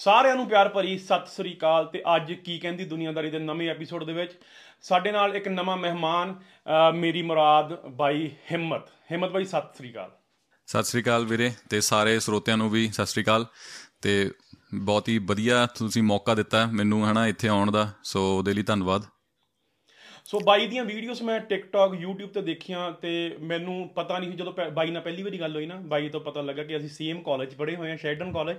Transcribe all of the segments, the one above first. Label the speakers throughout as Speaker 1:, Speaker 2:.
Speaker 1: ਸਾਰਿਆਂ ਨੂੰ ਪਿਆਰ ਭਰੀ ਸਤਿ ਸ੍ਰੀ ਅਕਾਲ ਤੇ ਅੱਜ ਕੀ ਕਹਿੰਦੀ ਦੁਨੀਆਦਾਰੀ ਦੇ ਨਵੇਂ ਐਪੀਸੋਡ ਦੇ ਵਿੱਚ? ਸਾਡੇ ਨਾਲ ਇੱਕ ਨਵਾਂ ਮਹਿਮਾਨ ਮੇਰੀ ਮੁਰਾਦ ਬਾਈ ਹਿੰਮਤ। ਹਿੰਮਤ ਬਾਈ ਸਤਿ ਸ੍ਰੀ ਅਕਾਲ।
Speaker 2: ਸਤਿ ਸ੍ਰੀ ਅਕਾਲ ਵੀਰੇ ਤੇ ਸਾਰੇ ਸਰੋਤਿਆਂ ਨੂੰ ਵੀ ਸਤਿ ਸ੍ਰੀ ਅਕਾਲ। ਤੇ ਬਹੁਤ ਹੀ ਵਧੀਆ ਤੁਸੀਂ ਮੌਕਾ ਦਿੱਤਾ ਮੈਨੂੰ ਹਨਾ ਇੱਥੇ ਆਉਣ ਦਾ ਸੋ ਉਹਦੇ ਲਈ ਧੰਨਵਾਦ।
Speaker 1: ਸੋ ਬਾਈ ਦੀਆਂ ਵੀਡੀਓਜ਼ ਮੈਂ ਟਿਕਟੌਕ YouTube ਤੇ ਦੇਖੀਆਂ ਤੇ ਮੈਨੂੰ ਪਤਾ ਨਹੀਂ ਸੀ ਜਦੋਂ ਬਾਈ ਨਾਲ ਪਹਿਲੀ ਵਾਰੀ ਗੱਲ ਹੋਈ ਨਾ ਬਾਈ ਤੋਂ ਪਤਾ ਲੱਗਾ ਕਿ ਅਸੀਂ ਸੇਮ ਕਾਲਜ ਪੜ੍ਹੇ ਹੋਏ ਹਾਂ ਸ਼ੈਡਨ ਕਾਲਜ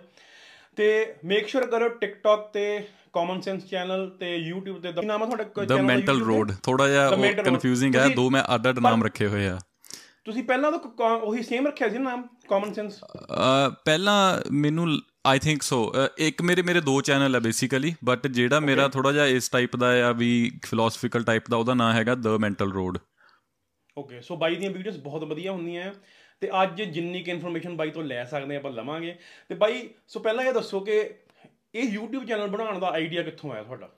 Speaker 1: ਤੇ ਮੇਕ ਸ਼ੋਰ ਕਰੋ ਟਿਕਟੌਕ ਤੇ ਕਾਮਨ ਸੈਂਸ ਚੈਨਲ ਤੇ YouTube ਤੇ ਨਾਮ ਹੈ ਤੁਹਾਡਾ?
Speaker 2: ਦ ਮੈਂਟਲ? ਰੋਡ ਥੋੜਾ ਜਿਹਾ. ਕਨਫਿਊਜ਼ਿੰਗ ਹੈ। ਦੋ ਮੈਂ ਅੱਡ ਅੱਡ ਨਾਮ ਰੱਖੇ ਹੋਏ ਆ।
Speaker 1: ਤੁਸੀਂ ਪਹਿਲਾਂ ਤਾਂ ਉਹੀ ਸੇਮ ਰੱਖਿਆ ਸੀ ਨਾਮ ਕਾਮਨ ਸੈਂਸ
Speaker 2: ਪਹਿਲਾਂ ਮੈਨੂੰ ਆਈ ਥਿੰਕ ਸੋ ਇੱਕ ਮੇਰੇ ਮੇਰੇ ਦੋ ਚੈਨਲ ਹੈ ਬੇਸਿਕਲੀ ਬਟ ਜਿਹੜਾ ਮੇਰਾ ਥੋੜਾ ਜਿਹਾ ਇਸ ਟਾਈਪ ਦਾ ਆ ਵੀ ਫਿਲਾਸਫੀਕਲ ਟਾਈਪ ਦਾ ਉਹਦਾ ਨਾਮ ਹੈਗਾ the mental road
Speaker 1: okay so ਬਾਈ ਦੀਆਂ ਵੀਡੀਓਜ਼ ਬਹੁਤ ਵਧੀਆ ਹੁੰਦੀਆਂ ਤੇ ਅੱਜ ਜਿੰਨੀ ਕਿ ਇਨਫੋਰਮੇਸ਼ਨ ਬਾਈ ਤੋਂ ਲੈ ਸਕਦੇ ਆਪਾਂ ਲਵਾਂਗੇ। ਤੇ ਬਾਈ, ਸੋ ਪਹਿਲਾਂ ਇਹ ਦੱਸੋ ਕਿ ਇਹ YouTube ਚੈਨਲ ਬਣਾਉਣ ਦਾ ਆਈਡੀਆ ਕਿੱਥੋਂ ਆਇਆ ਤੁਹਾਡਾ?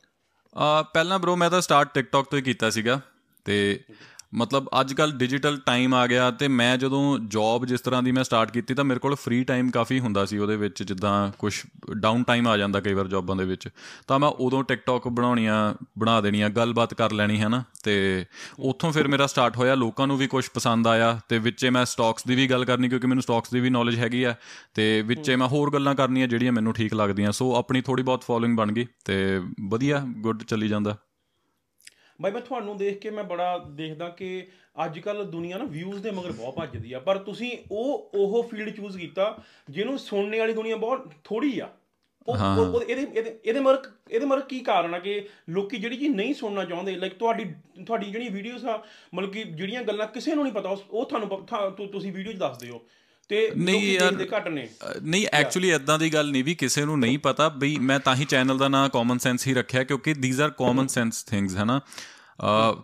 Speaker 2: ਅਹ ਪਹਿਲਾਂ ਬ్రో ਮੈਂ ਤਾਂ ਸਟਾਰਟ ਟਿਕਟੌਕ ਤੋਂ ਹੀ ਕੀਤਾ ਸੀਗਾ ਤੇ ਮਤਲਬ ਅੱਜ ਕੱਲ ਡਿਜੀਟਲ ਟਾਈਮ ਆ ਗਿਆ ਤੇ ਮੈਂ ਜਦੋਂ ਜੌਬ ਜਿਸ ਤਰ੍ਹਾਂ ਦੀ ਮੈਂ ਸਟਾਰਟ ਕੀਤੀ ਤਾਂ ਮੇਰੇ ਕੋਲ ਫ੍ਰੀ ਟਾਈਮ ਕਾਫੀ ਹੁੰਦਾ ਸੀ ਉਹਦੇ ਵਿੱਚ, ਜਿੱਦਾਂ ਕੁਝ ਡਾਊਨ ਟਾਈਮ ਆ ਜਾਂਦਾ ਕਈ ਵਾਰ ਜੌਬਾਂ ਦੇ ਵਿੱਚ। ਤਾਂ ਮੈਂ ਉਦੋਂ ਟਿਕਟੌਕ ਬਣਾਉਣੀਆਂ, ਬਣਾ ਦੇਣੀਆਂ, ਗੱਲਬਾਤ ਕਰ ਲੈਣੀ ਹੈ ਨਾ ਤੇ ਉੱਥੋਂ ਫਿਰ ਮੇਰਾ ਸਟਾਰਟ ਹੋਇਆ, ਲੋਕਾਂ ਨੂੰ ਵੀ ਕੁਝ ਪਸੰਦ ਆਇਆ ਤੇ ਵਿੱਚੇ ਮੈਂ ਸਟਾਕਸ ਦੀ ਵੀ ਗੱਲ ਕਰਨੀ ਕਿਉਂਕਿ ਮੈਨੂੰ ਸਟਾਕਸ ਦੀ ਵੀ ਨੌਲੇਜ ਹੈਗੀ ਆ ਤੇ ਵਿੱਚੇ ਮੈਂ ਹੋਰ ਗੱਲਾਂ ਕਰਨੀਆਂ ਜਿਹੜੀਆਂ ਮੈਨੂੰ ਠੀਕ ਲੱਗਦੀਆਂ। ਸੋ ਆਪਣੀ ਥੋੜੀ ਬਹੁਤ ਫੋਲੋਇੰਗ ਬਣ ਗਈ ਤੇ ਵਧੀਆ ਗੁੱਡ ਚੱਲੀ ਜਾਂਦਾ।
Speaker 1: ਬਾਈ ਮੈਂ ਤੁਹਾਨੂੰ ਦੇਖ ਕੇ ਮੈਂ ਬੜਾ ਦੇਖਦਾ ਕਿ ਅੱਜ ਕੱਲ ਦੁਨੀਆ ਨਾ ਵਿਊਜ਼ ਦੇ ਮਗਰ ਬਹੁਤ ਭੱਜਦੀ ਆ। ਪਰ ਤੁਸੀਂ ਉਹ ਉਹ ਫੀਲਡ ਚੂਜ਼ ਕੀਤਾ ਜਿਹਨੂੰ ਸੁਣਨੇ ਵਾਲੀ ਦੁਨੀਆ ਬਹੁਤ ਥੋੜੀ ਆ। ਉਹ। ਉਹ- ਇਹਦੇ ਇਹਦੇ ਮਗਰ ਇਹਦੇ ਮਗਰ ਕੀ ਕਾਰਨ ਆ ਕਿ ਲੋਕੀ ਜਿਹੜੀ ਚੀਜ਼ ਨਹੀਂ ਸੁਣਨਾ ਚਾਹੁੰਦੇ ਲਾਈਕ ਤੁਹਾਡੀ ਤੁਹਾਡੀ ਜਿਹੜੀ ਵੀਡੀਓਜ਼ ਆ ਮਤਲਬ ਕਿ ਜਿਹੜੀਆਂ ਗੱਲਾਂ ਕਿਸੇ ਨੂੰ ਨਹੀਂ ਪਤਾ ਉਹ ਤੁਹਾਨੂੰ ਤੁਸੀਂ ਵੀਡੀਓ 'ਚ ਦੱਸਦੇ ਹੋ ਤੇ
Speaker 2: ਨਹੀਂ ਯਾਰ
Speaker 1: ਘੱਟ ਨੇ।
Speaker 2: ਨਹੀਂ ਐਕਚੁਅਲੀ ਇਦਾਂ ਦੀ ਗੱਲ ਨਹੀਂ ਵੀ ਕਿਸੇ ਨੂੰ ਨਹੀਂ ਪਤਾ ਬਈ ਮੈਂ ਤਾਂ ਹੀ ਚੈਨਲ ਦਾ ਨਾਮ ਕਾਮਨ ਸੈਂਸ ਹੀ ਰੱਖਿਆ ਕਿਉਂਕਿ these are common sense things ਹੈ ਨਾ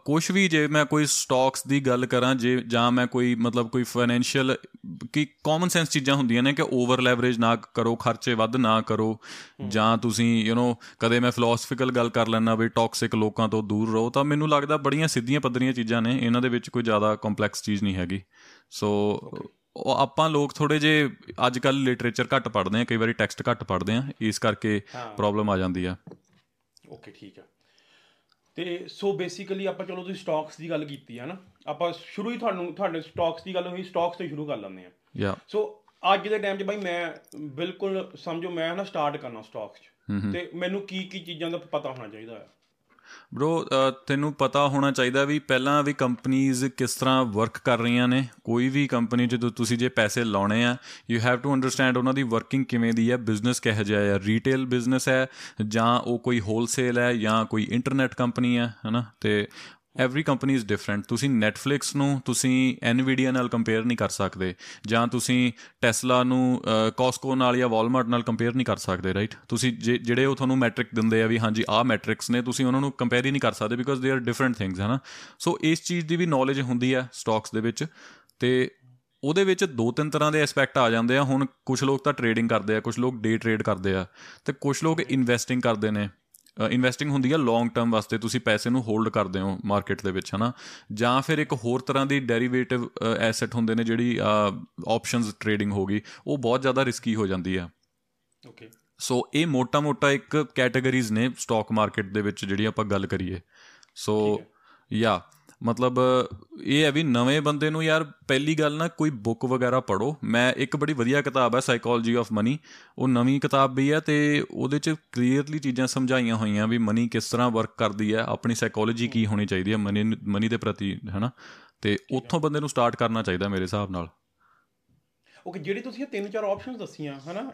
Speaker 2: ਕੁਝ ਵੀ ਜੇ ਮੈਂ ਕੋਈ ਸਟਾਕਸ ਦੀ ਗੱਲ ਕਰਾਂ ਜੇ ਜਾਂ ਮੈਂ ਕੋਈ ਮਤਲਬ ਕੋਈ ਫਾਈਨੈਂਸ਼ੀਅਲ ਕੀ ਕਾਮਨ ਸੈਂਸ ਚੀਜ਼ਾਂ ਹੁੰਦੀਆਂ ਨੇ ਕਿ ਓਵਰ ਲੈਵਰੇਜ ਨਾ ਕਰੋ ਖਰਚੇ ਵੱਧ ਨਾ ਕਰੋ ਜਾਂ ਤੁਸੀਂ ਯੂ نو ਕਦੇ ਮੈਂ ਫਿਲਾਸਫੀਕਲ ਗੱਲ ਕਰ ਲੈਣਾ ਵੀ ਟੌਕਸਿਕ ਲੋਕਾਂ ਤੋਂ ਦੂਰ ਰਹੋ ਤਾਂ ਮੈਨੂੰ ਲੱਗਦਾ ਬੜੀਆਂ ਸਿੱਧੀਆਂ ਪੱਧਰੀਆਂ ਚੀਜ਼ਾਂ ਨੇ ਇਹਨਾਂ ਦੇ ਵਿੱਚ ਕੋਈ ਜ਼ਿਆਦਾ ਕੰਪਲੈਕਸ ਚੀਜ਼ ਨਹੀਂ ਹੈਗੀ। ਸੋ ਉਹ ਆਪਾਂ ਲੋਕ ਥੋੜੇ ਜੇ ਅੱਜ ਕੱਲ ਲਿਟਰੇਚਰ ਘੱਟ ਪੜ੍ਹਦੇ ਆ ਕਈ ਵਾਰੀ ਟੈਕਸਟ ਘੱਟ ਪੜ੍ਹਦੇ ਆ ਇਸ ਕਰਕੇ ਪ੍ਰੋਬਲਮ ਆ ਜਾਂਦੀ ਆ।
Speaker 1: ਓਕੇ ਠੀਕ ਆ। ਤੇ ਸੋ ਬੇਸਿਕਲੀ ਆਪਾਂ ਚਲੋ ਤੁਸੀਂ ਸਟਾਕਸ ਦੀ ਗੱਲ ਕੀਤੀ ਆ ਨਾ ਆਪਾਂ ਸ਼ੁਰੂ ਹੀ ਤੁਹਾਨੂੰ ਤੁਹਾਡੇ ਸਟਾਕਸ ਦੀ ਗੱਲ ਹੋਈ ਸਟਾਕਸ ਤੋਂ ਹੀ ਸ਼ੁਰੂ ਕਰ ਲੈਂਦੇ ਆ।
Speaker 2: ਯਾ
Speaker 1: ਸੋ ਅੱਜ ਦੇ ਟਾਈਮ 'ਚ ਬਾਈ ਮੈਂ ਬਿਲਕੁਲ ਸਮਝੋ ਮੈਂ ਨਾ ਸਟਾਰਟ ਕਰਨਾ ਸਟਾਕਸ 'ਚ। ਤੇ ਮੈਨੂੰ ਕੀ ਕੀ ਚੀਜ਼ਾਂ ਦਾ ਪਤਾ ਹੋਣਾ ਚਾਹੀਦਾ ਆ।
Speaker 2: ਬ్రో ਤੈਨੂੰ ਪਤਾ ਹੋਣਾ ਚਾਹੀਦਾ ਵੀ ਪਹਿਲਾਂ ਵੀ ਕੰਪਨੀਆਂ ਕਿਸ ਤਰ੍ਹਾਂ ਵਰਕ ਕਰ ਰਹੀਆਂ ਨੇ। ਕੋਈ ਵੀ ਕੰਪਨੀ ਜਦੋਂ ਤੁਸੀਂ ਜੇ ਪੈਸੇ ਲਾਉਣੇ ਆ ਯੂ ਹੈਵ ਟੂ ਅੰਡਰਸਟੈਂਡ ਉਹਨਾਂ ਦੀ ਵਰਕਿੰਗ ਕਿਵੇਂ ਦੀ ਹੈ। ਬਿਜ਼ਨਸ ਕਿਹੋ ਜਿਹਾ ਹੈ? ਰੀਟੇਲ ਬਿਜ਼ਨਸ ਹੈ ਜਾਂ ਉਹ ਕੋਈ ਹੋਲਸੇਲ ਹੈ ਜਾਂ ਕੋਈ ਇੰਟਰਨੈਟ ਕੰਪਨੀ ਹੈ, ਹਨਾ? ਤੇ ਐਵਰੀ ਕੰਪਨੀ ਇਜ਼ ਡਿਫਰੈਂਟ ਤੁਸੀਂ Netflix ਨੂੰ ਤੁਸੀਂ Nvidia ਨਾਲ ਕੰਪੇਅਰ ਨਹੀਂ ਕਰ ਸਕਦੇ ਜਾਂ ਤੁਸੀਂ Tesla ਨੂੰ Costco ਨਾਲ ਜਾਂ Walmart ਨਾਲ ਕੰਪੇਅਰ ਨਹੀਂ ਕਰ ਸਕਦੇ ਰਾਈਟ ਤੁਸੀਂ ਜੇ- ਜਿਹੜੇ ਉਹ ਤੁਹਾਨੂੰ ਮੈਟ੍ਰਿਕ ਦਿੰਦੇ ਆ ਵੀ ਹਾਂਜੀ, ਆਹ ਮੈਟ੍ਰਿਕਸ ਨੇ, ਤੁਸੀਂ ਉਹਨਾਂ ਨੂੰ ਕੰਪੇਅਰ ਹੀ ਨਹੀਂ ਕਰ ਸਕਦੇ because they are different things ਹਨਾ? ਸੋ ਇਸ ਚੀਜ਼ ਦੀ ਵੀ ਨੌਲੇਜ ਹੁੰਦੀ ਆ ਸਟਾਕਸ ਦੇ ਵਿੱਚ ਤੇ ਉਹਦੇ ਵਿੱਚ ਦੋ ਤਿੰਨ ਤਰ੍ਹਾਂ ਦੇ ਐਸਪੈਕਟ ਆ ਜਾਂਦੇ ਆ। ਹੁਣ ਕੁਝ ਲੋਕ ਤਾਂ ਟ੍ਰੇਡਿੰਗ ਕਰਦੇ ਆ ਕੁਝ ਲੋਕ ਡੇ ਟ੍ਰੇਡ ਕਰਦੇ ਆ ਤੇ ਕੁਝ ਲੋਕ ਇਨਵੈਸਟਿੰਗ ਕਰਦੇ ਨੇ। ਇਨਵੈਸਟਿੰਗ ਹੁੰਦੀ ਆ ਲੌਂਗ ਟਰਮ ਵਾਸਤੇ ਤੁਸੀਂ ਪੈਸੇ ਨੂੰ ਹੋਲਡ ਕਰਦੇ ਹੋ ਮਾਰਕੀਟ ਦੇ ਵਿੱਚ ਹਨਾ? ਜਾਂ ਫਿਰ ਇੱਕ ਹੋਰ ਤਰ੍ਹਾਂ ਦੀ ਡੈਰੀਵੇਟਿਵ ਐਸੈਟ ਹੁੰਦੇ ਨੇ ਜਿਹੜੀ ਆਪਸ਼ਨਸ ਟ੍ਰੇਡਿੰਗ ਹੋ ਗਈ ਉਹ ਬਹੁਤ ਜ਼ਿਆਦਾ ਰਿਸਕੀ ਹੋ ਜਾਂਦੀ ਆ।
Speaker 1: ਓਕੇ
Speaker 2: ਸੋ ਇਹ ਮੋਟਾ-ਮੋਟਾ ਇੱਕ ਕੈਟਾਗਰੀਜ਼ ਨੇ ਸਟਾਕ ਮਾਰਕੀਟ ਦੇ ਵਿੱਚ ਜਿਹੜੀ ਆਪਾਂ ਗੱਲ ਕਰੀਏ। ਸੋ ਯਾ ਮਤਲਬ ਇਹ ਹੈ ਵੀ ਨਵੇਂ ਬੰਦੇ ਨੂੰ ਯਾਰ ਪਹਿਲੀ ਗੱਲ ਨਾ ਕੋਈ ਬੁੱਕ ਵਗੈਰਾ ਪੜੋ ਮੈਂ ਇੱਕ ਬੜੀ ਵਧੀਆ ਕਿਤਾਬ ਹੈ ਸਾਈਕੋਲੋਜੀ ਆਫ ਮਨੀ ਉਹ ਨਵੀਂ ਕਿਤਾਬ ਵੀ ਹੈ ਤੇ ਉਹਦੇ ਚ ਕਲੀਅਰਲੀ ਚੀਜ਼ਾਂ ਸਮਝਾਈਆਂ ਹੋਈਆਂ ਵੀ ਮਨੀ ਕਿਸ ਤਰ੍ਹਾਂ ਵਰਕ ਕਰਦੀ ਹੈ ਆਪਣੀ ਸਾਈਕੋਲੋਜੀ ਕੀ ਹੋਣੀ ਚਾਹੀਦੀ ਹੈ ਮਨੀ ਮਨੀ ਦੇ ਪ੍ਰਤੀ ਹੈਨਾ? ਤੇ ਉੱਥੋਂ ਬੰਦੇ ਨੂੰ ਸਟਾਰਟ ਕਰਨਾ ਚਾਹੀਦਾ ਮੇਰੇ ਹਿਸਾਬ ਨਾਲ।
Speaker 1: ਓਕੇ ਜਿਹੜੀ ਤੁਸੀਂ ਇਹ ਤਿੰਨ ਚਾਰ ਆਪਸ਼ਨਸ ਦੱਸੀਆਂ ਹਨਾ.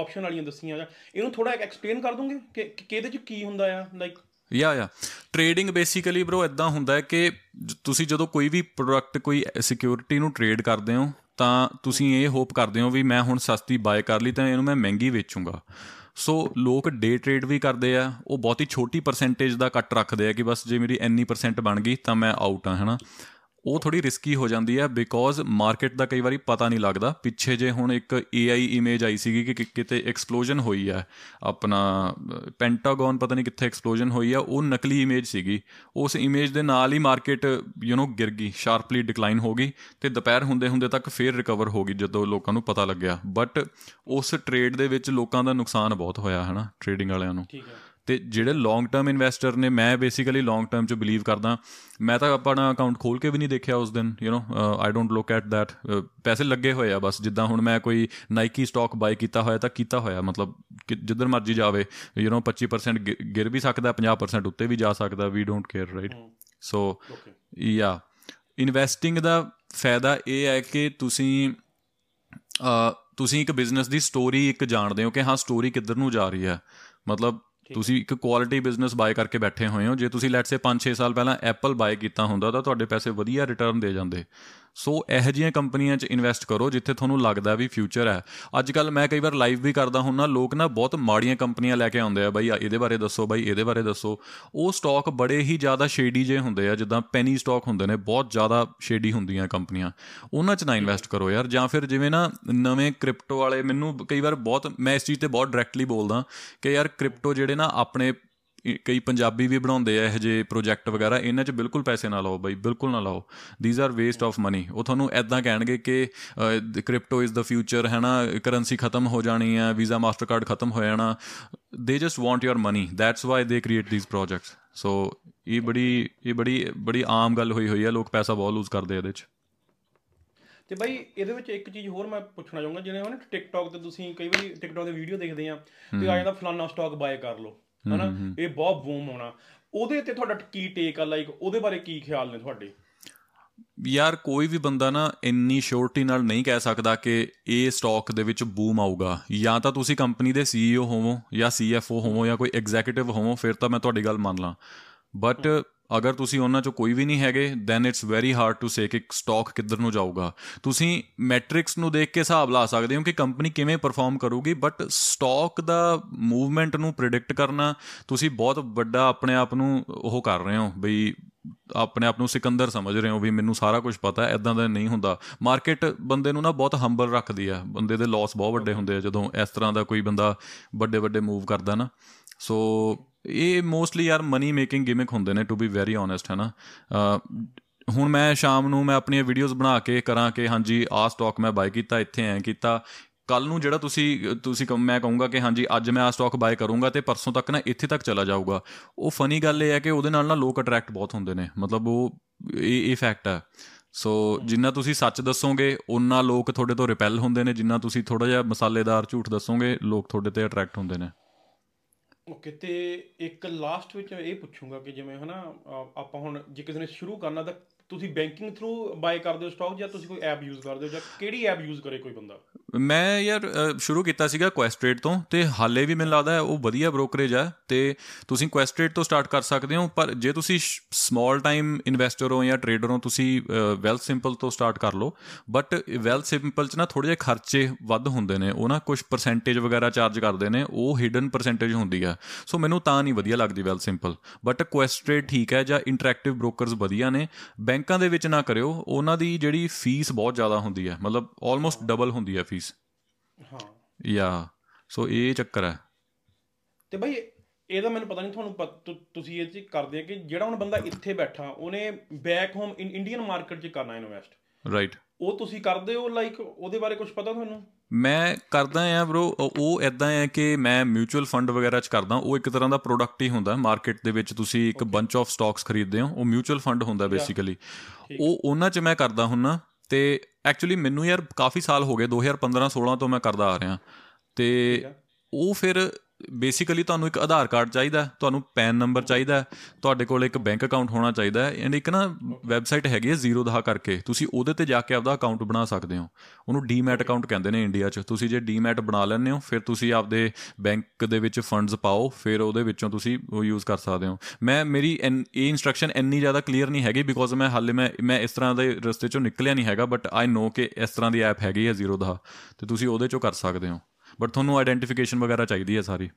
Speaker 1: ਆਪਸ਼ਨ ਵਾਲੀਆਂ ਦੱਸੀਆਂ ਇਹਨੂੰ ਥੋੜਾ ਐਕਸਪਲੇਨ ਕਰ ਦੋਗੇ? ਕਿ ਕਿਹਦੇ ਚ ਕੀ ਹੁੰਦਾ ਆ? ਲਾਈਕ
Speaker 2: ਯਾ ਯਾ ਟ੍ਰੇਡਿੰਗ ਬੇਸਿਕਲੀ ਬ్రో ਇਦਾਂ ਹੁੰਦਾ ਹੈ ਕਿ ਜ- ਤੁਸੀਂ ਜਦੋਂ ਕੋਈ ਵੀ ਪ੍ਰੋਡਕਟ ਕੋਈ ਸਿਕਿਉਰਿਟੀ ਨੂੰ ਟ੍ਰੇਡ ਕਰਦੇ ਹੋ, ਤਾਂ ਤੁਸੀਂ ਇਹ ਹੋਪ ਕਰਦੇ ਹੋ ਵੀ ਮੈਂ ਹੁਣ ਸਸਤੀ ਬਾਏ ਕਰ ਲਈ ਤਾਂ ਇਹਨੂੰ ਮੈਂ ਮਹਿੰਗੀ ਵੇਚੂੰਗਾ। ਸੋ ਲੋਕ ਡੇ ਟ੍ਰੇਡ ਵੀ ਕਰਦੇ ਆ, ਉਹ ਬਹੁਤੀ ਛੋਟੀ ਪਰਸੈਂਟੇਜ ਦਾ ਕੱਟ ਰੱਖਦੇ ਆ ਕਿ ਬਸ ਜੇ ਮੇਰੀ ਇੰਨੀ ਪਰਸੈਂਟ ਬਣ ਗਈ ਤਾਂ ਮੈਂ ਆਊਟ ਆ, ਹਨਾ? ਉਹ ਥੋੜੀ ਰਿਸਕੀ ਹੋ ਜਾਂਦੀ ਹੈ ਬਿਕੋਜ਼ ਮਾਰਕੀਟ ਦਾ ਕਈ ਵਾਰੀ ਪਤਾ ਨਹੀਂ ਲੱਗਦਾ। ਪਿੱਛੇ ਜੇ ਹੁਣ ਇੱਕ AI ਇਮੇਜ ਆਈ ਸੀਗੀ ਕਿ ਕਿ- ਕਿਤੇ ਐਕਸਪਲੋਜਨ ਹੋਈ ਹੈ। ਆਪਣਾ ਪੈਂਟਾਗਨ ਪਤਾ ਨਹੀਂ ਕਿੱਥੇ ਐਕਸਪਲੋਜਨ ਹੋਈ ਆ ਉਹ ਨਕਲੀ ਇਮੇਜ ਸੀਗੀ। ਉਸ ਇਮੇਜ ਦੇ ਨਾਲ ਹੀ ਮਾਰਕੀਟ ਯੂ نو ਗਿਰ ਗਈ ਸ਼ਾਰਪਲੀ ਡਿਕਲਾਈਨ ਹੋ ਗਈ ਤੇ ਦੁਪਹਿਰ ਹੁੰਦੇ ਹੁੰਦੇ ਤੱਕ ਫੇਰ ਰਿਕਵਰ ਹੋ ਗਈ ਜਦੋਂ ਲੋਕਾਂ ਨੂੰ ਪਤਾ ਲੱਗਿਆ। ਬਟ ਉਸ ਟ੍ਰੇਡ ਦੇ ਵਿੱਚ ਲੋਕਾਂ ਦਾ ਨੁਕਸਾਨ ਬਹੁਤ ਹੋਇਆ, ਹਨਾ ਟ੍ਰੇਡਿੰਗ ਵਾਲਿਆਂ ਨੂੰ।
Speaker 1: ਠੀਕ ਹੈ।
Speaker 2: ਤੇ ਜਿਹੜੇ ਲੌਂਗ ਟਰਮ ਇਨਵੈਸਟਰ ਨੇ ਮੈਂ ਬੇਸਿਕਲੀ ਲੌਂਗ ਟਰਮ ਚ ਬਿਲੀਵ ਕਰਦਾ ਮੈਂ ਤਾਂ ਆਪਣਾ ਅਕਾਊਂਟ ਖੋਲ ਕੇ ਵੀ ਨਹੀਂ ਦੇਖਿਆ ਉਸ ਦਿਨ you know I don't look at that ਪੈਸੇ ਲੱਗੇ ਹੋਏ ਆ ਬਸ ਜਿੱਦਾਂ ਹੁਣ ਮੈਂ ਕੋਈ ਨਾਈਕੀ ਸਟਾਕ ਬਾਈ ਕੀਤਾ ਹੋਇਆ ਤਾਂ ਕੀਤਾ ਹੋਇਆ ਮਤਲਬ ਕਿ ਜਿੱਧਰ ਮਰਜ਼ੀ ਜਾਵੇ ਯੂ نو 25% ਗਿ- ਗਿਰ ਵੀ ਸਕਦਾ 50% ਉੱਤੇ ਵੀ ਜਾ ਸਕਦਾ we don't care right so
Speaker 1: okay
Speaker 2: yeah investing ਦਾ ਫਾਇਦਾ ਇਹ ਹੈ ਕਿ ਤੁਸੀਂ ਅ, ਤੁਸੀਂ ਇੱਕ ਬਿਜ਼ਨਸ ਦੀ ਸਟੋਰੀ ਇੱਕ ਜਾਣਦੇ ਹੋ ਕਿ ਹਾਂ ਸਟੋਰੀ ਕਿੱਧਰ ਨੂੰ ਜਾ ਰਹੀ ਹੈ ਮਤਲਬ ਤੁਸੀਂ ਇੱਕ ਕੁਆਲਿਟੀ ਬਿਜ਼ਨਸ ਬਾਏ ਕਰਕੇ ਬੈਠੇ ਹੋਏ ਹੋ। ਜੇ ਤੁਸੀਂ ਲੈਟਸ ਸੇ 5-6 ਸਾਲ ਪਹਿਲਾਂ ਐਪਲ ਬਾਏ ਕੀਤਾ ਹੁੰਦਾ, ਤਾਂ ਤੁਹਾਡੇ ਪੈਸੇ ਵਧੀਆ ਰਿਟਰਨ ਦੇ ਜਾਂਦੇ। ਸੋ ਇਹੋ ਜਿਹੀਆਂ ਕੰਪਨੀਆਂ 'ਚ ਇਨਵੈਸਟ ਕਰੋ ਜਿੱਥੇ ਤੁਹਾਨੂੰ ਲੱਗਦਾ ਵੀ ਫਿਊਚਰ ਹੈ। ਅੱਜ ਕੱਲ ਮੈਂ ਕਈ ਵਾਰ ਲਾਈਵ ਵੀ ਕਰਦਾ ਹੁੰਨਾ, ਲੋਕ ਨਾ ਬਹੁਤ ਮਾੜੀਆਂ ਕੰਪਨੀਆਂ ਲੈ ਕੇ ਆਉਂਦੇ ਆ, ਬਾਈ ਆ ਇਹਦੇ ਬਾਰੇ ਦੱਸੋ, ਬਾਈ ਇਹਦੇ ਬਾਰੇ ਦੱਸੋ। ਉਹ ਸਟਾਕ ਬੜੇ ਹੀ ਜ਼ਿਆਦਾ ਸ਼ੇਡੀ ਜੇ ਹੁੰਦੇ ਆ, ਜਿੱਦਾਂ ਪੈਨੀ ਸਟਾਕ ਹੁੰਦੇ ਨੇ, ਬਹੁਤ ਜ਼ਿਆਦਾ ਸ਼ੇਡੀ ਹੁੰਦੀਆਂ ਕੰਪਨੀਆਂ। ਉਹਨਾਂ 'ਚ ਨਾ ਇਨਵੈਸਟ ਕਰੋ ਯਾਰ, ਜਾਂ ਫਿਰ ਜਿਵੇਂ ਨਾ ਨਵੇਂ ਕ੍ਰਿਪਟੋ ਵਾਲੇ, ਮੈਨੂੰ ਕਈ ਵਾਰ ਬਹੁਤ, ਮੈਂ ਇਸ ਚੀਜ਼ ਤੇ ਬਹੁਤ ਡਾਇਰੈਕਟਲੀ ਬੋਲਦਾ ਕਿ ਯਾਰ ਕ੍ਰਿਪਟੋ ਜਿਹੜੇ ਨਾ ਆਪਣੇ ਇਹ ਕਈ ਪੰਜਾਬੀ ਵੀ ਬਣਾਉਂਦੇ ਆ ਇਹ ਜੇ ਪ੍ਰੋਜੈਕਟ ਵਗੈਰਾ ਇਹਨਾਂ 'ਚ ਬਿਲਕੁਲ ਪੈਸੇ ਨਾ ਲਾਓ ਬਾਈ ਬਿਲਕੁਲ ਨਾ ਲਾਓ। These are waste of money ਉਹ ਤੁਹਾਨੂੰ ਐਦਾਂ ਕਹਿਣਗੇ ਕਿ ਕ੍ਰਿਪਟੋ ਇਜ਼ ਦਾ ਫਿਊਚਰ ਹੈ ਨਾ ਕਰੰਸੀ ਖਤਮ ਹੋ ਜਾਣੀ ਹੈ ਵੀਜ਼ਾ ਮਾਸਟਰਕਾਰਡ ਖਤਮ ਹੋ ਜਾਣਾ। They just want your money that's why they create these projects so ਇਹ ਬੜੀ ਇਹ ਬੜੀ ਬੜੀ ਆਮ ਗੱਲ ਹੋਈ ਹੋਈ ਹੈ ਲੋਕ ਪੈਸਾ ਬਹੁਤ ਲੂਜ਼ ਕਰਦੇ ਆ ਇਹਦੇ 'ਚ।
Speaker 1: ਤੇ ਬਾਈ ਇਹਦੇ ਵਿੱਚ ਇੱਕ ਚੀਜ਼ ਹੋਰ ਮੈਂ ਪੁੱਛਣਾ ਚਾਹੂੰਗਾ ਜਿਵੇਂ ਹੁਣ ਟਿਕਟੌਕ ਤੇ ਤੁਸੀਂ ਕਈ ਵਾਰੀ ਟਿਕਟੌਕ ਦੇ ਵੀਡੀਓ ਦੇਖਦੇ ਆ ਤੇ ਆ ਜਾਂਦਾ ਫਲਾਨਾ ਸਟਾਕ ਬਾਏ ਕਰ ਲਓ। ਹਨਾ? ਇਹ ਬਹੁਤ ਬੂਮ ਹੋਣਾ। ਉਹਦੇ ਤੇ ਤੁਹਾਡਾ ਕੀ ਟੇਕ ਆ ਲਾਈਕ ਉਹਦੇ ਬਾਰੇ ਕੀ ਖਿਆਲ ਨੇ ਤੁਹਾਡੇ?
Speaker 2: ਯਾਰ ਕੋਈ ਵੀ ਬੰਦਾ ਨਾ ਇੰਨੀ ਸ਼ੋਰਟੀ ਨਾਲ ਨਹੀਂ ਕਹਿ ਸਕਦਾ ਕਿ ਇਹ ਸਟਾਕ ਦੇ ਵਿੱਚ ਬੂਮ ਆਊਗਾ। ਜਾਂ ਤਾਂ ਤੁਸੀਂ ਕੰਪਨੀ ਦੇ ਸੀਈਓ ਹੋਵੋ ਜਾਂ ਸੀਐਫਓ ਹੋਵੋ ਜਾਂ ਕੋਈ ਐਗਜ਼ੀਕਿਊਟਿਵ ਹੋਵੋ ਫਿਰ ਤਾਂ ਮੈਂ ਤੁਹਾਡੀ ਗੱਲ ਮੰਨ ਲਾਂ। ਬਟ ਅਗਰ ਤੁਸੀਂ ਉਹਨਾਂ ਚੋਂ ਕੋਈ ਵੀ ਨਹੀਂ ਹੈਗੇ then it's very hard to say ਕਿ ਸਟਾਕ ਕਿੱਧਰ ਨੂੰ ਜਾਊਗਾ। ਤੁਸੀਂ ਮੈਟ੍ਰਿਕਸ ਨੂੰ ਦੇਖ ਕੇ ਹਿਸਾਬ ਲਾ ਸਕਦੇ ਹੋ ਕਿ ਕੰਪਨੀ ਕਿਵੇਂ ਪਰਫਾਰਮ ਕਰੂਗੀ ਬਟ ਸਟਾਕ ਦਾ ਮੂਵਮੈਂਟ ਨੂੰ ਪ੍ਰਿਡਿਕਟ ਕਰਨਾ, ਤੁਸੀਂ ਬਹੁਤ ਵੱਡਾ ਆਪਣੇ ਆਪ ਨੂੰ ਉਹ ਕਰ ਰਹੇ ਹੋ, ਬਈ ਆਪਣੇ ਆਪ ਨੂੰ ਸਿਕੰਦਰ ਸਮਝ ਰਹੇ ਹੋ ਵੀ ਮੈਨੂੰ ਸਾਰਾ ਕੁਝ ਪਤਾ ਹੈ ਇਦਾਂ ਦਾ ਨਹੀਂ ਹੁੰਦਾ। ਮਾਰਕੀਟ ਬੰਦੇ ਨੂੰ ਨਾ ਬਹੁਤ ਹੰਬਲ ਰੱਖਦੀ ਆ। ਬੰਦੇ ਦੇ ਲਾਸ ਬਹੁਤ ਵੱਡੇ ਹੁੰਦੇ ਆ, ਜਦੋਂ ਇਸ ਤਰ੍ਹਾਂ ਦਾ ਕੋਈ ਬੰਦਾ ਵੱਡੇ ਵੱਡੇ ਮੂਵ ਕਰਦਾ ਨਾ। ਸੋ ਇਹ ਮੋਸਟਲੀ ਯਾਰ ਮਨੀ ਮੇਕਿੰਗ ਗਿਮਿਕ ਹੁੰਦੇ ਨੇ ਟੂ ਬੀ ਵੈਰੀ ਓਨੈਸਟ ਹੈ ਨਾ ਅਹ, ਹੁਣ ਮੈਂ ਸ਼ਾਮ ਨੂੰ ਮੈਂ ਆਪਣੀਆਂ ਵੀਡੀਓਜ਼ ਬਣਾ ਕੇ ਕਰਾਂ ਕਿ ਹਾਂਜੀ ਆਹ ਸਟਾਕ ਮੈਂ ਬਾਈ ਕੀਤਾ ਇੱਥੇ ਐ ਕੀਤਾ। ਕੱਲ ਨੂੰ ਜਿਹੜਾ ਤੁਸੀਂ ਤੁਸੀਂ ਕਹੋ- ਮੈਂ ਕਹੂੰਗਾ ਕਿ ਹਾਂਜੀ ਅੱਜ ਮੈਂ ਆ ਸਟਾਕ ਬਾਏ ਕਰੂੰਗਾ ਤੇ ਪਰਸੋਂ ਤੱਕ ਨਾ ਇੱਥੇ ਤੱਕ ਚਲਾ ਜਾਊਗਾ। ਉਹ ਫਨੀ ਗੱਲ ਇਹ ਹੈ ਕਿ ਉਹਦੇ ਨਾਲ ਨਾ ਲੋਕ ਅਟਰੈਕਟ ਬਹੁਤ ਹੁੰਦੇ ਨੇ। ਮਤਲਬ ਉਹ ਇਹ ਇਹ ਫੈਕਟ ਹੈ। ਸੋ ਜਿੰਨਾ ਤੁਸੀਂ ਸੱਚ ਦੱਸੋਗੇ ਉਹਨਾਂ ਲੋਕ ਤੁਹਾਡੇ ਤੋਂ ਰਿਪੈਲ ਹੁੰਦੇ ਨੇ। ਜਿੰਨਾ ਤੁਸੀਂ ਥੋੜਾ ਜਿਹਾ ਮਸਾਲੇਦਾਰ ਝੂਠ ਦੱਸੋਗੇ ਲੋਕ ਤੁਹਾਡੇ ਤੇ ਅਟਰੈਕਟ ਹੁੰਦੇ ਨੇ।
Speaker 1: ਓਕੇ ਤੇ ਇੱਕ ਲਾਸਟ ਵਿੱਚ ਇਹ ਪੁੱਛੂੰਗਾ ਕਿ ਜਿਵੇਂ ਹਨਾ ਅ, ਆਪਾਂ ਹੁਣ ਜੇ ਕਿਸੇ ਨੇ ਸ਼ੁਰੂ ਕਰਨਾ ਤਾਂ ਤੁਸੀਂ ਬੈਂਕਿੰਗ ਥਰੂ ਬਾਏ ਕਰਦੇ ਹੋ ਸਟਾਕ ਜਾਂ ਤੁਸੀਂ ਕੋਈ ਐਪ ਯੂਜ਼ ਕਰਦੇ ਹੋ ਜਾਂ ਕਿਹੜੀ ਐਪ ਯੂਜ਼ ਕਰੇ ਕੋਈ ਬੰਦਾ?
Speaker 2: ਮੈਂ ਯਾਰ ਅ, ਸ਼ੁਰੂ ਕੀਤਾ ਸੀਗਾ ਕੁਐਸਟ੍ਰੇਡ ਤੋਂ ਤੇ ਹਾਲੇ ਵੀ ਮੈਨੂੰ ਲੱਗਦਾ ਹੈ ਉਹ ਵਧੀਆ ਬ੍ਰੋਕਰੇਜ ਹੈ ਤੇ ਤੁਸੀਂ ਕੁਐਸਟ੍ਰੇਡ ਤੋਂ ਸਟਾਰਟ ਕਰ ਸਕਦੇ ਹੋ ਪਰ ਜੇ ਤੁਸੀਂ ਸਮਾਲ ਟਾਈਮ ਇਨਵੈਸਟਰ ਹੋ ਜਾਂ ਟਰੇਡਰ ਹੋ ਤੁਸੀਂ ਵੈਲਥ ਸਿੰਪਲ ਤੋਂ ਸਟਾਰਟ ਕਰ ਲਓ। ਬਟ ਵੈਲਥ ਸਿੰਪਲ ਚ ਨਾ ਥੋੜੇ ਜਿਹੇ ਖਰਚੇ ਵੱਧ ਹੁੰਦੇ ਨੇ ਉਹ ਨਾ ਕੁਝ ਪਰਸੈਂਟੇਜ ਵਗੈਰਾ ਚਾਰਜ ਕਰਦੇ ਨੇ ਉਹ ਹਿਡਨ ਪਰਸੈਂਟੇਜ ਹੁੰਦੀ ਆ ਸੋ ਮੈਨੂੰ ਤਾਂ ਨਹੀਂ ਵਧੀਆ ਲੱਗਦੀ ਵੈਲਥ ਸਿੰਪਲ ਬਟ ਕੁਐਸਟ੍ਰੇਡ ਠੀਕ ਹੈ ਜਾਂ ਇੰਟਰੈਕਟਿਵ ਬ੍ਰੋਕਰਸ ਵਧੀਆ ਨੇ ਬੈਂਕਾਂ ਦੇ ਵਿੱਚ ਨਾ ਕਰਿਓ ਉਹਨਾਂ ਦੀ ਜਿਹੜੀ ਫੀਸ ਬਹੁਤ ਜ਼ਿਆਦਾ ਹੁੰਦੀ ਹੈ। ਮਤਲਬ ਆਲਮੋਸਟ ਡਬਲ ਹੁੰਦੀ ਹੈ ਫੀਸ।
Speaker 1: ਹਾਂ।
Speaker 2: ਯਾ ਸੋ ਇਹ ਚੱਕਰ ਹੈ।
Speaker 1: ਤੇ ਬਾਈ ਇਹਦਾ ਮੈਨੂੰ ਪਤਾ ਨਹੀਂ ਤੁਹਾਨੂੰ ਤੁਸੀਂ ਇਹ ਚ ਕਰਦੇ ਆ ਕਿ ਜਿਹੜਾ ਹੁਣ ਬੰਦਾ ਇੱਥੇ ਬੈਠਾ ਉਹਨੇ ਬੈਕ ਹੋਮ ਇੰਡੀਅਨ ਮਾਰਕੀਟ 'ਚ ਕਰਨਾ ਇਨਵੈਸਟ
Speaker 2: ਰਾਈਟ
Speaker 1: ਉਹ ਤੁਸੀਂ ਕਰਦੇ ਹੋ ਲਾਈਕ ਉਹਦੇ ਬਾਰੇ ਕੁਝ ਪਤਾ ਤੁਹਾਨੂੰ?
Speaker 2: ਮੈਂ ਕਰਦਾ ਆ ਬ్రో ਉਹ ਇਦਾਂ ਹੈ ਕਿ ਮੈਂ ਮਿਊਚੁਅਲ ਫੰਡ ਵਗੈਰਾ ਚ ਕਰਦਾ ਉਹ ਇੱਕ ਤਰ੍ਹਾਂ ਦਾ ਪ੍ਰੋਡਕਟ ਹੀ ਹੁੰਦਾ ਮਾਰਕੀਟ ਦੇ ਵਿੱਚ ਤੁਸੀਂ ਇੱਕ ਬੰਚ ਆਫ ਸਟਾਕਸ ਖਰੀਦਦੇ ਹੋ ਉਹ ਮਿਊਚੁਅਲ ਫੰਡ ਹੁੰਦਾ ਬੇਸਿਕਲੀ ਉਹ ਉਹਨਾਂ ਚ ਮੈਂ ਕਰਦਾ ਹੁੰਨਾ ਤੇ ਐਕਚੁਅਲੀ ਮੈਨੂੰ ਯਾਰ ਕਾਫੀ ਸਾਲ ਹੋ ਗਏ 2015 16 ਤੋਂ ਮੈਂ ਕਰਦਾ ਆ ਰਿਹਾ। ਤੇ ਉਹ ਫਿਰ ਬੇਸਿਕਲੀ ਤੁਹਾਨੂੰ ਇੱਕ ਆਧਾਰ ਕਾਰਡ ਚਾਹੀਦਾ, ਤੁਹਾਨੂੰ ਪੈਨ ਨੰਬਰ ਚਾਹੀਦਾ, ਤੁਹਾਡੇ ਕੋਲ ਇੱਕ ਬੈਂਕ ਅਕਾਊਂਟ ਹੋਣਾ ਚਾਹੀਦਾ ਹੈ ਐਂਡ ਇੱਕ ਨਾ ਵੈਬਸਾਈਟ ਹੈਗੀ ਹੈ ਜ਼ੀਰੋ ਦਾ ਕਰਕੇ, ਤੁਸੀਂ ਉਹਦੇ ਤੇ ਜਾ ਕੇ ਆਪਦਾ ਅਕਾਊਂਟ ਬਣਾ ਸਕਦੇ ਹੋ। ਉਹਨੂੰ ਡੀਮੈਟ ਅਕਾਊਂਟ ਕਹਿੰਦੇ ਨੇ ਇੰਡੀਆ 'ਚ। ਤੁਸੀਂ ਜੇ ਡੀਮੈਟ ਬਣਾ ਲੈਂਦੇ ਹੋ, ਫਿਰ ਤੁਸੀਂ ਆਪਦੇ ਬੈਂਕ ਦੇ ਵਿੱਚ ਫੰਡਸ ਪਾਓ, ਫਿਰ ਉਹਦੇ ਵਿੱਚੋਂ ਤੁਸੀਂ ਉਹ ਯੂਜ਼ ਕਰ ਸਕਦੇ ਹੋ। ਮੈਂ, ਮੇਰੀ ਇਹ ਇਨਸਟਰਕਸ਼ਨ ਇੰਨੀ ਜ਼ਿਆਦਾ ਕਲੀਅਰ ਨਹੀਂ ਹੈਗੀ ਬਿਕੋਜ਼ ਮੈਂ ਹਾਲੇ ਮੈਂ ਮੈਂ ਇਸ ਤਰ੍ਹਾਂ ਦੇ ਰਸਤੇ 'ਚੋਂ ਨਿਕਲਿਆ ਨਹੀਂ ਹੈਗਾ ਬਟ ਆਈ ਨੋ ਕਿ ਇਸ ਤਰ੍ਹਾਂ ਦੀ ਐਪ ਹੈਗੀ ਹੈ ਜ਼ੀਰੋ ਦਾ, ਤੇ ਤੁਸੀਂ ਉਹਦੇ 'ਚੋਂ ਕਰ ਸਕਦੇ ਹੋ। ਬਟ ਤੁਹਾਨੂੰ ਆਇਡੈਂਟੀਫਿਕੇਸ਼ਨ ਵਗੈਰਾ ਚਾਹੀਦੀ ਹੈ ਸਾਰੀ।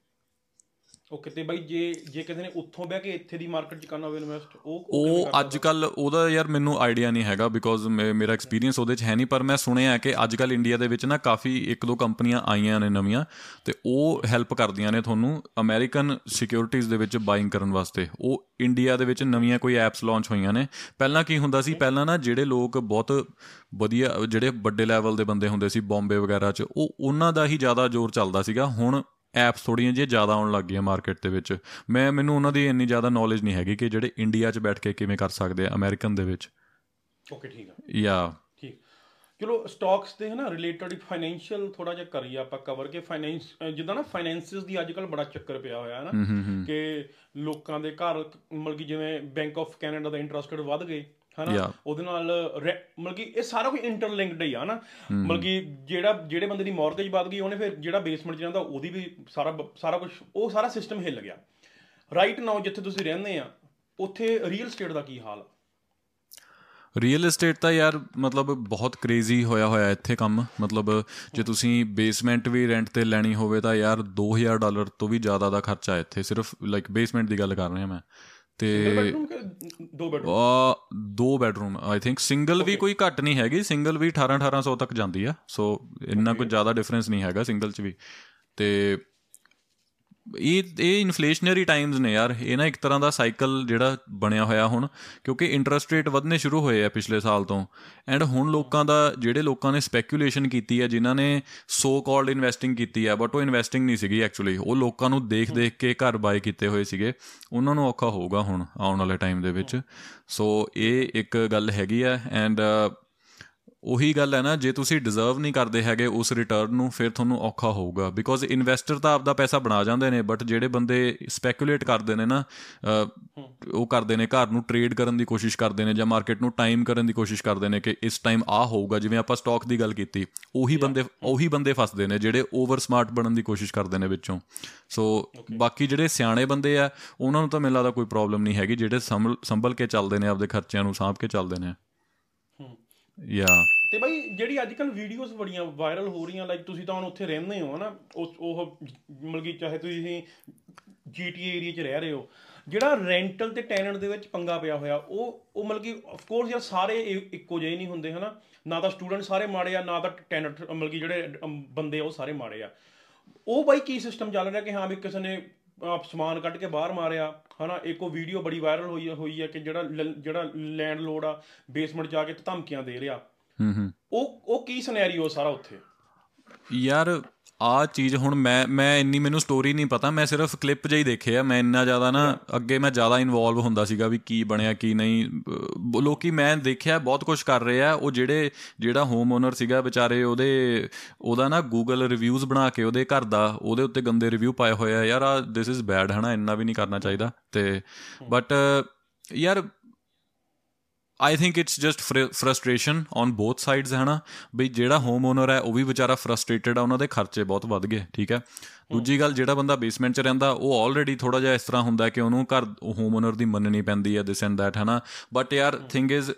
Speaker 1: ਓਕੇ ਤੇ ਬਾਈ ਜੇ ਜੇ ਕਿਸੇ ਨੇ ਉੱਥੋਂ ਬਹਿ ਕੇ ਇੱਥੇ ਦੀ ਮਾਰਕੀਟ 'ਚ ਕਰਨਾ ਹੋਵੇ ਇਨਵੈਸਟ ਉਹ
Speaker 2: ਉਹ ਅੱਜ ਕੱਲ ਉਹਦਾ ਯਾਰ ਮੈਨੂੰ ਆਈਡੀਆ ਨਹੀਂ ਹੈਗਾ ਬਿਕੋਜ਼ ਮੇਰਾ ਐਕਸਪੀਰੀਅੰਸ ਉਹਦੇ 'ਚ ਹੈ ਨਹੀਂ ਪਰ ਮੈਂ ਸੁਣਿਆ ਕਿ ਅੱਜ ਕੱਲ ਇੰਡੀਆ ਦੇ ਵਿੱਚ ਨਾ ਕਾਫੀ ਇੱਕ ਦੋ ਕੰਪਨੀਆਂ ਆਈਆਂ ਨੇ ਨਵੀਆਂ ਤੇ ਉਹ ਹੈਲਪ ਕਰਦੀਆਂ ਨੇ ਤੁਹਾਨੂੰ ਅਮਰੀਕਨ ਸਿਕਿਉਰਿਟੀਜ਼ ਦੇ ਵਿੱਚ ਬਾਇੰਗ ਕਰਨ ਵਾਸਤੇ। ਉਹ ਇੰਡੀਆ ਦੇ ਵਿੱਚ ਨਵੀਆਂ ਕੋਈ ਐਪਸ ਲਾਂਚ ਹੋਈਆਂ ਨੇ। ਪਹਿਲਾਂ ਕੀ ਹੁੰਦਾ ਸੀ ਪਹਿਲਾਂ ਨਾ ਜਿਹੜੇ ਲੋਕ ਬਹੁਤ ਵਧੀਆ ਜਿਹੜੇ ਵੱਡੇ ਲੈਵਲ ਦੇ ਬੰਦੇ ਹੁੰਦੇ ਸੀ ਬੰਬੇ ਵਗੈਰਾ 'ਚ ਉਹ ਉਹਨਾਂ ਦਾ ਹੀ ਜ਼ਿਆਦਾ ਜ਼ੋਰ ਚੱਲਦਾ ਸੀਗਾ। ਹੁਣ ਐਪਸ ਥੋੜੀਆਂ ਜਿਹੀਆਂ ਜ਼ਿਆਦਾ ਆਉਣ ਲੱਗ ਗਈਆਂ ਮਾਰਕੀਟ ਦੇ ਵਿੱਚ। ਮੈਂ ਮੈਨੂੰ ਉਹਨਾਂ ਦੀ ਇੰਨੀ ਜ਼ਿਆਦਾ ਨੌਲੇਜ ਨਹੀਂ ਹੈਗੀ ਕਿ ਜਿਹੜੇ ਇੰਡੀਆ 'ਚ ਬੈਠ ਕੇ ਕਿਵੇਂ ਕਰ ਸਕਦੇ ਆ ਅਮਰੀਕਨ ਦੇ ਵਿੱਚ।
Speaker 1: ਓਕੇ ਠੀਕ ਆ।
Speaker 2: ਯਾ
Speaker 1: ਠੀਕ। ਚਲੋ ਸਟਾਕਸ ਦੇ ਹਨਾ ਰਿਲੇਟਡ ਫਾਈਨੈਂਸ਼ੀਅਲ ਥੋੜਾ ਜਿਹਾ ਕਰੀਏ ਆਪਾਂ ਕਵਰ ਕੇ ਫਾਈਨੈਂਸ ਜਿੱਦਾਂ ਨਾ ਫਾਈਨੈਂਸਿਸ ਦੀ ਅੱਜਕੱਲ ਬੜਾ ਚੱਕਰ ਪਿਆ ਹੋਇਆ ਹੈ ਨਾ ਕਿ ਲੋਕਾਂ ਦੇ ਘਰ ਮਤਲਬ ਕਿ ਜਿਵੇਂ ਬੈਂਕ ਆਫ ਕੈਨੇਡਾ ਦਾ ਇੰਟਰਸਟ ਵਧ ਗਏ। ਹਨਾ? ਉਹਦੇ ਨਾਲ ਮਤਲਬ ਕਿ ਇਹ ਸਾਰਾ ਕੁਝ ਇੰਟਰਲਿੰਕਡ ਹੀ ਆ ਨਾ ਮਤਲਬ ਕਿ ਜਿਹੜਾ ਜਿਹੜੇ ਬੰਦੇ ਦੀ ਮਾਰਗੇਜ ਵੱਧ ਗਈ ਉਹਨੇ ਫਿਰ ਜਿਹੜਾ ਬੇਸਮੈਂਟ 'ਚ ਰਹਿੰਦਾ ਉਹਦੀ ਵੀ ਸਾਰਾ ਸਾਰਾ ਕੁਝ ਉਹ ਸਾਰਾ ਸਿਸਟਮ ਹਿੱਲ ਗਿਆ। ਰਾਈਟ ਨਾਓ ਜਿੱਥੇ ਤੁਸੀਂ ਰਹਿੰਦੇ ਆ ਉੱਥੇ ਰੀਅਲ ਸਟੇਟ ਦਾ ਕੀ ਹਾਲ
Speaker 2: ਰੀਅਲ ਏਸਟੇਟ ਤਾਂ ਯਾਰ ਮਤਲਬ ਬਹੁਤ ਕ੍ਰੇਜ਼ੀ ਹੋਇਆ ਹੋਇਆ ਇੱਥੇ ਕੰਮ। ਮਤਲਬ ਜੇ ਤੁਸੀਂ ਬੇਸਮੈਂਟ ਵੀ ਰੈਂਟ ਤੇ ਲੈਣੀ ਹੋਵੇ ਤਾਂ ਯਾਰ 2000 ਡਾਲਰ ਤੋਂ ਵੀ ਜ਼ਿਆਦਾ ਦਾ ਖਰਚਾ ਇੱਥੇ। ਸਿਰਫ ਲਾਈਕ ਬੇਸਮੈਂਟ ਦੀ ਗੱਲ ਕਰ ਰਿਹਾ ਮੈਂ। ਤੇ
Speaker 1: ਦੋ ਬੈਡਰੂਮ?
Speaker 2: ਆ ਦੋ ਬੈਡਰੂਮ ਆਈ ਥਿੰਕ ਸਿੰਗਲ ਵੀ ਕੋਈ ਘੱਟ ਨਹੀਂ ਹੈਗੀ ਸਿੰਗਲ ਵੀ 18 1800 ਤੱਕ ਜਾਂਦੀ ਆ ਸੋ ਇੰਨਾ ਕੋਈ ਜ਼ਿਆਦਾ ਡਿਫਰੈਂਸ ਨਹੀਂ ਹੈਗਾ ਸਿੰਗਲ ਚ ਵੀ। ਤੇ ਇਹ ਇਹ ਇਨਫਲੇਸ਼ਨਰੀ ਟਾਈਮਸ ਨੇ ਯਾਰ। ਇਹ ਨਾ ਇੱਕ ਤਰ੍ਹਾਂ ਦਾ ਸਾਈਕਲ ਜਿਹੜਾ ਬਣਿਆ ਹੋਇਆ ਹੁਣ ਕਿਉਂਕਿ ਇੰਟਰਸਟ ਰੇਟ ਵਧਨੇ ਸ਼ੁਰੂ ਹੋਏ ਆ ਪਿਛਲੇ ਸਾਲ ਤੋਂ। ਐਂਡ ਹੁਣ ਲੋਕਾਂ ਦਾ ਜਿਹੜੇ ਲੋਕਾਂ ਨੇ ਸਪੈਕੂਲੇਸ਼ਨ ਕੀਤੀ ਹੈ ਜਿਨ੍ਹਾਂ ਨੇ ਸੋ ਕਾਲਡ ਇਨਵੈਸਟਿੰਗ ਕੀਤੀ ਹੈ ਬਟ ਉਹ ਇਨਵੈਸਟਿੰਗ ਨਹੀਂ ਸੀਗੀ ਐਕਚੁਅਲੀ ਉਹ ਲੋਕਾਂ ਨੂੰ ਦੇਖ ਦੇਖ ਕੇ ਘਰ ਬਾਏ ਕੀਤੇ ਹੋਏ ਸੀਗੇ। ਉਹਨਾਂ ਨੂੰ ਔਖਾ ਹੋਊਗਾ ਹੁਣ ਆਉਣ ਵਾਲੇ ਟਾਈਮ ਦੇ ਵਿੱਚ। ਸੋ ਇਹ ਇੱਕ ਗੱਲ ਹੈਗੀ ਆ ਐਂਡ ਉਹੀ ਗੱਲ ਹੈ ਨਾ ਜੇ ਤੁਸੀਂ ਡਿਜ਼ਰਵ ਨਹੀਂ ਕਰਦੇ ਹੈਗੇ ਉਸ ਰਿਟਰਨ ਨੂੰ ਫਿਰ ਤੁਹਾਨੂੰ ਔਖਾ ਹੋਊਗਾ। ਬਿਕੋਜ਼ ਇਨਵੈਸਟਰ ਤਾਂ ਆਪਦਾ ਪੈਸਾ ਬਣਾ ਜਾਂਦੇ ਨੇ ਬਟ ਜਿਹੜੇ ਬੰਦੇ ਸਪੈਕੂਲੇਟ ਕਰਦੇ ਨੇ ਨਾ ਉਹ ਕਰਦੇ ਨੇ ਘਰ ਨੂੰ ਟ੍ਰੇਡ ਕਰਨ ਦੀ ਕੋਸ਼ਿਸ਼ ਕਰਦੇ ਨੇ ਜਾਂ ਮਾਰਕੀਟ ਨੂੰ ਟਾਈਮ ਕਰਨ ਦੀ ਕੋਸ਼ਿਸ਼ ਕਰਦੇ ਨੇ ਕਿ ਇਸ ਟਾਈਮ ਆ ਹੋਊਗਾ। ਜਿਵੇਂ ਆਪਾਂ ਸਟਾਕ ਦੀ ਗੱਲ ਕੀਤੀ ਉਹੀ ਬੰਦੇ ਉਹੀ ਬੰਦੇ ਫਸਦੇ ਨੇ ਜਿਹੜੇ ਓਵਰ ਸਮਾਰਟ ਬਣਨ ਦੀ ਕੋਸ਼ਿਸ਼ ਕਰਦੇ ਨੇ ਵਿੱਚੋਂ। ਸੋ ਬਾਕੀ ਜਿਹੜੇ ਸਿਆਣੇ ਬੰਦੇ ਆ ਉਹਨਾਂ ਨੂੰ ਤਾਂ ਮੈਨੂੰ ਲੱਗਦਾ ਕੋਈ ਪ੍ਰੋਬਲਮ ਨਹੀਂ ਹੈਗੀ ਜਿਹੜੇ ਸੰਭਲ ਕੇ ਚੱਲਦੇ ਨੇ ਆਪਦੇ ਖਰਚਿਆਂ ਨੂੰ ਸਾਂਭ ਕੇ ਚੱਲਦੇ ਨੇ। ਯਾ
Speaker 1: ਤੇ ਬਾਈ ਜਿਹੜੀ ਅੱਜ ਕੱਲ ਵੀਡੀਓਜ਼ ਬੜੀਆਂ ਵਾਇਰਲ ਹੋ ਰਹੀਆਂ ਲਾਈਕ ਤੁਸੀਂ ਤਾਂ ਹੁਣ ਉੱਥੇ ਰਹਿੰਦੇ ਹੋ, ਹਨਾ? ਉਹ ਉਹ ਮਤਲਬ ਕਿ ਚਾਹੇ ਤੁਸੀਂ ਜੀਟੀਏ ਏਰੀਆ 'ਚ ਰਹਿ ਰਹੇ ਹੋ, ਜਿਹੜਾ ਰੈਂਟਲ ਤੇ ਟੈਨੈਂਟ ਦੇ ਵਿੱਚ ਪੰਗਾ ਪਿਆ ਹੋਇਆ, ਉਹ ਉਹ ਮਤਲਬ ਕਿ ਆਫ ਕੋਰਸ ਯਾਰ ਸਾਰੇ ਇੱਕੋ ਜਿਹੇ ਨਹੀਂ ਹੁੰਦੇ, ਹਨਾ? ਨਾ ਤਾਂ ਸਟੂਡੈਂਟ ਸਾਰੇ ਮਾੜੇ ਆ, ਨਾ ਤਾਂ ਟੈਨੈਂਟ ਮਤਲਬ ਕਿ ਜਿਹੜੇ ਬੰਦੇ ਆ, ਉਹ ਸਾਰੇ ਮਾੜੇ ਆ। ਉਹ ਬਾਈ ਕੀ ਸਿਸਟਮ ਚੱਲ ਰਿਹਾ ਕਿ ਹਾਂ ਵੀ ਕਿਸੇ ਨੇ ਸਮਾਨ ਕੱਢ ਕੇ ਬਾਹਰ ਮਾਰਿਆ ਹਨਾ ਇੱਕ ਉਹ ਵੀਡੀਓ ਬੜੀ ਵਾਇਰਲ ਹੋਈ ਹੋਈ ਹੈ ਕਿ ਜਿਹੜਾ ਜਿਹੜਾ ਲੈਂਡ ਲੋਡ ਆ ਬੇਸਮੈਂਟ ਜਾ ਕੇ ਧਮਕੀਆਂ ਦੇ ਰਿਹਾ।
Speaker 2: ਹੂੰ ਹੂੰ।
Speaker 1: ਉਹ ਉਹ ਕੀ ਸਿਨੈਰੀਓ ਸਾਰਾ ਉੱਥੇ?
Speaker 2: ਯਾਰ ਆ ਚੀਜ਼ ਹੁਣ ਮੈਂ ਮੈਂ ਇੰਨੀ ਮੈਨੂੰ ਸਟੋਰੀ ਨਹੀਂ ਪਤਾ ਮੈਂ ਸਿਰਫ ਕਲਿੱਪ ਜਿਹੀ ਦੇਖਿਆ ਮੈਂ ਇੰਨਾ ਜ਼ਿਆਦਾ ਨਾ ਅੱਗੇ ਮੈਂ ਜ਼ਿਆਦਾ ਇਨਵੋਲਵ ਹੁੰਦਾ ਸੀਗਾ ਵੀ ਕੀ ਬਣਿਆ ਕੀ ਨਹੀਂ। ਲੋਕੀ ਮੈਂ ਦੇਖਿਆ ਬਹੁਤ ਕੁਝ ਕਰ ਰਹੇ ਆ। ਉਹ ਜਿਹੜੇ ਜਿਹੜਾ ਹੋਮ ਓਨਰ ਸੀਗਾ ਵਿਚਾਰੇ ਉਹਦੇ ਉਹਦਾ ਨਾ ਗੂਗਲ ਰਿਵਿਊਜ਼ ਬਣਾ ਕੇ ਉਹਦੇ ਘਰ ਦਾ ਉਹਦੇ ਉੱਤੇ ਗੰਦੇ ਰਿਵਿਊ ਪਾਏ ਹੋਏ ਆ। ਯਾਰ ਆ ਦਿਸ ਇਜ਼ ਬੈਡ ਹਨਾ ਇੰਨਾ ਵੀ ਨਹੀਂ ਕਰਨਾ ਚਾਹੀਦਾ। ਤੇ ਬਟ ਯਾਰ I think it's just frustration on both sides ਹੈ ਨਾ? ਬਈ ਜਿਹੜਾ ਹੋਮ ਓਨਰ ਹੈ ਉਹ ਵੀ ਵਿਚਾਰਾ ਫਰਸਟ੍ਰੇਟਡ ਆ ਉਹਨਾਂ ਦੇ ਖਰਚੇ ਬਹੁਤ ਵੱਧ ਗਏ ਠੀਕ ਹੈ? ਦੂਜੀ ਗੱਲ ਜਿਹੜਾ ਬੰਦਾ ਬੇਸਮੈਂਟ 'ਚ ਰਹਿੰਦਾ ਉਹ ਆਲਰੇਡੀ ਥੋੜਾ ਜਿਹਾ ਇਸ ਤਰ੍ਹਾਂ ਹੁੰਦਾ ਕਿ ਉਹਨੂੰ ਘਰ ਹੋਮ ਓਨਰ ਦੀ ਮੰਨਣੀ ਪੈਂਦੀ ਹੈ ਦਿਸ ਐਂਡ ਦੈਟ ਹੈ ਨਾ? ਬਟ ਯਾਰ ਥਿੰਗ ਇਜ਼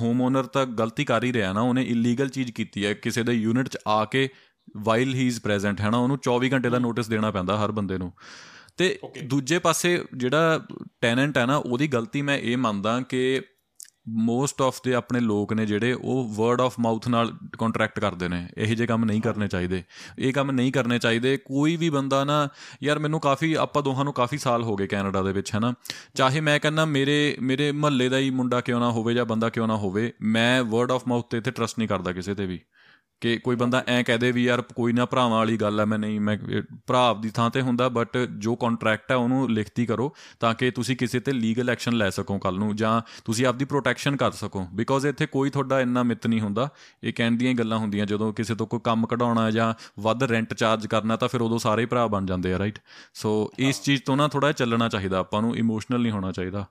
Speaker 2: ਹੋਮ ਓਨਰ ਤਾਂ ਗਲਤੀ ਕਰ ਹੀ ਰਿਹਾ ਨਾ ਉਹਨੇ ਇਲੀਗਲ ਚੀਜ਼ ਕੀਤੀ ਹੈ ਕਿਸੇ ਦੇ ਯੂਨਿਟ 'ਚ ਆ ਕੇ ਵਾਈਲ ਹੀ ਇਜ਼ ਪ੍ਰੈਜ਼ੈਂਟ ਹੈ ਨਾ? ਉਹਨੂੰ 24 ਘੰਟੇ ਦਾ ਨੋਟਿਸ ਦੇਣਾ ਪੈਂਦਾ ਹਰ ਬੰਦੇ ਨੂੰ। ਤੇ ਦੂਜੇ ਪਾਸੇ ਜਿਹੜਾ ਟੈਨੈਂਟ ਹੈ ਨਾ ਉਹਦੀ ਗਲਤੀ ਮੈਂ ਇਹ ਮੰਨਦਾ ਕਿ ਮੋਸਟ ਆਫ ਦੇ ਆਪਣੇ ਲੋਕ ਨੇ ਜਿਹੜੇ ਉਹ ਵਰਡ ਆਫ ਮਾਊਥ ਨਾਲ ਕੰਟਰੈਕਟ ਕਰਦੇ ਨੇ। ਇਹੋ ਜਿਹੇ ਕੰਮ ਨਹੀਂ ਕਰਨੇ ਚਾਹੀਦੇ। ਇਹ ਕੰਮ ਨਹੀਂ ਕਰਨੇ ਚਾਹੀਦੇ। ਕੋਈ ਵੀ ਬੰਦਾ ਨਾ, ਯਾਰ ਮੈਨੂੰ ਕਾਫੀ, ਆਪਾਂ ਦੋਹਾਂ ਨੂੰ ਕਾਫੀ ਸਾਲ ਹੋ ਗਏ ਕੈਨੇਡਾ ਦੇ ਵਿੱਚ, ਹੈਨਾ। ਚਾਹੇ ਮੈਂ ਕਹਿੰਦਾ ਮੇਰੇ ਮੇਰੇ ਮਹੱਲੇ ਦਾ ਹੀ ਮੁੰਡਾ ਕਿਉਂ ਨਾ ਹੋਵੇ ਜਾਂ ਬੰਦਾ ਕਿਉਂ ਨਾ ਹੋਵੇ, ਮੈਂ ਵਰਡ ਆਫ ਮਾਊਥ ਤੇ ਇੱਥੇ ਟਰਸਟ ਨਹੀਂ ਕਰਦਾ ਕਿਸੇ ਤੇ ਵੀ। ਕਿ ਕੋਈ ਬੰਦਾ ਐ ਕਹਦੇ ਵੀ ਯਾਰ ਕੋਈ ਨਾ ਭਰਾਵਾਂ ਵਾਲੀ ਗੱਲ ਐ ਮੈਂ ਨਹੀਂ ਮੈਂ ਭਰਾ ਦੀ ਥਾਂ ਤੇ ਹੁੰਦਾ ਬਟ ਜੋ ਕੰਟਰੈਕਟ ਹੈ ਉਹਨੂੰ ਲਿਖਤੀ ਕਰੋ ਤਾਂ ਕਿ ਤੁਸੀਂ ਕਿਸੇ ਤੇ ਲੀਗਲ ਐਕਸ਼ਨ ਲੈ ਸਕੋ ਕੱਲ ਨੂੰ ਜਾਂ ਤੁਸੀਂ ਆਪਦੀ ਪ੍ਰੋਟੈਕਸ਼ਨ ਕਰ ਸਕੋ ਬਿਕੋਜ਼ ਇੱਥੇ ਕੋਈ ਤੁਹਾਡਾ ਇੰਨਾ ਮਿੱਤ ਨਹੀਂ ਹੁੰਦਾ। ਇਹ ਕਹਿਣ ਦੀਆਂ ਗੱਲਾਂ ਹੁੰਦੀਆਂ ਜਦੋਂ ਕਿਸੇ ਤੋਂ ਕੋਈ ਕੰਮ ਕਢਾਉਣਾ ਜਾਂ ਵੱਧ ਰੈਂਟ ਚਾਰਜ ਕਰਨਾ ਤਾਂ ਫਿਰ ਉਦੋਂ ਸਾਰੇ ਭਰਾ ਬਣ ਜਾਂਦੇ ਆ ਰਾਈਟ ਸੋ ਇਸ ਚੀਜ਼ ਤੋਂ ਨਾ ਥੋੜਾ ਚੱਲਣਾ ਚਾਹੀਦਾ ਆਪਾਂ ਨੂੰ ਇਮੋਸ਼ਨਲ ਨਹੀਂ ਹੋਣਾ ਚਾਹੀਦਾ।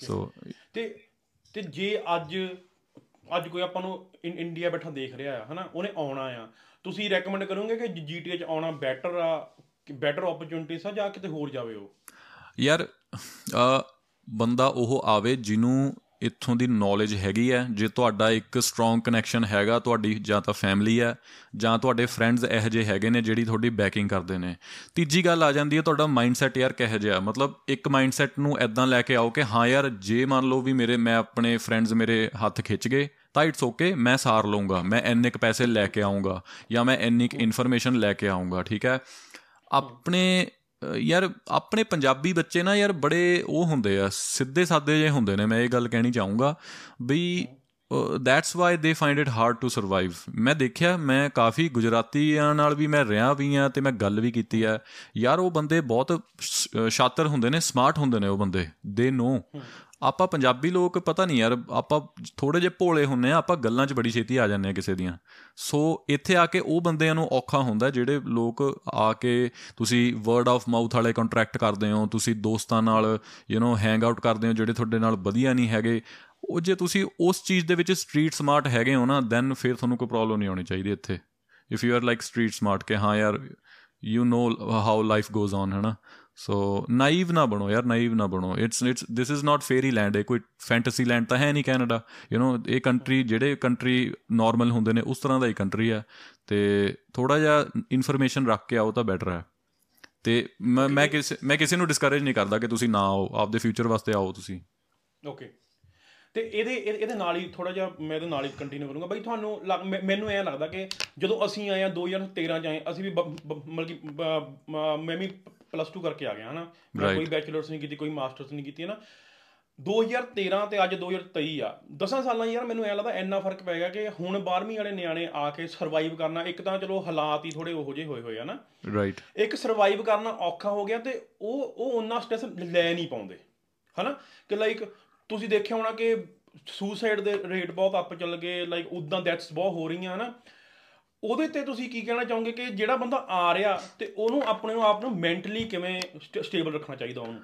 Speaker 2: ਸੋ
Speaker 1: ਤੇ ਤੇ ਜੇ ਅੱਜ ਅੱਜ ਕੋਈ ਆਪਾਂ ਨੂੰ ਇੰਡੀਆ ਬੈਠਾ ਦੇਖ ਰਿਹਾ ਆ, ਹਨਾ? ਉਹਨੇ ਆਉਣਾ ਆ। ਤੁਸੀਂ ਰეკਮੈਂਡ ਕਰੋਗੇ ਕਿ ਜੀਟੀਏ ਚ ਆਉਣਾ ਬੈਟਰ ਆ, ਕਿ ਬੈਟਰ ਓਪਰਚੁਨਿਟੀਸ ਆ, ਜਾਂ ਕਿਤੇ ਹੋਰ ਜਾਵੇ ਉਹ?
Speaker 2: ਯਾਰ ਬੰਦਾ ਉਹ ਆਵੇ ਜਿਹਨੂੰ ਇੱਥੋਂ ਦੀ ਨੌਲੇਜ ਹੈਗੀ ਹੈ ਜੇ ਤੁਹਾਡਾ ਇੱਕ ਸਟਰੋਂਗ ਕਨੈਕਸ਼ਨ ਹੈਗਾ ਤੁਹਾਡੀ, ਜਾਂ ਤਾਂ ਫੈਮਿਲੀ ਹੈ ਜਾਂ ਤੁਹਾਡੇ ਫਰੈਂਡਸ ਇਹੋ ਜਿਹੇ ਹੈਗੇ ਨੇ ਜਿਹੜੀ ਤੁਹਾਡੀ ਬੈਕਿੰਗ ਕਰਦੇ ਨੇ। ਤੀਜੀ ਗੱਲ ਆ ਜਾਂਦੀ ਹੈ ਤੁਹਾਡਾ ਮਾਈਂਡਸੈਟ ਯਾਰ ਕਿਹੋ ਜਿਹਾ? ਮਤਲਬ ਇੱਕ ਮਾਈਂਡਸੈਟ ਨੂੰ ਐਦਾਂ ਲੈ ਕੇ ਆਓ ਕਿ ਹਾਂ ਯਾਰ, ਜੇ ਮੰਨ ਲਓ ਵੀ ਮੇਰੇ, ਮੈਂ ਆਪਣੇ ਫਰੈਂਡਸ ਮੇਰੇ ਹੱਥ ਖਿੱਚ ਗਏ ਤਾਂ ਇਟਸ ਓਕੇ ਮੈਂ ਸਾਰ ਲਵਾਂਗਾ ਮੈਂ ਇੰਨੇ ਕ ਪੈਸੇ ਲੈ ਕੇ ਆਉਂਗਾ ਜਾਂ ਮੈਂ ਇੰਨੀ ਕ ਇਨਫੋਰਮੇਸ਼ਨ ਲੈ ਕੇ ਆਉਂਗਾ ਠੀਕ ਹੈ? ਆਪਣੇ ਯਾਰ ਆਪਣੇ ਪੰਜਾਬੀ ਬੱਚੇ ਨਾ ਯਾਰ ਬੜੇ ਉਹ ਹੁੰਦੇ ਆ, ਸਿੱਧੇ ਸਾਦੇ ਜੇ ਹੁੰਦੇ ਨੇ, ਮੈਂ ਇਹ ਗੱਲ ਕਹਿਣੀ ਚਾਹੂੰਗਾ ਵੀ that's why they find it hard to survive ਮੈਂ ਦੇਖਿਆ, ਮੈਂ ਕਾਫੀ ਗੁਜਰਾਤੀਆਂ ਨਾਲ ਵੀ ਮੈਂ ਰਿਹਾ ਵੀ ਆ ਤੇ ਮੈਂ ਗੱਲ ਵੀ ਕੀਤੀ ਆ ਯਾਰ ਉਹ ਬੰਦੇ ਬਹੁਤ ਸ਼ਾਤਰ ਹੁੰਦੇ ਨੇ ਸਮਾਰਟ ਹੁੰਦੇ ਨੇ ਉਹ ਬੰਦੇ ਦੇ ਨੋ ਆਪਾਂ ਪੰਜਾਬੀ ਲੋਕ ਪਤਾ ਨਹੀਂ ਯਾਰ ਆਪਾਂ ਥੋੜੇ ਜਿਹਾ ਭੋਲੇ ਹੁੰਨੇ ਆ ਆਪਾਂ ਗੱਲਾਂ 'ਚ ਬੜੀ ਛੇਤੀ ਆ ਜਾਂਦੇ ਆ ਕਿਸੇ ਦੀਆਂ ਸੋ ਇੱਥੇ ਆ ਕੇ ਉਹ ਬੰਦਿਆਂ ਨੂੰ ਔਖਾ ਹੁੰਦਾ ਜਿਹੜੇ ਲੋਕ ਆ ਕੇ ਤੁਸੀਂ ਵਰਡ ਆਫ ਮਾਊਥ ਵਾਲੇ ਕੰਟਰੈਕਟ ਕਰਦੇ ਹੋ ਤੁਸੀਂ ਦੋਸਤਾਂ ਨਾਲ ਯੂ نو ਹੈਂਗ ਆਊਟ ਕਰਦੇ ਹੋ ਜਿਹੜੇ ਤੁਹਾਡੇ ਨਾਲ ਵਧੀਆ ਨਹੀਂ ਹੈਗੇ ਉਹ ਜੇ ਤੁਸੀਂ ਉਸ ਚੀਜ਼ ਦੇ ਵਿੱਚ ਸਟਰੀਟ ਸਮਾਰਟ ਹੈਗੇ ਹੋ ਨਾ ਦੈਨ ਫਿਰ ਤੁਹਾਨੂੰ ਕੋਈ ਪ੍ਰੋਬਲਮ ਨਹੀਂ ਆਉਣੀ ਚਾਹੀਦੀ ਇੱਥੇ if you are like street smart ਕਿ ਹਾਂ ਯਾਰ you know how life goes on ਹੈ ਨਾ ਸੋ ਨਾਈਵ ਨਾ ਬਣੋ ਯਾਰ ਨਾਈਵ ਨਾ ਬਣੋ it's it's this is not fairy land ਇਹ ਕੋਈ ਫੈਂਟਸੀ ਲੈਂਡ ਤਾਂ ਹੈ ਨਹੀਂ ਕੈਨੇਡਾ ਯੂ نو ਇਹ ਕੰਟਰੀ ਜਿਹੜੇ ਕੰਟਰੀ ਨਾਰਮਲ ਹੁੰਦੇ ਨੇ ਉਸ ਤਰ੍ਹਾਂ ਦਾ ਹੀ ਕੰਟਰੀ ਹੈ ਤੇ ਥੋੜਾ ਜਿਹਾ ਇਨਫੋਰਮੇਸ਼ਨ ਰੱਖ ਕੇ ਆਓ ਤਾਂ ਬੈਟਰ ਹੈ ਤੇ ਮੈਂ ਕਿਸੇ ਮੈਂ ਕਿਸੇ ਨੂੰ ਡਿਸਕਰੇਜ ਨਹੀਂ ਕਰਦਾ ਕਿ ਤੁਸੀਂ ਨਾ ਆਓ ਆਪਦੇ ਫਿਊਚਰ ਵਾਸਤੇ ਆਓ ਤੁਸੀਂ
Speaker 1: ਓਕੇ ਤੇ ਇਹਦੇ ਇਹਦੇ ਨਾਲ ਹੀ ਥੋੜਾ ਜਿਹਾ ਮੈਂ ਇਹਦੇ ਨਾਲ ਹੀ ਕੰਟੀਨਿਊ ਕਰੂੰਗਾ ਬਾਈ ਤੁਹਾਨੂੰ ਮੈਨੂੰ ਐ ਲੱਗਦਾ ਕਿ ਜਦੋਂ ਅਸੀਂ ਆਏ ਆ 2013 ਚ ਆਏ ਅਸੀਂ ਵੀ ਮਤਲਬ ਕਿ ਮੈਂ ਵੀ ਪਲੱਸ 2 ਕਰਕੇ ਆ ਗਿਆ ਹਨਾ? ਮੈਂ ਕੋਈ ਬੈਚਲਰਸ ਨਹੀਂ ਕੀਤੀ ਕੋਈ ਮਾਸਟਰਸ ਨਹੀਂ ਕੀਤੀ ਹੈ ਨਾ 2013 ਤੇ ਅੱਜ 2023 ਆ। 10 ਸਾਲਾਂ ਯਾਰ ਮੈਨੂੰ ਐ ਲੱਗਦਾ ਇੰਨਾ ਫ਼ਰਕ ਪੈ ਗਿਆ ਕਿ ਹੁਣ 12ਵੀਂ ਵਾਲੇ ਨਿਆਣੇ ਆ ਕੇ ਸਰਵਾਈਵ ਕਰਨਾ ਇੱਕ ਤਾਂ ਚਲੋ ਹਾਲਾਤ ਹੀ ਥੋੜੇ ਉਹੋ ਜਿਹੇ ਹੋਏ ਹੋਏ ਆ ਨਾ
Speaker 2: ਰਾਈਟ
Speaker 1: ਇੱਕ ਸਰਵਾਈਵ ਕਰਨਾ ਔਖਾ ਹੋ ਗਿਆ ਤੇ ਉਹ ਉਹ ਉਹਨਾਂ ਸਟ੍ਰੈਸ ਲੈ ਨਹੀਂ ਪਾਉਂਦੇ ਹਨਾ? ਕਿ ਲਾਈਕ ਤੁਸੀਂ ਦੇਖਿਆ ਹੋਣਾ ਕਿ ਸੁਸਾਈਡ ਦੇ ਰੇਟ ਬਹੁਤ ਅੱਪ ਚੱਲ ਗਏ ਲਾਈਕ ਉਦਾਂ ਡੈਥਸ ਬਹੁਤ ਹੋ ਰਹੀਆਂ ਹਨਾ? ਉਹਦੇ ਤੇ ਤੁਸੀਂ ਕੀ ਕਹਿਣਾ ਚਾਹੋਗੇ ਕਿ ਜਿਹੜਾ ਬੰਦਾ ਆ ਰਿਹਾ ਤੇ ਉਹਨੂੰ ਆਪਣੇ ਨੂੰ ਆਪ ਨੂੰ ਮੈਂਟਲੀ ਕਿਵੇਂ ਸਟੇਬਲ ਰੱਖਣਾ ਚਾਹੀਦਾ ਉਹਨੂੰ?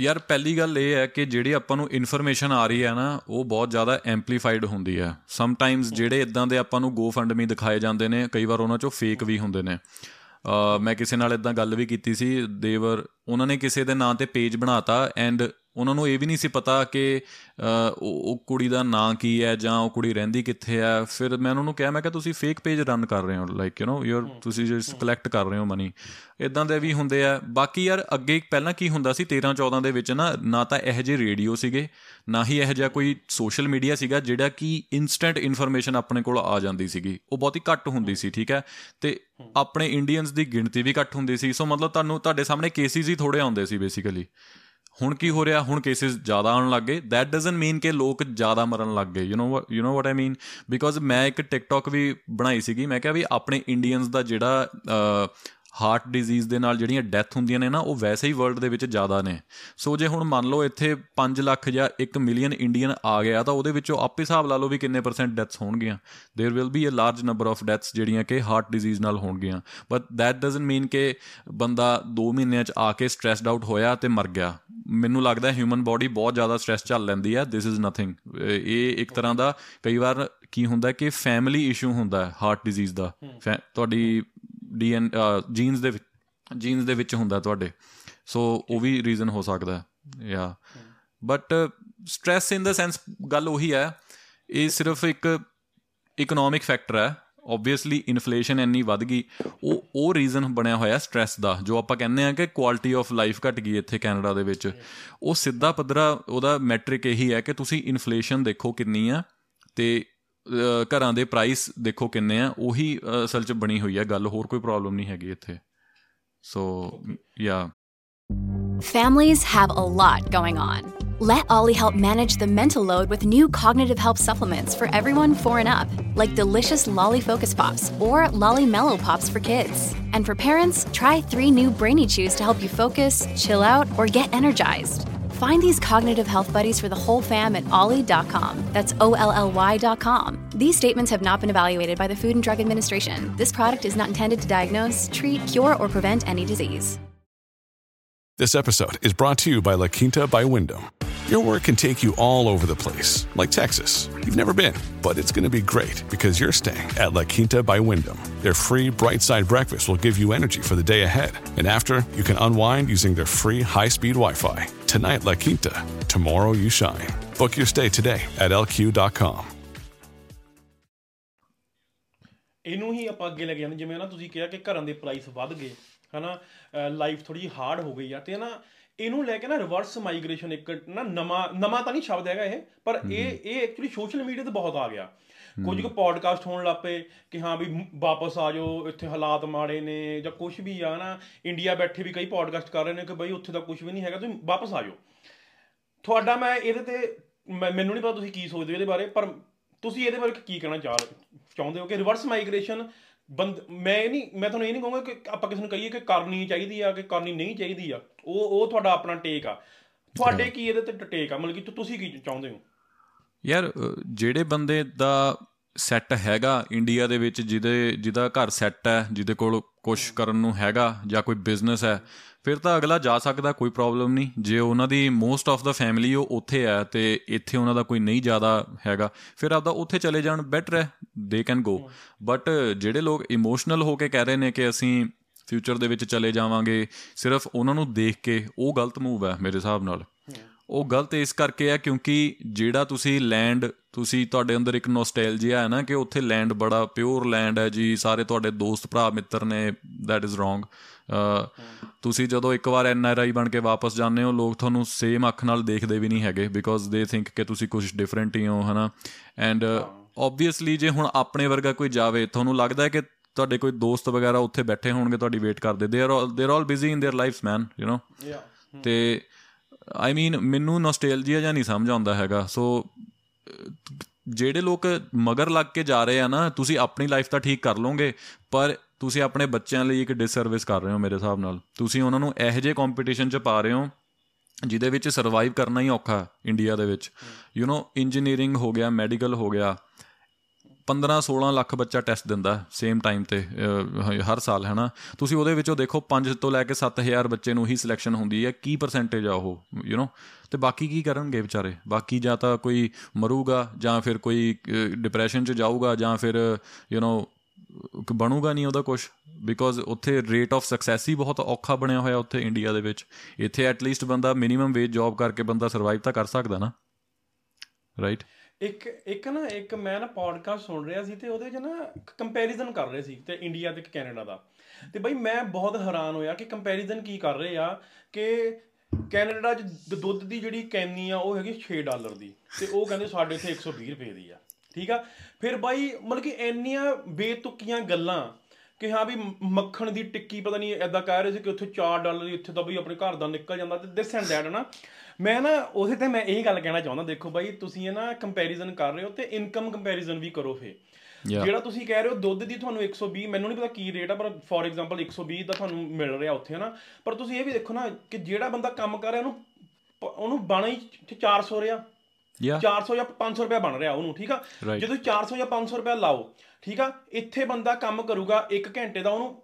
Speaker 2: ਯਾਰ, ਪਹਿਲੀ ਗੱਲ ਇਹ ਹੈ ਕਿ ਜਿਹੜੀ ਆਪਾਂ ਨੂੰ ਇਨਫੋਰਮੇਸ਼ਨ ਆ ਰਹੀ ਹੈ ਨਾ, ਉਹ ਬਹੁਤ ਜ਼ਿਆਦਾ ਐਮਪਲੀਫਾਈਡ ਹੁੰਦੀ ਹੈ। ਸਮ ਟਾਈਮਸ ਜਿਹੜੇ ਇਦਾਂ ਦੇ ਆਪਾਂ ਨੂੰ ਗੋ ਫੰਡ ਮੀ ਦਿਖਾਏ ਜਾਂਦੇ ਨੇ, ਕਈ ਵਾਰ ਉਹਨਾਂ ਚੋਂ ਫੇਕ ਵੀ ਹੁੰਦੇ ਨੇ। ਮੈਂ ਕਿਸੇ ਨਾਲ ਇਦਾਂ ਗੱਲ ਵੀ ਕੀਤੀ ਸੀ ਦੇਵਰ ਉਹਨਾਂ ਨੇ ਕਿਸੇ ਦੇ ਨਾਂ ਤੇ ਪੇਜ ਬਣਾਤਾ ਐਂਡ ਉਹਨਾਂ ਨੂੰ ਇਹ ਵੀ ਨਹੀਂ ਸੀ ਪਤਾ ਕਿ ਉਹ ਕੁੜੀ ਦਾ ਨਾਂ ਕੀ ਹੈ ਜਾਂ ਉਹ ਕੁੜੀ ਰਹਿੰਦੀ ਕਿੱਥੇ ਹੈ। ਫਿਰ ਮੈਂ ਉਹਨਾਂ ਨੂੰ ਕਿਹਾ ਮੈਂ ਕਿ ਤੁਸੀਂ ਫੇਕ ਪੇਜ ਰਨ ਕਰ ਰਹੇ ਹੋ ਲਾਈਕ ਯੂ نو ਯੂ ਤੁਸੀਂ ਜਸ ਕਲੈਕਟ ਕਰ ਰਹੇ ਹੋ ਮਨੀ ਇਦਾਂ ਦੇ ਵੀ ਹੁੰਦੇ ਆ। ਬਾਕੀ ਯਾਰ ਅੱਗੇ ਪਹਿਲਾਂ ਕੀ ਹੁੰਦਾ ਸੀ 13 14 ਦੇ ਵਿੱਚ ਨਾ ਨਾ ਤਾਂ ਇਹ ਜਿਹੇ ਰੇਡੀਓ ਸੀਗੇ ਨਾ ਹੀ ਇਹ ਜਿਹਾ ਕੋਈ ਸੋਸ਼ਲ ਮੀਡੀਆ ਸੀਗਾ ਜਿਹੜਾ ਕਿ ਇਨਸਟੈਂਟ ਇਨਫੋਰਮੇਸ਼ਨ ਆਪਣੇ ਕੋਲ ਆ ਜਾਂਦੀ ਸੀਗੀ। ਉਹ ਬਹੁਤ ਹੀ ਘੱਟ ਹੁੰਦੀ ਸੀ ਠੀਕ ਹੈ? ਤੇ ਆਪਣੇ ਇੰਡੀਅਨਸ ਦੀ ਗਿਣਤੀ ਵੀ ਘੱਟ ਹੁੰਦੀ ਸੀ। ਸੋ ਮਤਲਬ ਤੁਹਾਨੂੰ ਤੁਹਾਡੇ ਸਾਹਮਣੇ ਕੇਸਿਸ ਹੀ ਥੋੜੇ ਆਉਂਦੇ ਸੀ ਬੇਸਿਕਲੀ ਹੁਣ ਕੀ ਹੋ ਰਿਹਾ ਹੁਣ ਕੇਸਿਸ ਜ਼ਿਆਦਾ ਆਉਣ ਲੱਗ ਗਏ ਦੈਟ ਡਸਨਟ ਮੀਨ ਕਿ ਲੋਕ ਜ਼ਿਆਦਾ ਮਰਨ ਲੱਗ ਗਏ you know you know what I mean because ਮੈਂ ਇੱਕ ਟਿਕਟੌਕ ਵੀ ਬਣਾਈ ਸੀਗੀ ਮੈਂ ਕਿਹਾ ਵੀ ਆਪਣੇ ਇੰਡੀਅਨਸ ਦਾ ਜਿਹੜਾ ਹਾਰਟ ਡਿਜ਼ੀਜ਼ ਦੇ ਨਾਲ ਜਿਹੜੀਆਂ ਡੈਥ ਹੁੰਦੀਆਂ ਨੇ ਨਾ ਉਹ ਵੈਸੇ ਹੀ ਵਰਲਡ ਦੇ ਵਿੱਚ ਜ਼ਿਆਦਾ ਨੇ ਸੋ ਜੇ ਹੁਣ ਮੰਨ ਲਓ ਇੱਥੇ 5 ਲੱਖ ਜਾਂ 1 ਮਿਲੀਅਨ ਇੰਡੀਅਨ ਆ ਗਿਆ ਤਾਂ ਉਹਦੇ ਵਿੱਚੋਂ ਆਪੇ ਹਿਸਾਬ ਲਾ ਲਓ ਵੀ ਕਿੰਨੇ ਪਰਸੈਂਟ ਡੈਥਸ ਹੋਣਗੀਆਂ there will be a large number of deaths ਜਿਹੜੀਆਂ ਕਿ ਹਾਰਟ ਡਿਜ਼ੀਜ਼ ਨਾਲ ਹੋਣਗੀਆਂ ਬਟ ਦੈਟ ਡਸਨਟ ਮੀਨ ਕਿ ਬੰਦਾ 2 ਮਹੀਨਿਆਂ 'ਚ ਆ ਕੇ ਸਟ੍ਰੈਸਡ ਆਊਟ ਹੋਇਆ ਤੇ ਮਰ ਗਿਆ ਮੈਨੂੰ ਲੱਗਦਾ ਹਿਊਮਨ ਬਾਡੀ ਬਹੁਤ ਜ਼ਿਆਦਾ ਸਟ੍ਰੈਸ ਚੱਲ ਲੈਂਦੀ ਹੈ ਥਿਸ ਇਜ਼ ਨਥਿੰਗ ਇਹ ਇੱਕ ਤਰ੍ਹਾਂ ਦਾ ਕਈ ਵਾਰ ਕੀ ਹੁੰਦਾ ਕਿ ਫੈਮਿਲੀ ਇਸ਼ੂ ਹੁੰਦਾ ਹੈ ਹਾਰਟ ਡਿਜ਼ੀਜ਼ ਦਾ ਤੁਹਾਡੀ ਡੀਐਨ ਜੀਨਸ ਦੇ ਜੀਨਸ ਦੇ ਵਿੱਚ ਹੁੰਦਾ ਤੁਹਾਡੇ। ਸੋ ਉਹ ਵੀ ਰੀਜ਼ਨ ਹੋ ਸਕਦਾ ਹੈ। Yeah but stress in the sense ਗੱਲ ਉਹੀ ਹੈ, ਇਹ ਸਿਰਫ ਇੱਕ ਇਕਨੋਮਿਕ ਫੈਕਟਰ ਹੈ। ਆਬਵੀਅਸਲੀ ਇਨਫਲੇਸ਼ਨ ਇੰਨੀ ਵੱਧ ਗਈ। ਉਹ ਉਹ ਰੀਜ਼ਨ ਬਣਿਆ ਹੋਇਆ ਸਟ्रेस ਦਾ, ਜੋ ਆਪਾਂ ਕਹਿੰਦੇ ਆ ਕਿ ਕੁਆਲਿਟੀ ਆਫ ਲਾਈਫ ਘਟ ਗਈ ਇੱਥੇ ਕੈਨੇਡਾ ਦੇ ਵਿੱਚ। ਉਹ ਸਿੱਧਾ ਪੱਧਰਾ, ਉਹਦਾ ਮੈਟ੍ਰਿਕ ਇਹੀ ਹੈ ਕਿ ਤੁਸੀਂ ਇਨਫਲੇਸ਼ਨ ਦੇਖੋ ਕਿੰਨੀ ਆ ਤੇ ਘਰਾਂ ਦੇ ਪ੍ਰਾਈਸ ਦੇਖੋ ਕਿੰਨੇ ਆ ਉਹੀ ਅਸਲ 'ਚ ਬਣੀ ਹੋਈ ਹੈ ਗੱਲ ਹੋਰ ਕੋਈ ਪ੍ਰੋਬਲਮ ਨਹੀਂ ਹੈਗੀ ਇੱਥੇ ਸੋ ਯਾ
Speaker 3: Families have a lot going on. Let Ollie help manage the mental load with new cognitive help supplements for everyone four and up, like delicious Lolly Focus Pops or Lolly Mellow Pops for kids. And for parents, try three new Brainy Chews to help you focus, chill out, or get energized. Find these cognitive health buddies for the whole fam at ollie.com. That's O L L Y.com. These statements have not been evaluated by the Food and Drug Administration. This product is not intended to diagnose, treat, cure, or prevent any disease.
Speaker 4: This episode is brought to you by La Quinta by Wyndham. Your work can take you all over the place, like Texas. You've never been, but it's going to be great because you're staying at La Quinta by Wyndham. Their free bright side breakfast will give you energy for the day ahead. And after, you can unwind using their free high speed Wi Fi. Tonight, La Quinta. Tomorrow, you shine. Book your stay today at lq.com.
Speaker 1: ਇਹਨੂੰ ਹੀ ਆਪਾਂ ਅੱਗੇ ਲੈ ਕੇ ਜਾਂਦੇ ਜਿਵੇਂ ਨਾ ਤੁਸੀਂ ਕਿਹਾ ਕਿ ਘਰਾਂ ਦੇ ਪ੍ਰਾਈਸ ਵੱਧ ਗਏ ਹਨਾ ਲਾਈਫ ਥੋੜੀ ਹਾਰਡ ਹੋ ਗਈ ਆ ਤੇ ਨਾ ਇਹਨੂੰ ਲੈ ਕੇ ਨਾ ਰਿਵਰਸ ਮਾਈਗ੍ਰੇਸ਼ਨ ਇੱਕ ਨਾ ਨਵਾਂ ਨਵਾਂ ਤਾਂ ਨਹੀਂ ਸ਼ਬਦ ਹੈਗਾ ਇਹ ਪਰ ਇਹ ਇਹ ਐਕਚੁਅਲੀ ਸੋਸ਼ਲ ਮੀਡੀਆ ਤੇ ਬਹੁਤ ਆ ਗਿਆ। ਕੁਝ ਕੁ ਪੋਡਕਾਸਟ ਹੋਣ ਲੱਪੇ ਕਿ ਹਾਂ ਵੀ ਵਾਪਸ ਆ ਜਾਓ ਇੱਥੇ ਹਾਲਾਤ ਮਾੜੇ ਨੇ ਜਾਂ ਕੁਝ ਵੀ ਆ ਨਾ ਇੰਡੀਆ ਬੈਠੇ ਵੀ ਕਈ ਪੋਡਕਾਸਟ ਕਰ ਰਹੇ ਨੇ ਕਿ ਬਈ ਉੱਥੇ ਤਾਂ ਕੁਝ ਵੀ ਨਹੀਂ ਹੈਗਾ ਤੁਸੀਂ ਵਾਪਸ ਆ ਜਾਓ। ਤੁਹਾਡਾ ਮੈਂ ਇਹਦੇ ਤੇ ਮੈਨੂੰ ਨਹੀਂ ਪਤਾ ਤੁਸੀਂ ਕੀ ਸੋਚਦੇ ਹੋ ਇਹਦੇ ਬਾਰੇ ਪਰ ਤੁਸੀਂ ਇਹਦੇ ਬਾਰੇ ਕੀ ਕਹਿਣਾ ਚਾਹ ਚਾਹੁੰਦੇ ਹੋ ਕਿ ਰਿਵਰਸ ਮਾਈਗ੍ਰੇਸ਼ਨ ਬੰਦ ਮੈਂ ਨਹੀਂ ਮੈਂ ਤੁਹਾਨੂੰ ਇਹ ਨਹੀਂ ਕਹੂੰਗਾ ਕਿ ਆਪਾਂ ਕਿਸੇ ਨੂੰ ਕਹੀਏ ਕਿ ਕਰਨੀ ਚਾਹੀਦੀ ਆ ਕਿ ਕਰਨੀ ਨਹੀਂ ਚਾਹੀਦੀ ਆ। ਉਹ ਉਹ ਤੁਹਾਡਾ ਆਪਣਾ ਟੇਕ ਆ। ਤੁਹਾਡੇ ਕੀ ਇਹਦੇ ਤੇ ਟੇਕ ਆ? ਮਤਲਬ ਕਿ ਤੁਸੀਂ ਕੀ ਚਾਹੁੰਦੇ ਹੋ?
Speaker 2: ਯਾਰ ਜਿਹੜੇ ਬੰਦੇ ਦਾ ਸੈੱਟ ਹੈਗਾ ਇੰਡੀਆ ਦੇ ਵਿੱਚ ਜਿਹਦੇ ਜਿਹਦਾ ਘਰ ਸੈੱਟ ਹੈ ਜਿਹਦੇ ਕੋਲ ਕੁਝ ਕਰਨ ਨੂੰ ਹੈਗਾ ਜਾਂ ਕੋਈ ਬਿਜ਼ਨਸ ਹੈ ਫਿਰ ਤਾਂ ਅਗਲਾ ਜਾ ਸਕਦਾ ਕੋਈ ਪ੍ਰੋਬਲਮ ਨਹੀਂ। ਜੇ ਉਹਨਾਂ ਦੀ ਮੋਸਟ ਆਫ ਦਾ ਫੈਮਿਲੀ ਉਹ ਉੱਥੇ ਹੈ ਤੇ ਇੱਥੇ ਉਹਨਾਂ ਦਾ ਕੋਈ ਨਹੀਂ ਜ਼ਿਆਦਾ ਹੈਗਾ ਫਿਰ ਆਪਦਾ ਉੱਥੇ ਚਲੇ ਜਾਣ ਬੈਟਰ ਹੈ। ਦੇ ਕੈਨ ਗੋ ਬਟ ਜਿਹੜੇ ਲੋਕ ਇਮੋਸ਼ਨਲ ਹੋ ਕੇ ਕਹਿ ਰਹੇ ਨੇ ਕਿ ਅਸੀਂ ਫਿਊਚਰ ਦੇ ਵਿੱਚ ਚਲੇ ਜਾਵਾਂਗੇ ਸਿਰਫ ਉਹਨਾਂ ਨੂੰ ਦੇਖ ਕੇ ਉਹ ਗਲਤ ਮੂਵ ਹੈ ਮੇਰੇ ਹਿਸਾਬ ਨਾਲ। ਉਹ ਗਲਤ ਇਸ ਕਰਕੇ ਹੈ ਕਿਉਂਕਿ ਜਿਹੜਾ ਤੁਸੀਂ ਲੈਂਡ ਤੁਸੀਂ ਤੁਹਾਡੇ ਅੰਦਰ ਇੱਕ ਨੋਸਟੈਲਜੀਆ ਹੈ ਨਾ ਕਿ ਉੱਥੇ ਲੈਂਡ ਬੜਾ ਪਿਓਰ ਲੈਂਡ ਹੈ ਜੀ ਸਾਰੇ ਤੁਹਾਡੇ ਦੋਸਤ ਭਰਾ ਮਿੱਤਰ ਨੇ ਥੈਟ ਇਜ਼ ਰੋਂਗ ਤੁਸੀਂ ਜਦੋਂ ਇੱਕ ਵਾਰ ਐਨ ਆਰ ਆਈ ਬਣ ਕੇ ਵਾਪਸ ਜਾਂਦੇ ਹੋ ਲੋਕ ਤੁਹਾਨੂੰ ਸੇਮ ਅੱਖ ਨਾਲ ਦੇਖਦੇ ਵੀ ਨਹੀਂ ਹੈਗੇ ਬਿਕੋਜ਼ ਦੇ ਥਿੰਕ ਕਿ ਤੁਸੀਂ ਕੁਝ ਡਿਫਰੈਂਟ ਹੀ ਹੋ ਹਨਾ? ਐਂਡ ਆਬਵੀਅਸਲੀ ਜੇ ਹੁਣ ਆਪਣੇ ਵਰਗਾ ਕੋਈ ਜਾਵੇ ਤੁਹਾਨੂੰ ਲੱਗਦਾ ਹੈ ਕਿ ਤੁਹਾਡੇ ਕੋਈ ਦੋਸਤ ਵਗੈਰਾ ਉੱਥੇ ਬੈਠੇ ਹੋਣਗੇ ਤੁਹਾਡੀ ਵੇਟ ਕਰਦੇ they are they are all busy in their lives man you know ਤੇ ਆਈ ਮੀਨ ਮੈਨੂੰ ਨੋਸਟੈਲਜੀਆ ਜਾਂ ਨਹੀਂ ਸਮਝ ਆਉਂਦਾ ਹੈਗਾ ਸੋ ਜਿਹੜੇ ਲੋਕ ਮਗਰ ਲੱਗ ਕੇ ਜਾ ਰਹੇ ਆ ਨਾ ਤੁਸੀਂ ਆਪਣੀ ਲਾਈਫ ਤਾਂ ਠੀਕ ਕਰ ਲਓਗੇ ਪਰ ਤੁਸੀਂ ਆਪਣੇ ਬੱਚਿਆਂ ਲਈ ਇੱਕ ਡਿਸਰਵਿਸ ਕਰ ਰਹੇ ਹੋ ਮੇਰੇ ਹਿਸਾਬ ਨਾਲ ਤੁਸੀਂ ਉਹਨਾਂ ਨੂੰ ਇਹੋ ਜਿਹੇ ਕੰਪੀਟੀਸ਼ਨ 'ਚ ਪਾ ਰਹੇ ਹੋ ਜਿਹਦੇ ਵਿੱਚ ਸਰਵਾਈਵ ਕਰਨਾ ਹੀ ਔਖਾ ਇੰਡੀਆ ਦੇ ਵਿੱਚ ਯੂ نو ਇੰਜੀਨੀਅਰਿੰਗ ਹੋ ਗਿਆ ਮੈਡੀਕਲ ਹੋ ਗਿਆ 15 16 ਲੱਖ ਬੱਚਾ ਟੈਸਟ ਦਿੰਦਾ ਸੇਮ ਟਾਈਮ ਤੇ ਹਰ ਸਾਲ ਹੈ ਨਾ ਤੁਸੀਂ ਉਹਦੇ ਵਿੱਚੋਂ ਦੇਖੋ 5 ਤੋਂ ਲੈ ਕੇ 7000 ਬੱਚੇ ਨੂੰ ਹੀ ਸਿਲੈਕਸ਼ਨ ਹੁੰਦੀ ਹੈ ਕੀ ਪਰਸੈਂਟੇਜ ਆ ਉਹ ਯੂ نو ਤੇ ਬਾਕੀ ਕੀ ਕਰਨਗੇ ਵਿਚਾਰੇ ਬਾਕੀ ਜਾਂ ਤਾਂ ਕੋਈ ਮਰੂਗਾ ਜਾਂ ਫਿਰ ਕੋਈ ਡਿਪਰੈਸ਼ਨ 'ਚ ਜਾਊਗਾ ਜਾਂ ਫਿਰ ਯੂ نو ਬਣੂਗਾ ਨਹੀਂ ਉਹਦਾ ਕੁਝ ਬਿਕੋਜ਼ ਉੱਥੇ ਰੇਟ ਆਫ ਸਕਸੈਸ ਹੀ ਬਹੁਤ ਔਖਾ ਬਣਿਆ ਹੋਇਆ ਉੱਥੇ ਇੰਡੀਆ ਦੇ ਵਿੱਚ ਇੱਥੇ ਐਟ ਲੀਸਟ ਬੰਦਾ ਮਿਨੀਮਮ ਵੇਜ ਜੌਬ ਕਰਕੇ ਬੰਦਾ ਸਰਵਾਈਵ ਤਾਂ ਕਰ ਸਕਦਾ ਨਾ ਰਾਈਟ
Speaker 1: ਇੱਕ ਇੱਕ ਨਾ, ਇੱਕ ਮੈਂ ਨਾ ਪੋਡਕਾਸਟ ਸੁਣ ਰਿਹਾ ਸੀ ਤੇ ਉਹਦੇ 'ਚ ਨਾ ਕੰਪੈਰੀਜ਼ਨ ਕਰ ਰਹੇ ਸੀ ਤੇ ਇੰਡੀਆ ਤੇ ਕੈਨੇਡਾ ਦਾ। ਤੇ ਬਈ ਮੈਂ ਬਹੁਤ ਹੈਰਾਨ ਹੋਇਆ ਕਿ ਕੰਪੈਰੀਜ਼ਨ ਕੀ ਕਰ ਰਹੇ ਆ ਕਿ ਕੈਨੇਡਾ 'ਚ ਦੁੱਧ ਦੀ ਜਿਹੜੀ ਕੈਨੀ ਆ, ਉਹ ਹੈਗੀ 6 ਡਾਲਰ ਦੀ ਤੇ ਉਹ ਕਹਿੰਦੇ ਸਾਡੇ ਇੱਥੇ 120 ਰੁਪਏ ਦੀ ਆ। ਠੀਕ ਆ? ਫਿਰ ਬਾਈ ਮਤਲਬ ਕਿ ਇੰਨੀਆਂ ਬੇਤੁਕੀਆਂ ਗੱਲਾਂ ਕਿ ਹਾਂ ਵੀ ਮੱਖਣ ਦੀ ਟਿੱਕੀ ਪਤਾ ਨਹੀਂ ਐਦਾਂ ਕਹਿ ਰਹੇ ਸੀ ਕਿ ਉੱਥੇ 4 ਡਾਲਰ ਦੀ ਇੱਥੇ ਤਾਂ ਬਈ ਆਪਣੇ ਘਰ ਦਾ ਨਿਕਲ ਜਾਂਦਾ ਤੇ ਦਿਸ ਐਂਡ ਦੈਟ ਨਾ ਮੈਂ ਨਾ ਉਹਦੇ ਤੇ ਮੈਂ ਇਹ ਗੱਲ ਕਹਿਣਾ ਚਾਹੁੰਦਾ ਦੇਖੋ ਬਾਈ ਤੁਸੀਂ ਇਹ ਨਾ ਕੰਪੈਰੀਜ਼ਨ ਕਰ ਰਹੇ ਹੋ ਤੇ ਇਨਕਮ ਕੰਪੈਰੀਜ਼ਨ ਵੀ ਕਰੋ ਫੇ ਜਿਹੜਾ ਤੁਸੀਂ ਕਹਿ ਰਹੇ ਹੋ ਦੁੱਧ ਦੀ ਤੁਹਾਨੂੰ 120 ਮੈਨੂੰ ਨਹੀਂ ਪਤਾ ਕੀ ਰੇਟ ਆ ਪਰ ਫੋਰ ਐਗਜ਼ਾਮਪਲ 120 ਦਾ ਤੁਹਾਨੂੰ ਮਿਲ ਰਿਹਾ ਉੱਥੇ ਹਨਾ? ਪਰ ਤੁਸੀਂ ਇਹ ਵੀ ਦੇਖੋ ਨਾ ਕਿ ਜਿਹੜਾ ਬੰਦਾ ਕੰਮ ਕਰ ਰਿਹਾ ਉਹਨੂੰ ਉਹਨੂੰ ਬਣਾ ਹੀ 400 ਰਿਹਾ। 400 ਜਾਂ 500 ਰੁਪਏ ਬਣ ਰਿਹਾ ਉਹਨੂੰ ਠੀਕ ਆ? ਜਦੋਂ 400 ਜਾਂ 500 ਰੁਪਏ ਲਾਓ ਠੀਕ ਆ? ਇੱਥੇ ਬੰਦਾ ਕੰਮ ਕਰੂਗਾ 1 ਘੰਟੇ ਦਾ ਉਹਨੂੰ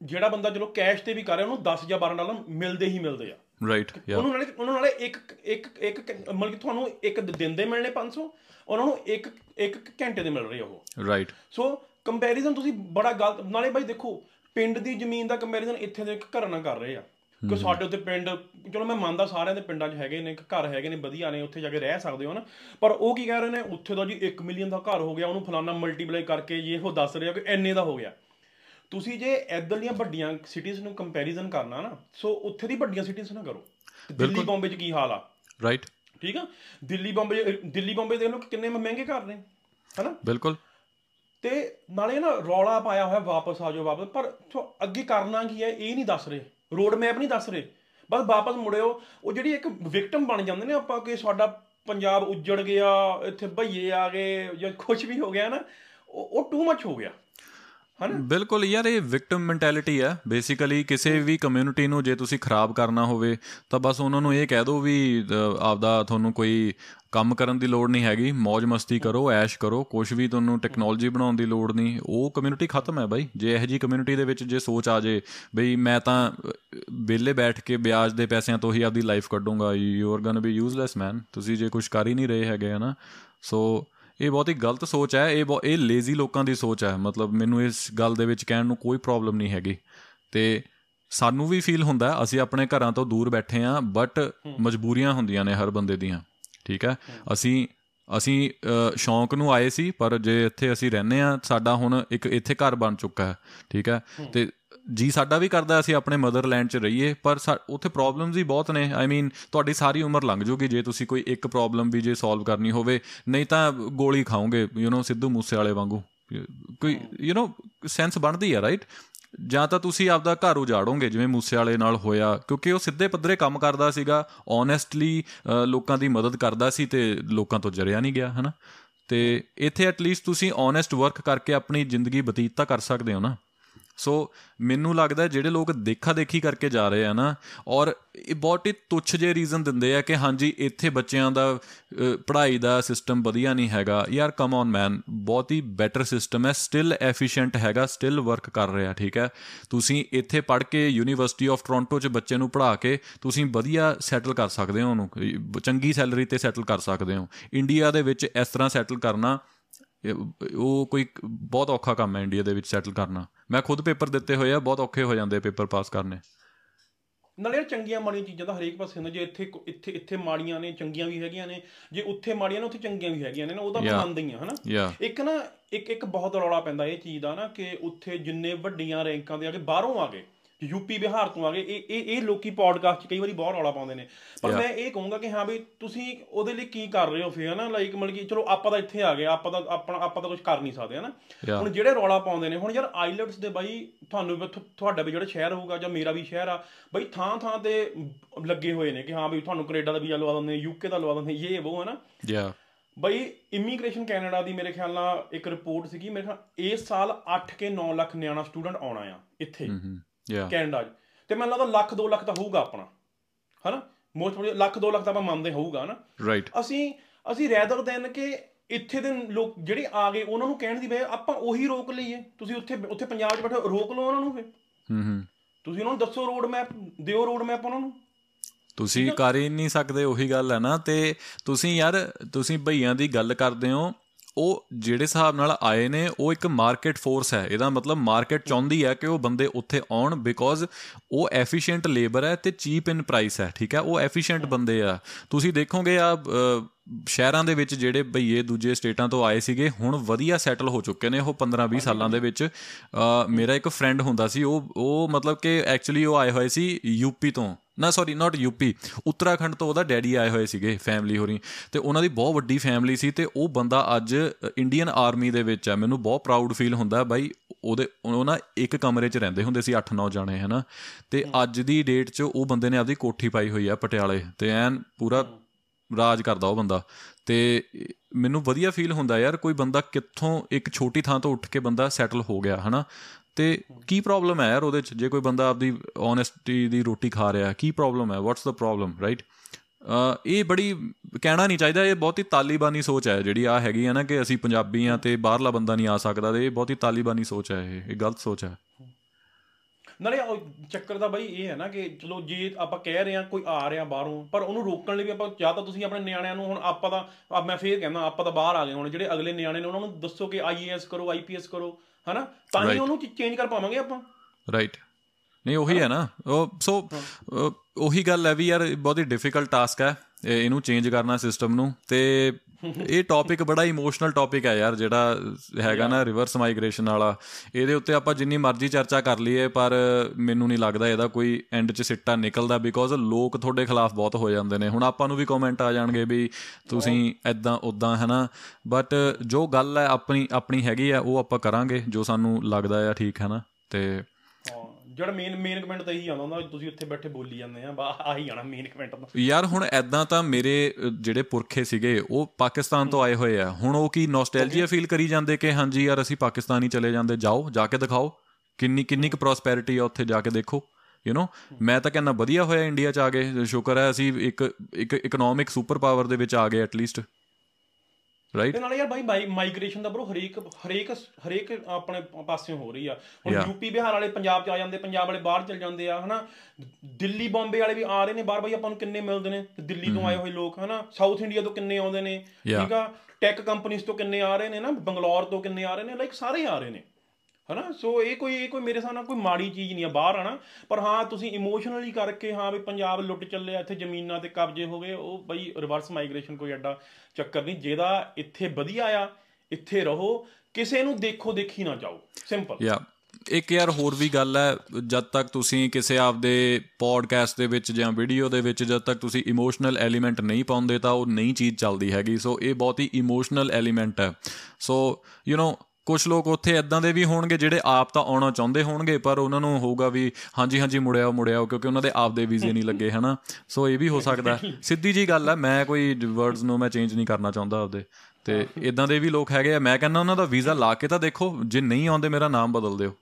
Speaker 1: ਜਿਹੜਾ ਬੰਦਾ ਚਲੋ ਕੈਸ਼ ਤੇ ਵੀ ਕਰ ਰਿਹਾ ਉਹਨੂੰ 10 ਜਾਂ 12 ਡਾਲਰ ਮਿਲਦੇ ਹੀ ਮਿਲਦੇ ਆ।
Speaker 2: ਰਾਈਟ
Speaker 1: ਉਹਨੂੰ ਨਾਲੇ ਉਹਨੂੰ ਨਾਲੇ ਇੱਕ ਇੱਕ ਇੱਕ ਮਤਲਬ ਕਿ ਤੁਹਾਨੂੰ ਇੱਕ ਦਿਨ ਦੇ ਮਿਲਣੇ 500 ਉਹਨਾਂ ਨੂੰ ਇੱਕ ਇੱਕ ਘੰਟੇ ਦੇ ਮਿਲ ਰਹੇ ਉਹ।
Speaker 2: ਰਾਈਟ
Speaker 1: ਸੋ ਕੰਪੈਰੀਜ਼ਨ ਤੁਸੀਂ ਬੜਾ ਗਲਤ ਨਾਲੇ ਬਾਈ ਦੇਖੋ ਪਿੰਡ ਦੀ ਜ਼ਮੀਨ ਦਾ ਕੰਪੈਰੀਜ਼ਨ ਇੱਥੇ ਦੇ ਘਰਾਂ ਨਾਲ ਕਰ ਰਹੇ ਆ। ਕਿ ਸਾਡੇ ਉੱਤੇ ਪਿੰਡ ਚਲੋ ਮੈਂ ਮੰਨਦਾ ਸਾਰਿਆਂ ਦੇ ਪਿੰਡਾਂ 'ਚ ਹੈਗੇ ਨੇ ਘਰ ਹੈਗੇ ਨੇ ਵਧੀਆ ਨੇ ਉੱਥੇ ਜਾ ਕੇ ਰਹਿ ਸਕਦੇ ਹੋ ਨਾ। ਪਰ ਉਹ ਕੀ ਕਹਿ ਰਹੇ ਨੇ ਉੱਥੇ ਦਾ ਜੀ 1 ਮਿਲੀਅਨ ਦਾ ਘਰ ਹੋ ਗਿਆ ਉਹਨੂੰ ਫਲਾਨਾ ਮਲਟੀਪਲਾਈ ਕਰਕੇ ਇਹ ਉਹ ਦੱਸ ਰਿਹਾ ਕਿ ਇੰਨੇ ਦਾ ਹੋ ਗਿਆ। ਤੁਸੀਂ ਜੇ ਇੱਧਰ ਦੀਆਂ ਵੱਡੀਆਂ ਸਿਟੀਜ਼ ਨੂੰ ਕੰਪੈਰੀਜ਼ਨ ਕਰਨਾ ਨਾ ਸੋ ਉੱਥੇ ਦੀ ਵੱਡੀਆਂ ਸਿਟੀਜ਼ ਨਾ ਕਰੋ। ਦਿੱਲੀ ਬੰਬੇ 'ਚ ਕੀ ਹਾਲ ਆ?
Speaker 2: ਰਾਈਟ
Speaker 1: ਠੀਕ ਆ? ਦਿੱਲੀ ਬੰਬੇ ਦਿੱਲੀ ਬੰਬੇ ਦੇਖ ਲਓ ਕਿੰਨੇ ਮਹਿੰਗੇ ਘਰ ਨੇ ਹਨਾ?
Speaker 2: ਬਿਲਕੁਲ।
Speaker 1: ਤੇ ਨਾਲੇ ਨਾ ਰੌਲਾ ਪਾਇਆ ਹੋਇਆ ਵਾਪਸ ਆ ਜਾਓ ਵਾਪਸ ਪਰ ਅੱਗੇ ਕਰਨਾ ਕੀ ਹੈ ਇਹ ਨਹੀਂ ਦੱਸ ਰਹੇ। ਰੋਡ ਮੈਪ ਨਹੀਂ ਦੱਸ ਰਹੇ। ਬਸ ਵਾਪਸ ਮੁੜਿਓ। ਉਹ ਜਿਹੜੀ ਇੱਕ ਵਿਕਟਮ ਬਣ ਜਾਂਦੇ ਨੇ ਆਪਾਂ ਕਿ ਸਾਡਾ ਪੰਜਾਬ ਉੱਜੜ ਗਿਆ, ਇੱਥੇ ਭਈਏ ਆ ਗਏ ਜਾਂ ਕੁਝ ਵੀ ਹੋ ਗਿਆ ਨਾ, ਉਹ ਟੂ ਮੱਚ ਹੋ ਗਿਆ।
Speaker 2: ਬਿਲਕੁਲ ਯਾਰ, ਇਹ ਵਿਕਟਮ ਮੈਂਟੈਲਿਟੀ ਹੈ ਬੇਸਿਕਲੀ ਕਿਸੇ ਵੀ ਕਮਿਊਨਿਟੀ ਨੂੰ ਜੇ ਤੁਸੀਂ ਖਰਾਬ ਕਰਨਾ ਹੋਵੇ, ਤਾਂ ਬਸ ਉਹਨਾਂ ਨੂੰ ਇਹ ਕਹਿ ਦਿਓ ਵੀ ਆਪਦਾ ਤੁਹਾਨੂੰ ਕੋਈ ਕੰਮ ਕਰਨ ਦੀ ਲੋੜ ਨਹੀਂ ਹੈਗੀ ਮौज ਮਸਤੀ ਕਰੋ ਐਸ਼ ਕਰੋ ਕੁਝ ਵੀ ਤੁਹਾਨੂੰ ਟੈਕਨੋਲੋਜੀ ਬਣਾਉਣ ਦੀ ਲੋੜ ਨਹੀਂ। ਉਹ ਕਮਿਊਨਿਟੀ ਖਤਮ ਹੈ ਬਾਈ। ਜੇ ਇਹ ਜੀ ਕਮਿਊਨਿਟੀ ਦੇ ਵਿੱਚ ਜੇ ਸੋਚ ਆ ਜੇ ਬਈ ਮੈਂ ਤਾਂ ਬੇਲੇ ਬੈਠ ਕੇ ਵਿਆਜ ਦੇ ਪੈਸਿਆਂ ਤੋਂ ਹੀ ਆਪਦੀ life ਕੱਢੂੰਗਾ you are going be useless man ਤੁਸੀਂ ਜੇ ਕੁਝ ਕਰ ਹੀ ਨਹੀਂ ਰਹੇ ਹੈਗੇ ਹਨਾ? ਸੋ ਇਹ ਬਹੁਤ ਹੀ ਗਲਤ ਸੋਚ ਹੈ ਇਹ ਇਹ ਲੇਜ਼ੀ ਲੋਕਾਂ ਦੀ ਸੋਚ ਹੈ। ਮਤਲਬ ਮੈਨੂੰ ਇਸ ਗੱਲ ਦੇ ਵਿੱਚ ਕਹਿਣ ਨੂੰ ਕੋਈ ਪ੍ਰੋਬਲਮ ਨਹੀਂ ਹੈਗੀ। ਤੇ ਸਾਨੂੰ ਵੀ ਫੀਲ ਹੁੰਦਾ ਅਸੀਂ ਆਪਣੇ ਘਰਾਂ ਤੋਂ ਦੂਰ ਬੈਠੇ ਆਂ ਬਟ ਮਜਬੂਰੀਆਂ ਹੁੰਦੀਆਂ ਨੇ ਹਰ ਬੰਦੇ ਦੀਆਂ। ਠੀਕ ਹੈ ਅਸੀਂ ਅਸੀਂ ਸ਼ੌਂਕ ਨੂੰ ਆਏ ਸੀ ਪਰ ਜੇ ਇੱਥੇ ਅਸੀਂ ਰਹਿੰਦੇ ਆ ਸਾਡਾ ਹੁਣ ਇੱਕ ਇੱਥੇ ਘਰ ਬਣ ਚੁੱਕਾ ਹੈ ਠੀਕ ਹੈ ਤੇ ਜੀ ਸਾਡਾ ਵੀ ਕਰਦਾ ਅਸੀਂ ਆਪਣੇ ਮਦਰਲੈਂਡ 'ਚ ਰਹੀਏ ਪਰ ਉੱਥੇ ਪ੍ਰੋਬਲਮਸ ਹੀ ਬਹੁਤ ਨੇ ਆਈ ਮੀਨ ਤੁਹਾਡੀ ਸਾਰੀ ਉਮਰ ਲੰਘ ਜੂਗੀ ਜੇ ਤੁਸੀਂ ਕੋਈ ਇੱਕ ਪ੍ਰੋਬਲਮ ਵੀ ਜੇ ਸੋਲਵ ਕਰਨੀ ਹੋਵੇ ਨਹੀਂ ਤਾਂ ਗੋਲੀ ਖਾਓਗੇ ਯੂ نو ਸਿੱਧੂ ਮੂਸੇ ਵਾਲੇ ਵਾਂਗੂ ਕੋਈ ਯੂ نو ਸੈਂਸ ਬਣਦੀ ਆ ਰਾਈਟ ਜਾਂ ਤਾਂ ਤੁਸੀਂ ਆਪਦਾ ਘਰ ਉਜਾੜੋਗੇ, ਜਿਵੇਂ ਮੂਸੇ ਵਾਲੇ ਨਾਲ ਹੋਇਆ, ਕਿਉਂਕਿ ਉਹ ਸਿੱਧੇ ਪੱਧਰੇ ਕੰਮ ਕਰਦਾ ਸੀਗਾ ਓਨੈਸਟਲੀ ਲੋਕਾਂ ਦੀ ਮਦਦ ਕਰਦਾ ਸੀ ਤੇ ਲੋਕਾਂ ਤੋਂ ਜਰਿਆ ਨਹੀਂ ਗਿਆ, ਹਨਾ? ਤੇ ਇੱਥੇ ਐਟਲੀਸਟ ਤੁਸੀਂ ਓਨੈਸਟ ਵਰਕ ਕਰਕੇ ਆਪਣੀ ਜ਼ਿੰਦਗੀ ਬਤੀਤ ਤਾਂ ਕਰ ਸਕਦੇ ਹੋ ਨਾ? ਸੋ ਮੈਨੂੰ ਲੱਗਦਾ ਜਿਹੜੇ ਲੋਕ ਦੇਖਾ ਦੇਖੀ ਕਰਕੇ ਜਾ ਰਹੇ ਆ ਨਾ, ਔਰ ਇਹ ਬਹੁਤ ਹੀ ਤੁੱਛ ਜੇ ਰੀਜ਼ਨ ਦਿੰਦੇ ਆ ਕਿ ਹਾਂਜੀ, ਇੱਥੇ ਬੱਚਿਆਂ ਦਾ ਪੜ੍ਹਾਈ ਦਾ ਸਿਸਟਮ ਵਧੀਆ ਨਹੀਂ ਹੈਗਾ। ਯਾਰ ਕਮ ਔਨ ਮੈਨ ਬਹੁਤ ਹੀ ਬੈਟਰ ਸਿਸਟਮ ਹੈ ਸਟਿਲ ਐਫੀਸ਼ੀਐਂਟ ਹੈਗਾ ਸਟਿਲ ਵਰਕ ਕਰ ਰਿਹਾ, ਠੀਕ ਹੈ? ਤੁਸੀਂ ਇੱਥੇ ਪੜ੍ਹ ਕੇ ਯੂਨੀਵਰਸਿਟੀ ਆਫ ਟੋਰਾਂਟੋ 'ਚ ਬੱਚੇ ਨੂੰ ਪੜ੍ਹਾ ਕੇ ਤੁਸੀਂ ਵਧੀਆ ਸੈਟਲ ਕਰ ਸਕਦੇ ਹੋ ਉਹਨੂੰ ਚੰਗੀ ਸੈਲਰੀ ਤੇ ਸੈਟਲ ਕਰ ਸਕਦੇ ਹੋ। ਇੰਡੀਆ ਦੇ ਵਿੱਚ ਇਸ ਤਰ੍ਹਾਂ ਸੈਟਲ ਕਰਨਾ ਉਹ ਕੋਈ ਬਹੁਤ ਔਖਾ ਕੰਮ ਹੈ ਇੰਡੀਆ ਦੇ ਵਿੱਚ ਸੈਟਲ ਕਰਨਾ। ਮੈਂ ਖੁਦ ਪੇਪਰ ਦਿੱਤੇ ਹੋਏ ਆ ਬਹੁਤ ਔਖੇ ਹੋ ਜਾਂਦੇ ਪੇਪਰ ਪਾਸ ਕਰਨੇ।
Speaker 1: ਨਾਲੇ ਚੰਗੀਆਂ ਮਾੜੀਆਂ ਚੀਜ਼ਾਂ ਤਾਂ ਹਰੇਕ ਪਾਸੇ ਹੁੰਦੇ ਜੇ ਇੱਥੇ ਇੱਥੇ ਇੱਥੇ ਮਾੜੀਆਂ ਨੇ ਚੰਗੀਆਂ ਵੀ ਹੈਗੀਆਂ ਨੇ ਜੇ ਉੱਥੇ ਮਾੜੀਆਂ ਨੇ ਉੱਥੇ ਚੰਗੀਆਂ ਵੀ ਹੈਗੀਆਂ ਨੇ ਉਹ ਤਾਂ ਮੰਨਦੇ ਹੀ ਆ ਹਨਾ? ਇੱਕ ਨਾ ਇੱਕ ਇੱਕ ਬਹੁਤ ਰੌਲਾ ਪੈਂਦਾ ਇਹ ਚੀਜ਼ ਦਾ ਨਾ ਕਿ ਉੱਥੇ ਜਿੰਨੇ ਵੱਡੀਆਂ ਰੈਂਕਾਂ ਦੇ ਆ ਕੇ ਬਾਹਰੋਂ ਆ ਗਏ। ਯੂਪੀ ਬਿਹਾਰ ਤੋਂ ਆ ਗਏ ਇਹ ਇਹ ਇਹ ਲੋਕੀ ਪੋਡਕਾਸਟ 'ਚ ਕਈ ਵਾਰੀ ਬਹੁਤ ਰੌਲਾ ਪਾਉਂਦੇ ਨੇ। ਪਰ ਮੈਂ ਇਹ ਕਹੂੰਗਾ ਕਿ ਹਾਂ ਵੀ ਤੁਸੀਂ ਉਹਦੇ ਲਈ ਕੀ ਕਰ ਰਹੇ ਹੋ ਫੇਰ ਨਾ ਲਾਈਕ ਮਤਲਬ ਕਿ ਚਲੋ ਆਪਾਂ ਤਾਂ ਇੱਥੇ ਆ ਗਏ ਆਪਾਂ ਤਾਂ ਆਪਣਾ ਆਪਾਂ ਤਾਂ ਕੁਝ ਕਰ ਨਹੀਂ ਸਕਦੇ ਹਨਾ? ਹੁਣ ਜਿਹੜੇ ਰੌਲਾ ਪਾਉਂਦੇ ਨੇ ਹੁਣ ਯਾਰ ਆਈਲੈਟਸ ਦੇ ਬਾਈ ਤੁਹਾਨੂੰ ਤੁਹਾਡਾ ਵੀ ਜਿਹੜਾ ਸ਼ਹਿਰ ਹੋਊਗਾ ਜਾਂ ਮੇਰਾ ਵੀ ਸ਼ਹਿਰ ਆ ਬਾਈ ਥਾਂ ਥਾਂ ਤੇ ਲੱਗੇ ਹੋਏ ਨੇ ਕਿ ਹਾਂ ਵੀ ਤੁਹਾਨੂੰ ਕੈਨੇਡਾ ਦਾ ਵੀਜ਼ਾ ਲਵਾ ਦਿੰਦੇ ਯੂਕੇ ਦਾ ਲਵਾ ਦਿੰਦੇ ਇਹ ਉਹ ਹਨਾ?
Speaker 2: ਯਾ
Speaker 1: ਬਈ ਇਮੀਗ੍ਰੇਸ਼ਨ ਕੈਨੇਡਾ ਦੀ ਮੇਰੇ ਖਿਆਲ ਨਾਲ ਇੱਕ ਰਿਪੋਰਟ ਸੀਗੀ ਮੇਰੇ ਖਿਆਲ ਇਸ ਸਾਲ 8 ਕੇ 9 ਲੱਖ ਨਿਆਣਾ ਸਟੂਡੈਂਟ ਆਉਣਾ ਆ ਇੱਥੇ। ਕੈਨੇਡਾ ਤੇ ਮੈਨੂੰ ਲੱਗਦਾ ਲੱਖ 2 ਲੱਖ ਤਾਂ ਹੋਊਗਾ ਆਪਣਾ। ਹਨਾ? ਮੋਸਟ ਪ੍ਰੋਬਬਲੀ ਲੱਖ 2 ਲੱਖ ਤਾਂ ਆਪਾਂ ਮੰਨਦੇ ਹੋਊਗਾ ਨਾ
Speaker 2: ਰਾਈਟ
Speaker 1: ਅਸੀਂ ਅਸੀਂ ਰੈਦਰ ਦੈਨ ਕਿ ਇੱਥੇ ਦੇ ਲੋਕ ਜਿਹੜੇ ਆ ਗਏ ਉਹਨਾਂ ਨੂੰ ਕਹਿਣ ਦੀ ਬਜਾਏ ਆਪਾਂ ਉਹੀ ਰੋਕ ਲਈਏ। ਤੁਸੀਂ ਉੱਥੇ ਉੱਥੇ ਪੰਜਾਬ 'ਚ ਬੈਠੇ ਰੋਕ ਲਓ ਉਹਨਾਂ ਨੂੰ ਫੇ
Speaker 2: ਹੂੰ ਹੂੰ।
Speaker 1: ਤੁਸੀਂ ਉਹਨਾਂ ਨੂੰ ਦੱਸੋ ਰੋਡ ਮੈਪ ਦਿਓ ਰੋਡ ਮੈਪ ਉਹਨਾਂ ਨੂੰ।
Speaker 2: ਤੁਸੀਂ ਕਰ ਹੀ ਨਹੀਂ ਸਕਦੇ ਉਹੀ ਗੱਲ ਹੈ ਨਾ। ਤੇ ਤੁਸੀਂ ਯਾਰ ਤੁਸੀਂ ਭਈਆਂ ਦੀ ਗੱਲ ਕਰਦੇ ਹੋ ਉਹ ਜਿਹੜੇ ਹਿਸਾਬ ਨਾਲ ਆਏ ਨੇ, ਉਹ ਇੱਕ ਮਾਰਕੀਟ ਫੋਰਸ ਹੈ। ਇਹਦਾ ਮਤਲਬ ਮਾਰਕੀਟ ਚਾਹੁੰਦੀ ਹੈ ਕਿ ਉਹ ਬੰਦੇ ਉੱਥੇ ਆਉਣ ਬਿਕੋਜ਼ ਉਹ ਐਫੀਸ਼ੀਐਂਟ ਲੇਬਰ ਹੈ ਤੇ ਚੀਪ ਇਨ ਪ੍ਰਾਈਸ ਹੈ, ਠੀਕ ਹੈ? ਉਹ ਐਫੀਸ਼ੀਐਂਟ ਬੰਦੇ ਆ। ਤੁਸੀਂ ਦੇਖੋਗੇ ਆ ਸ਼ਹਿਰਾਂ ਦੇ ਵਿੱਚ ਜਿਹੜੇ ਭਈਏ ਦੂਜੇ ਸਟੇਟਾਂ ਤੋਂ ਆਏ ਸੀਗੇ, ਹੁਣ ਵਧੀਆ ਸੈਟਲ ਹੋ ਚੁੱਕੇ ਨੇ ਉਹ 15-20 ਸਾਲਾਂ ਦੇ ਵਿੱਚ। ਮੇਰਾ ਇੱਕ ਫਰੈਂਡ ਹੁੰਦਾ ਸੀ, ਉਹ ਉਹ ਮਤਲਬ ਕਿ ਐਕਚੁਅਲੀ ਉਹ ਆਏ ਹੋਏ ਸੀ ਯੂਪੀ ਤੋਂ। ਨਾ ਸੌਰੀ ਨਾਟ ਯੂਪੀ ਉੱਤਰਾਖੰਡ ਤੋਂ ਉਹਦਾ ਡੈਡੀ ਆਏ ਹੋਏ ਸੀਗੇ ਫੈਮਿਲੀ ਹੋਰੀ। ਤੇ ਉਹਨਾਂ ਦੀ ਬਹੁਤ ਵੱਡੀ ਫੈਮਿਲੀ ਸੀ ਤੇ ਉਹ ਬੰਦਾ ਅੱਜ ਇੰਡੀਅਨ ਆਰਮੀ ਦੇ ਵਿੱਚ ਹੈ ਮੈਨੂੰ ਬਹੁਤ ਪ੍ਰਾਊਡ ਫੀਲ ਹੁੰਦਾ ਬਾਈ ਉਹਦੇ ਉਹ ਨਾ ਇੱਕ ਕਮਰੇ 'ਚ ਰਹਿੰਦੇ ਹੁੰਦੇ ਸੀ 8-9 ਜਾਣੇ ਹਨਾ? ਤੇ ਅੱਜ ਦੀ ਡੇਟ 'ਚ ਉਹ ਬੰਦੇ ਨੇ ਆਪਦੀ ਕੋਠੀ ਪਾਈ ਹੋਈ ਆ ਪਟਿਆਲੇ। ਤੇ ਐਨ ਪੂਰਾ ਰਾਜ ਕਰਦਾ ਉਹ ਬੰਦਾ। ਤੇ ਮੈਨੂੰ ਵਧੀਆ ਫੀਲ ਹੁੰਦਾ ਯਾਰ ਕੋਈ ਬੰਦਾ ਕਿੱਥੋਂ ਇੱਕ ਛੋਟੀ ਥਾਂ ਤੋਂ ਉੱਠ ਕੇ ਬੰਦਾ ਸੈਟਲ ਹੋ ਗਿਆ ਹਨਾ? ਤੇ ਕੀ ਪ੍ਰੋਬਲਮ ਹੈ ਯਾਰ ਉਹਦੇ ਚ? ਜੇ ਕੋਈ ਬੰਦਾ ਆਪਦੀ ਓਨੈਸਟੀ ਦੀ ਰੋਟੀ ਖਾ ਰਿਹਾ, ਕੀ ਪ੍ਰੋਬਲਮ ਹੈ? ਵਾਟਸ ਦਾ ਪ੍ਰੋਬਲਮ ਰਾਈਟ ਇਹ ਬੜੀ ਕਹਿਣਾ ਨਹੀਂ ਚਾਹੀਦਾ, ਇਹ ਬਹੁਤੀ ਤਾਲੀਬਾਨੀ ਸੋਚ ਹੈ ਜਿਹੜੀ ਆ ਹੈਗੀ ਹੈ ਨਾ ਕਿ ਅਸੀਂ ਪੰਜਾਬੀ ਆ ਤੇ ਬਾਹਰਲਾ ਬੰਦਾ ਨਹੀਂ ਆ ਸਕਦਾ ਤੇ ਇਹ ਬਹੁਤੀ ਤਾਲੀਬਾਨੀ ਸੋਚ ਹੈ ਇਹ ਇਹ ਗਲਤ ਸੋਚ ਹੈ।
Speaker 1: ਨਾਲੇ ਚੱਕਰ ਦਾ ਬਈ ਇਹ ਹੈ ਨਾ ਕਿ ਚਲੋ ਜੇ ਆਪਾਂ ਕਹਿ ਰਹੇ ਆ ਕੋਈ ਆ ਰਿਹਾ ਬਾਹਰੋਂ, ਪਰ ਉਹਨੂੰ ਰੋਕਣ ਲਈ ਵੀ ਆਪਾਂ ਜਾਂ ਤਾਂ ਤੁਸੀਂ ਆਪਣੇ ਨਿਆਣਿਆਂ ਨੂੰ ਹੁਣ ਆਪਾਂ ਤਾਂ ਮੈਂ ਫੇਰ ਕਹਿੰਦਾ ਆਪਾਂ ਤਾਂ ਬਾਹਰ ਆ ਗਏ ਹੁਣ, ਜਿਹੜੇ ਅਗਲੇ ਨਿਆਣੇ ਨੇ ਉਹਨਾਂ ਨੂੰ ਦੱਸੋ ਕਿ ਆਈਏਐਸ ਕਰੋ ਆਈਪੀਐਸ ਕਰੋ। ਹਨਾ? ਤਾਂ ਹੀ ਉਹਨੂੰ ਚੇਂਜ ਕਰ ਪਾਵਾਂਗੇ ਆਪਾਂ।
Speaker 2: ਰਾਈਟ ਨਹੀਂ ਉਹੀ ਹੈ ਨਾ। ਉਹ ਸੋ ਉਹੀ ਗੱਲ ਹੈ ਵੀ ਯਾਰ ਬਹੁਤ ਹੀ ਡਿਫਿਕਲਟ ਟਾਸਕ ਹੈ ਇਹ- ਇਹਨੂੰ ਚੇਂਜ ਕਰਨਾ ਸਿਸਟਮ ਨੂੰ। ਤੇ ਇਹ ਟੌਪਿਕ ਬੜਾ ਇਮੋਸ਼ਨਲ ਟੌਪਿਕ ਹੈ ਯਾਰ, ਜਿਹੜਾ ਹੈਗਾ ਨਾ ਰਿਵਰਸ ਮਾਈਗ੍ਰੇਸ਼ਨ ਵਾਲਾ। ਇਹਦੇ ਉੱਤੇ ਆਪਾਂ ਜਿੰਨੀ ਮਰਜ਼ੀ ਚਰਚਾ ਕਰ ਲਈਏ, ਪਰ ਮੈਨੂੰ ਨਹੀਂ ਲੱਗਦਾ ਇਹਦਾ ਕੋਈ ਐਂਡ 'ਚ ਸਿੱਟਾ ਨਿਕਲਦਾ ਬਿਕੋਜ਼ ਲੋਕ ਤੁਹਾਡੇ ਖਿਲਾਫ ਬਹੁਤ ਹੋ ਜਾਂਦੇ ਨੇ। ਹੁਣ ਆਪਾਂ ਨੂੰ ਵੀ ਕਮੈਂਟ ਆ ਜਾਣਗੇ ਵੀ ਤੁਸੀਂ ਐਦਾਂ ਉਦਾਂ ਹੈ ਬਟ ਜੋ ਗੱਲ ਹੈ ਆਪਣੀ ਆਪਣੀ ਹੈਗੀ ਆ, ਉਹ ਆਪਾਂ ਕਰਾਂਗੇ, ਜੋ ਸਾਨੂੰ ਲੱਗਦਾ ਆ ਠੀਕ ਹੈ ਨਾ ਤੇ
Speaker 1: ਹਾਂ ਜਿਹੜਾ ਮੇਨ ਮੇਨ ਕਮੈਂਟ ਤਾਂ ਇਹੀ ਆਉਂਦਾ ਹੁੰਦਾ ਤੁਸੀਂ ਉੱਥੇ ਬੈਠੇ ਬੋਲੀ ਜਾਂਦੇ ਆ ਬਾ ਆਹੀ ਆਣਾ ਮੇਨ ਕਮੈਂਟ ਤਾਂ।
Speaker 2: ਯਾਰ ਹੁਣ ਐਦਾਂ ਤਾਂ ਮੇਰੇ ਜਿਹੜੇ ਪੁਰਖੇ ਸੀਗੇ ਉਹ ਪਾਕਿਸਤਾਨ ਤੋਂ ਆਏ ਹੋਏ ਆ। ਹੁਣ ਉਹ ਕੀ ਨੋਸਟੈਲਜੀਆ ਫੀਲ ਕਰੀ ਜਾਂਦੇ ਕਿ ਹਾਂਜੀ ਯਾਰ ਅਸੀਂ ਪਾਕਿਸਤਾਨ ਹੀ ਚਲੇ ਜਾਂਦੇ ਜਾਓ ਜਾ ਕੇ ਦਿਖਾਓ। ਕਿੰਨੀ ਕਿੰਨੀ ਕੁ ਪ੍ਰੋਸਪੈਰਿਟੀ ਆ ਉੱਥੇ ਜਾ ਕੇ ਦੇਖੋ ਯੂ نو ਮੈਂ ਤਾਂ ਕਹਿੰਦਾ ਵਧੀਆ ਹੋਇਆ ਇੰਡੀਆ ਚ ਆ ਗਏ ਸ਼ੁਕਰ ਹੈ ਅਸੀਂ ਇੱਕ ਇੱਕ ਇਕਨੋਮਿਕ ਸੁਪਰ ਪਾਵਰ ਦੇ ਵਿੱਚ ਆ ਗਏ ਐਟਲੀਸਟ ਰਾਈਟ
Speaker 1: ਤੇ ਨਾਲੇ ਯਾਰ ਬਾਈ ਮਾਈਗ੍ਰੇਸ਼ਨ ਦਾ ਬਰੋ ਹਰੇਕ ਹਰੇਕ ਹਰੇਕ ਆਪਣੇ ਪਾਸਿਓਂ ਹੋ ਰਹੀ ਆ। ਹੁਣ. ਯੂਪੀ ਬਿਹਾਰ ਵਾਲੇ ਪੰਜਾਬ ਚ ਆ ਜਾਂਦੇ ਪੰਜਾਬ ਵਾਲੇ ਬਾਹਰ ਚਲ ਜਾਂਦੇ ਆ ਹਨਾ? ਦਿੱਲੀ ਬੰਬੇ ਵਾਲੇ ਵੀ ਆ ਰਹੇ ਨੇ ਬਾਹਰ ਬਾਈ ਆਪਾਂ ਨੂੰ ਕਿੰਨੇ ਮਿਲਦੇ ਨੇ? ਦਿੱਲੀ ਤੋਂ ਆਏ ਹੋਏ ਲੋਕ ਹਨਾ? ਸਾਊਥ ਇੰਡੀਆ ਤੋਂ ਕਿੰਨੇ ਆਉਂਦੇ ਨੇ. ਠੀਕ ਆ? ਟੈਕ ਕੰਪਨੀਆਂ ਤੋਂ ਕਿੰਨੇ ਆ ਰਹੇ ਨੇ ਨਾ ਬੰਗਲੌਰ ਤੋਂ ਕਿੰਨੇ ਆ ਰਹੇ ਨੇ? ਲਾਈਕ ਸਾਰੇ ਆ ਰਹੇ ਨੇ। ਹਨਾ? ਸੋ ਇਹ ਕੋਈ ਇਹ ਕੋਈ ਮੇਰੇ ਹਿਸਾਬ ਨਾਲ ਕੋਈ ਮਾੜੀ ਚੀਜ਼ ਨਹੀਂ ਆ, ਬਾਹਰ ਆਣਾ ਪਰ ਹਾਂ, ਤੁਸੀਂ ਇਮੋਸ਼ਨਲੀ ਕਰਕੇ ਹਾਂ ਵੀ ਪੰਜਾਬ ਲੁੱਟ ਚੱਲਿਆ, ਇੱਥੇ ਜ਼ਮੀਨਾਂ ਤੇ ਕਬਜ਼ੇ ਹੋ ਗਏ, ਉਹ ਬਈ ਰਿਵਰਸ ਮਾਈਗ੍ਰੇਸ਼ਨ ਕੋਈ ਐਡਾ ਚੱਕਰ ਨਹੀਂ। ਜਿਹਦਾ ਇੱਥੇ ਵਧੀਆ ਆ, ਇੱਥੇ ਰਹੋ, ਕਿਸੇ ਨੂੰ ਦੇਖੋ ਦੇਖੀ ਨਾ ਜਾਓ। ਸਿੰਪਲ
Speaker 2: ਯਾ ਇੱਕ ਯਾਰ ਹੋਰ ਵੀ ਗੱਲ ਹੈ, ਜਦ ਤੱਕ ਤੁਸੀਂ ਕਿਸੇ ਆਪਦੇ ਪੋਡਕਾਸਟ ਦੇ ਵਿੱਚ ਜਾਂ ਵੀਡੀਓ ਦੇ ਵਿੱਚ ਜਦ ਤੱਕ ਤੁਸੀਂ ਇਮੋਸ਼ਨਲ ਐਲੀਮੈਂਟ ਨਹੀਂ ਪਾਉਂਦੇ ਤਾਂ ਉਹ ਨਹੀਂ ਚੀਜ਼ ਚੱਲਦੀ ਹੈਗੀ। ਸੋ ਇਹ ਬਹੁਤ ਹੀ ਇਮੋਸ਼ਨਲ ਐਲੀਮੈਂਟ ਹੈ। ਸੋ ਯੂ نو ਕੁਝ ਲੋਕ ਉੱਥੇ ਇਦਾਂ ਦੇ ਵੀ ਹੋਣਗੇ ਜਿਹੜੇ ਆਪ ਤਾਂ ਆਉਣਾ ਚਾਹੁੰਦੇ ਹੋਣਗੇ ਪਰ ਉਹਨਾਂ ਨੂੰ ਹੋਊਗਾ ਵੀ ਹਾਂਜੀ ਹਾਂਜੀ ਮੁੜਿਆਓ ਮੁੜਿਆਓ ਕਿਉਂਕਿ ਉਹਨਾਂ ਦੇ ਆਪਦੇ ਵੀਜ਼ੇ ਨਹੀਂ ਲੱਗੇ ਹਨਾ? ਸੋ ਇਹ ਵੀ ਹੋ ਸਕਦਾ। ਸਿੱਧੀ ਜੀ ਗੱਲ ਹੈ ਮੈਂ ਕੋਈ ਵਰਡਸ ਨੂੰ ਮੈਂ ਚੇਂਜ ਨਹੀਂ ਕਰਨਾ ਚਾਹੁੰਦਾ ਆਪਦੇ। ਤੇ ਇਦਾਂ ਦੇ ਵੀ ਲੋਕ ਹੈਗੇ ਆ। ਮੈਂ ਕਹਿੰਦਾ ਉਹਨਾਂ ਦਾ ਵੀਜ਼ਾ ਲਾ ਕੇ ਤਾਂ ਦੇਖੋ ਜੇ ਨਹੀਂ ਆਉਂਦੇ ਮੇਰਾ ਨਾਮ ਬਦਲ ਦਿਓ।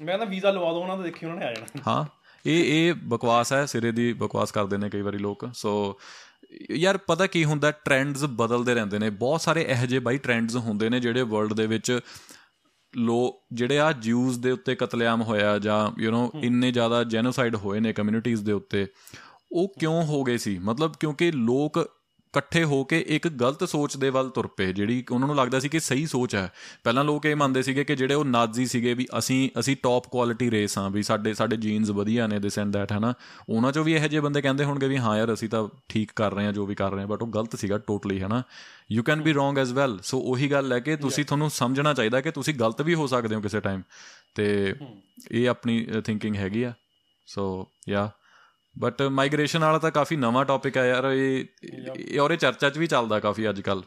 Speaker 1: ਮੈਂ ਤਾਂ ਵੀਜ਼ਾ ਲਵਾ ਦੋ ਉਹਨਾਂ ਦਾ ਦੇਖੀ ਉਹਨਾਂ ਨੇ ਆ ਜਾਣਾ।
Speaker 2: ਹਾਂ ਇਹ ਇਹ ਬਕਵਾਸ ਹੈ ਸਿਰੇ ਦੀ ਬਕਵਾਸ ਕਰਦੇ ਨੇ ਕਈ ਵਾਰੀ ਲੋਕ। ਸੋ ਯਾਰ ਪਤਾ ਕੀ ਹੁੰਦਾ ਟ੍ਰੈਂਡਸ ਬਦਲਦੇ ਰਹਿੰਦੇ ਨੇ। ਬਹੁਤ ਸਾਰੇ ਇਹੋ ਜਿਹੇ ਬਾਈ ਟ੍ਰੈਂਡਸ ਹੁੰਦੇ ਨੇ ਜਿਹੜੇ ਵਰਲਡ ਦੇ ਵਿੱਚ ਲੋ ਜਿਹੜੇ ਆ ਜਿਊਜ਼ ਦੇ ਉੱਤੇ ਕਤਲੇਆਮ ਹੋਇਆ ਜਾਂ ਯੂ نو ਇੰਨੇ ਜ਼ਿਆਦਾ ਜੈਨੋਸਾਈਡ ਹੋਏ ਨੇ ਕਮਿਊਨਿਟੀਆਂ ਦੇ ਉੱਤੇ। ਉਹ ਕਿਉਂ ਹੋ ਗਏ ਸੀ? ਮਤਲਬ ਕਿਉਂਕਿ ਲੋਕ ਇਕੱਠੇ ਹੋ ਕੇ ਇੱਕ ਗਲਤ ਸੋਚ ਦੇ ਵੱਲ ਤੁਰ ਪਏ ਜਿਹੜੀ ਉਹਨਾਂ ਨੂੰ ਲੱਗਦਾ ਸੀ ਕਿ ਸਹੀ ਸੋਚ ਹੈ। ਪਹਿਲਾਂ ਲੋਕ ਇਹ ਮੰਨਦੇ ਸੀਗੇ ਕਿ ਜਿਹੜੇ ਉਹ ਨਾਜ਼ੀ ਸੀਗੇ ਵੀ ਅਸੀਂ ਅਸੀਂ ਟੌਪ ਕੁਆਲਿਟੀ ਰੇਸ ਹਾਂ ਵੀ ਸਾਡੇ ਸਾਡੇ ਜੀਨਸ ਵਧੀਆ ਨੇ ਦਿਸ ਐਂਡ ਦੈਟ ਹਨਾ। ਉਹਨਾਂ ਚੋਂ ਵੀ ਇਹੋ ਜਿਹੇ ਬੰਦੇ ਕਹਿੰਦੇ ਹੋਣਗੇ ਵੀ ਹਾਂ ਯਾਰ ਅਸੀਂ ਤਾਂ ਠੀਕ ਕਰ ਰਹੇ ਹਾਂ ਜੋ ਵੀ ਕਰ ਰਹੇ ਹਾਂ ਬਟ ਉਹ ਗਲਤ ਸੀਗਾ ਟੋਟਲੀ ਹਨਾ। You can be wrong as well so ਉਹੀ ਗੱਲ ਹੈ ਕਿ ਤੁਸੀਂ ਤੁਹਾਨੂੰ ਸਮਝਣਾ ਚਾਹੀਦਾ ਕਿ ਤੁਸੀਂ ਗਲਤ ਵੀ ਹੋ ਸਕਦੇ ਹੋ ਕਿਸੇ ਟਾਈਮ ਤੇ ਇਹ ਆਪਣੀ ਥਿੰਕਿੰਗ ਹੈਗੀ ਆ। ਸੋ ਯਾ ਬਟ ਮਾਈਗ੍ਰੇਸ਼ਨ ਵਾਲਾ ਤਾਂ ਕਾਫੀ ਨਵਾਂ ਟੌਪਿਕ ਹੈ ਯਾਰ ਇਹ ਇਹ ਔਰ ਚਰਚਾ 'ਚ ਵੀ ਚੱਲਦਾ ਕਾਫੀ ਅੱਜ ਕੱਲ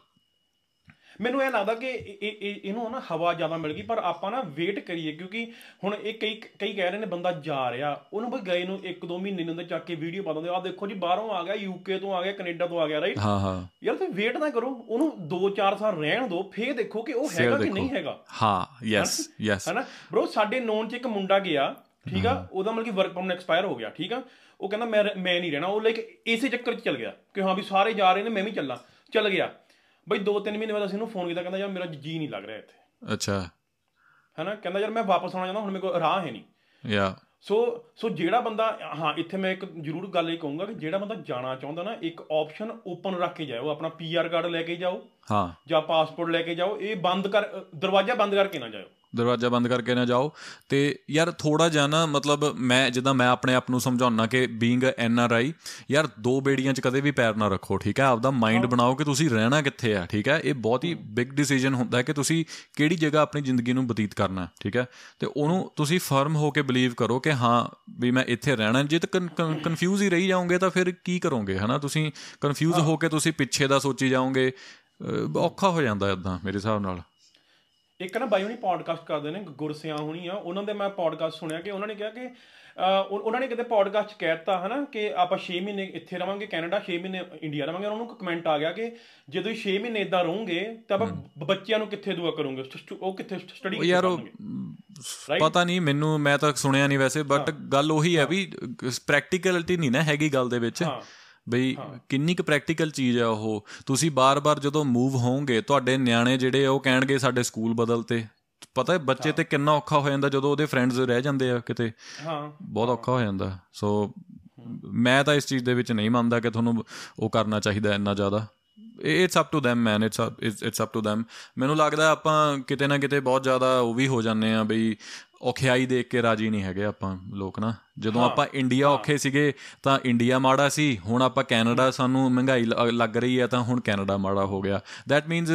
Speaker 1: ਮੈਨੂੰ ਇਹ ਲੱਗਦਾ ਕਿ ਇਹ- ਇਹ- ਇਹ- ਇਹਨੂੰ ਨਾ ਹਵਾ ਜ਼ਿਆਦਾ ਮਿਲ ਗਈ ਪਰ ਆਪਾਂ ਨਾ ਵੇਟ ਕਰੀਏ ਕਿਉਂਕਿ ਹੁਣ ਇਹ ਕਈ ਕਈ ਕਹਿ ਰਹੇ ਨੇ ਬੰਦਾ ਜਾ ਰਿਹਾ। ਉਹਨੂੰ ਬਈ ਗਏ ਨੂੰ 1-2 ਮਹੀਨੇ ਨੂੰ ਚੱਕ ਕੇ ਵੀਡੀਓ ਪਾ ਦਿੰਦੇ ਆ ਦੇਖੋ ਜੀ ਬਾਹਰੋਂ ਆ ਗਿਆ ਯੂਕੇ ਤੋਂ ਆ ਗਿਆ ਕੈਨੇਡਾ ਤੋਂ ਆ ਗਿਆ ਰਾਈਟ
Speaker 2: ਹਾਂ ਹਾਂ।
Speaker 1: ਯਾਰ ਤੁਸੀਂ ਵੇਟ ਨਾ ਕਰੋ ਉਹਨੂੰ 2-4 ਸਾਲ ਰਹਿਣ ਦਿਓ ਫੇਰ ਦੇਖੋ ਕਿ ਉਹ ਹੈਗਾ ਕਿ। ਨਹੀਂ ਹੈਗਾ।
Speaker 2: ਹਾਂ ਯੈਸ ਯੈਸ
Speaker 1: ਹਨਾ? ਬ్రో ਸਾਡੇ ਨੋਨ ਚ ਇੱਕ ਮੁੰਡਾ ਗਿਆ ਠੀਕ ਆ? ਉਹਦਾ ਮਤਲਬ ਕਿ ਵਰਕ ਪਰਮਿਟ ਐਕਸਪਾਇਰ ਹੋ ਗਿਆ ਠੀਕ ਆ? ਉਹ ਕਹਿੰਦਾ ਮੈਂ ਮੈਂ ਨਹੀਂ ਰਹਿਣਾ। ਉਹ ਲਾਈਕ ਇਸੇ ਚੱਕਰ ਚ ਚੱਲ ਗਿਆ ਕਿ ਹਾਂ ਵੀ ਸਾਰੇ ਜਾ ਰਹੇ ਨੇ ਮੈਂ ਵੀ ਚੱਲਾਂ। ਚੱਲ ਗਿਆ। ਬਈ 2-3 ਮਹੀਨੇ ਬਾਅਦ ਅਸੀਂ ਉਹਨੂੰ ਫੋਨ ਕੀਤਾ ਕਹਿੰਦਾ ਯਾਰ ਮੇਰਾ ਜੀ ਨਹੀਂ ਲੱਗ ਰਿਹਾ ਇੱਥੇ।
Speaker 2: ਅੱਛਾ।
Speaker 1: ਹਨਾ? ਕਹਿੰਦਾ ਯਾਰ ਮੈਂ ਵਾਪਸ ਆਉਣਾ ਚਾਹੁੰਦਾ ਹੁਣ ਮੇਰੇ ਕੋਲ ਰਾਹ ਹੈ ਨਹੀਂ।
Speaker 2: ਯਾ।
Speaker 1: ਸੋ ਸੋ ਜਿਹੜਾ ਬੰਦਾ ਹਾਂ ਇੱਥੇ ਮੈਂ ਇੱਕ ਜ਼ਰੂਰ ਗੱਲ ਇਹ ਕਹੂੰਗਾ ਕਿ ਜਿਹੜਾ ਬੰਦਾ ਜਾਣਾ ਚਾਹੁੰਦਾ ਨਾ ਇੱਕ ਆਪਸ਼ਨ ਓਪਨ ਰੱਖ ਕੇ ਜਾਓ ਆਪਣਾ ਪੀਆਰ ਕਾਰਡ ਲੈ ਕੇ ਜਾਓ
Speaker 2: ਹਾਂ।
Speaker 1: ਜਾਂ ਪਾਸਪੋਰਟ ਲੈ ਕੇ ਜਾਓ ਇਹ ਬੰਦ ਕਰ ਦਰਵਾਜ਼ਾ ਬੰਦ ਕਰਕੇ ਨਾ ਜਾਓ
Speaker 2: ਦਰਵਾਜ਼ਾ ਬੰਦ ਕਰਕੇ ਨਾ ਜਾਓ। ਤੇ ਯਾਰ ਥੋੜਾ ਜਿਹਾ ਨਾ ਮਤਲਬ ਮੈਂ ਜਿੱਦਾਂ ਮੈਂ ਆਪਣੇ ਆਪ ਨੂੰ ਸਮਝਾਉਣਾ ਕਿ ਬੀਇੰਗ ਐਨ ਆਰ ਆਈ ਯਾਰ ਦੋ ਬੇੜੀਆਂ 'ਚ ਕਦੇ ਵੀ ਪੈਰ ਨਾ ਰੱਖੋ ਠੀਕ ਹੈ? ਆਪਦਾ ਮਾਈਂਡ ਬਣਾਓ ਕਿ ਤੁਸੀਂ ਰਹਿਣਾ ਕਿੱਥੇ ਆ ਠੀਕ ਹੈ? ਇਹ ਬਹੁਤ ਹੀ ਬਿਗ ਡਿਸੀਜਨ ਹੁੰਦਾ ਹੈ ਕਿ ਤੁਸੀਂ ਕਿਹੜੀ ਜਗ੍ਹਾ ਆਪਣੀ ਜ਼ਿੰਦਗੀ ਨੂੰ ਬਤੀਤ ਕਰਨਾ ਠੀਕ ਹੈ? ਤੇ ਉਹਨੂੰ ਤੁਸੀਂ ਫਰਮ ਹੋ ਕੇ ਬਲੀਵ ਕਰੋ ਕਿ ਹਾਂ ਵੀ ਮੈਂ ਇੱਥੇ ਰਹਿਣਾ ਜੇ ਤਾਂ ਕਨਫਿਊਜ਼ ਹੀ ਰਹੀ ਜਾਓਗੇ ਤਾਂ ਫਿਰ ਕੀ ਕਰੋਗੇ ਹਨਾ? ਤੁਸੀਂ ਕਨਫਿਊਜ਼ ਹੋ। ਕੇ ਤੁਸੀਂ ਪਿੱਛੇ ਦਾ ਸੋਚੀ ਜਾਓਗੇ। ਔਖਾ ਹੋ ਜਾਂਦਾ ਇਦਾਂ ਮੇਰੇ ਹਿਸਾਬ ਨਾਲ।
Speaker 1: ਇੱਕ ਨਾ ਬਾਈ ਹੁਣੀ ਪੋਡਕਾਸਟ ਕਰਦੇ ਨੇ ਗੁਰਸਿਆਂ ਹੁਣੀ ਆ ਉਹਨਾਂ ਦੇ ਮੈਂ ਪੋਡਕਾਸਟ ਸੁਣਿਆ ਕਿ ਉਹਨਾਂ ਨੇ ਕਿਹਾ ਕਿ ਉਹਨਾਂ ਨੇ ਕਿਤੇ ਪੋਡਕਾਸਟ 'ਚ ਕਹਿਤਾ ਹਨਾ ਕਿ ਆਪਾਂ 6 ਮਹੀਨੇ ਇੱਥੇ ਰਵਾਂਗੇ ਕੈਨੇਡਾ 6 ਮਹੀਨੇ ਇੰਡੀਆ ਰਵਾਂਗੇ ਉਹਨਾਂ ਨੂੰ ਕਮੈਂਟ ਆ ਗਿਆ ਕਿ ਜੇ ਤੁਸੀਂ 6 ਮਹੀਨੇ ਇਦਾਂ ਰਹੋਗੇ ਤਾਂ ਆਪਾਂ ਬੱਚਿਆਂ ਨੂੰ ਕਿੱਥੇ ਦੁਆ ਕਰੋਗੇ? ਉਹ ਕਿੱਥੇ ਸਟੱਡੀ
Speaker 2: ਉਹ ਯਾਰ ਪਤਾ ਨਹੀਂ ਮੈਨੂੰ ਮੈਂ ਤਾਂ ਸੁਣਿਆ ਨਹੀਂ ਵੈਸੇ ਬਟ ਗੱਲ ਉਹੀ ਹੈ ਵੀ ਪ੍ਰੈਕਟੀਕਲਿਟੀ ਨਹੀਂ ਨਾ ਹੈਗੀ ਗੱਲ ਦੇ ਵਿੱਚ। ਬਈ ਕਿੰਨੀ ਕੁ ਪ੍ਰੈਕਟੀਕਲ ਚੀਜ਼ ਹੈ ਉਹ? ਤੁਸੀਂ ਬਾਰ-ਬਾਰ ਜਦੋਂ ਮੂਵ ਹੋਵੋਗੇ ਤੁਹਾਡੇ ਨਿਆਣੇ ਜਿਹੜੇ ਆ ਉਹ ਕਹਿਣਗੇ ਸਾਡੇ ਸਕੂਲ ਬਦਲਤੇ ਪਤਾ ਹੈ ਬੱਚੇ ਤੇ ਕਿੰਨਾ ਔਖਾ ਹੋ ਜਾਂਦਾ ਜਦੋਂ ਉਹਦੇ ਫਰੈਂਡਸ ਰਹਿ ਜਾਂਦੇ ਆ ਕਿਤੇ।
Speaker 1: ਹਾਂ।
Speaker 2: ਬਹੁਤ ਔਖਾ ਹੋ ਜਾਂਦਾ। ਸੋ ਮੈਂ ਤਾਂ ਇਸ ਚੀਜ਼ ਦੇ ਵਿੱਚ ਨਹੀਂ ਮੰਨਦਾ ਕਿ ਤੁਹਾਨੂੰ ਉਹ ਕਰਨਾ ਚਾਹੀਦਾ ਇੰਨਾ ਜ਼ਿਆਦਾ। It's up to them man it's it's up to them. ਮੈਨੂੰ ਲੱਗਦਾ ਆਪਾਂ ਕਿਤੇ ਨਾ ਕਿਤੇ ਬਹੁਤ ਜ਼ਿਆਦਾ ਉਹ ਵੀ ਹੋ ਜਾਂਦੇ ਆ ਬਈ ਔਖਿਆਈ ਦੇਖ ਕੇ ਰਾਜੀ ਨਹੀਂ ਹੈਗੇ ਆਪਾਂ ਲੋਕ ਨਾ। ਜਦੋਂ ਆਪਾਂ ਇੰਡੀਆ ਔਖੇ ਸੀਗੇ ਤਾਂ ਇੰਡੀਆ ਮਾੜਾ ਸੀ ਹੁਣ ਆਪਾਂ ਕੈਨੇਡਾ ਸਾਨੂੰ ਮਹਿੰਗਾਈ ਲੱਗ ਰਹੀ ਹੈ ਤਾਂ ਹੁਣ ਕੈਨੇਡਾ ਮਾੜਾ ਹੋ ਗਿਆ। ਥੈਟ ਮੀਨਸ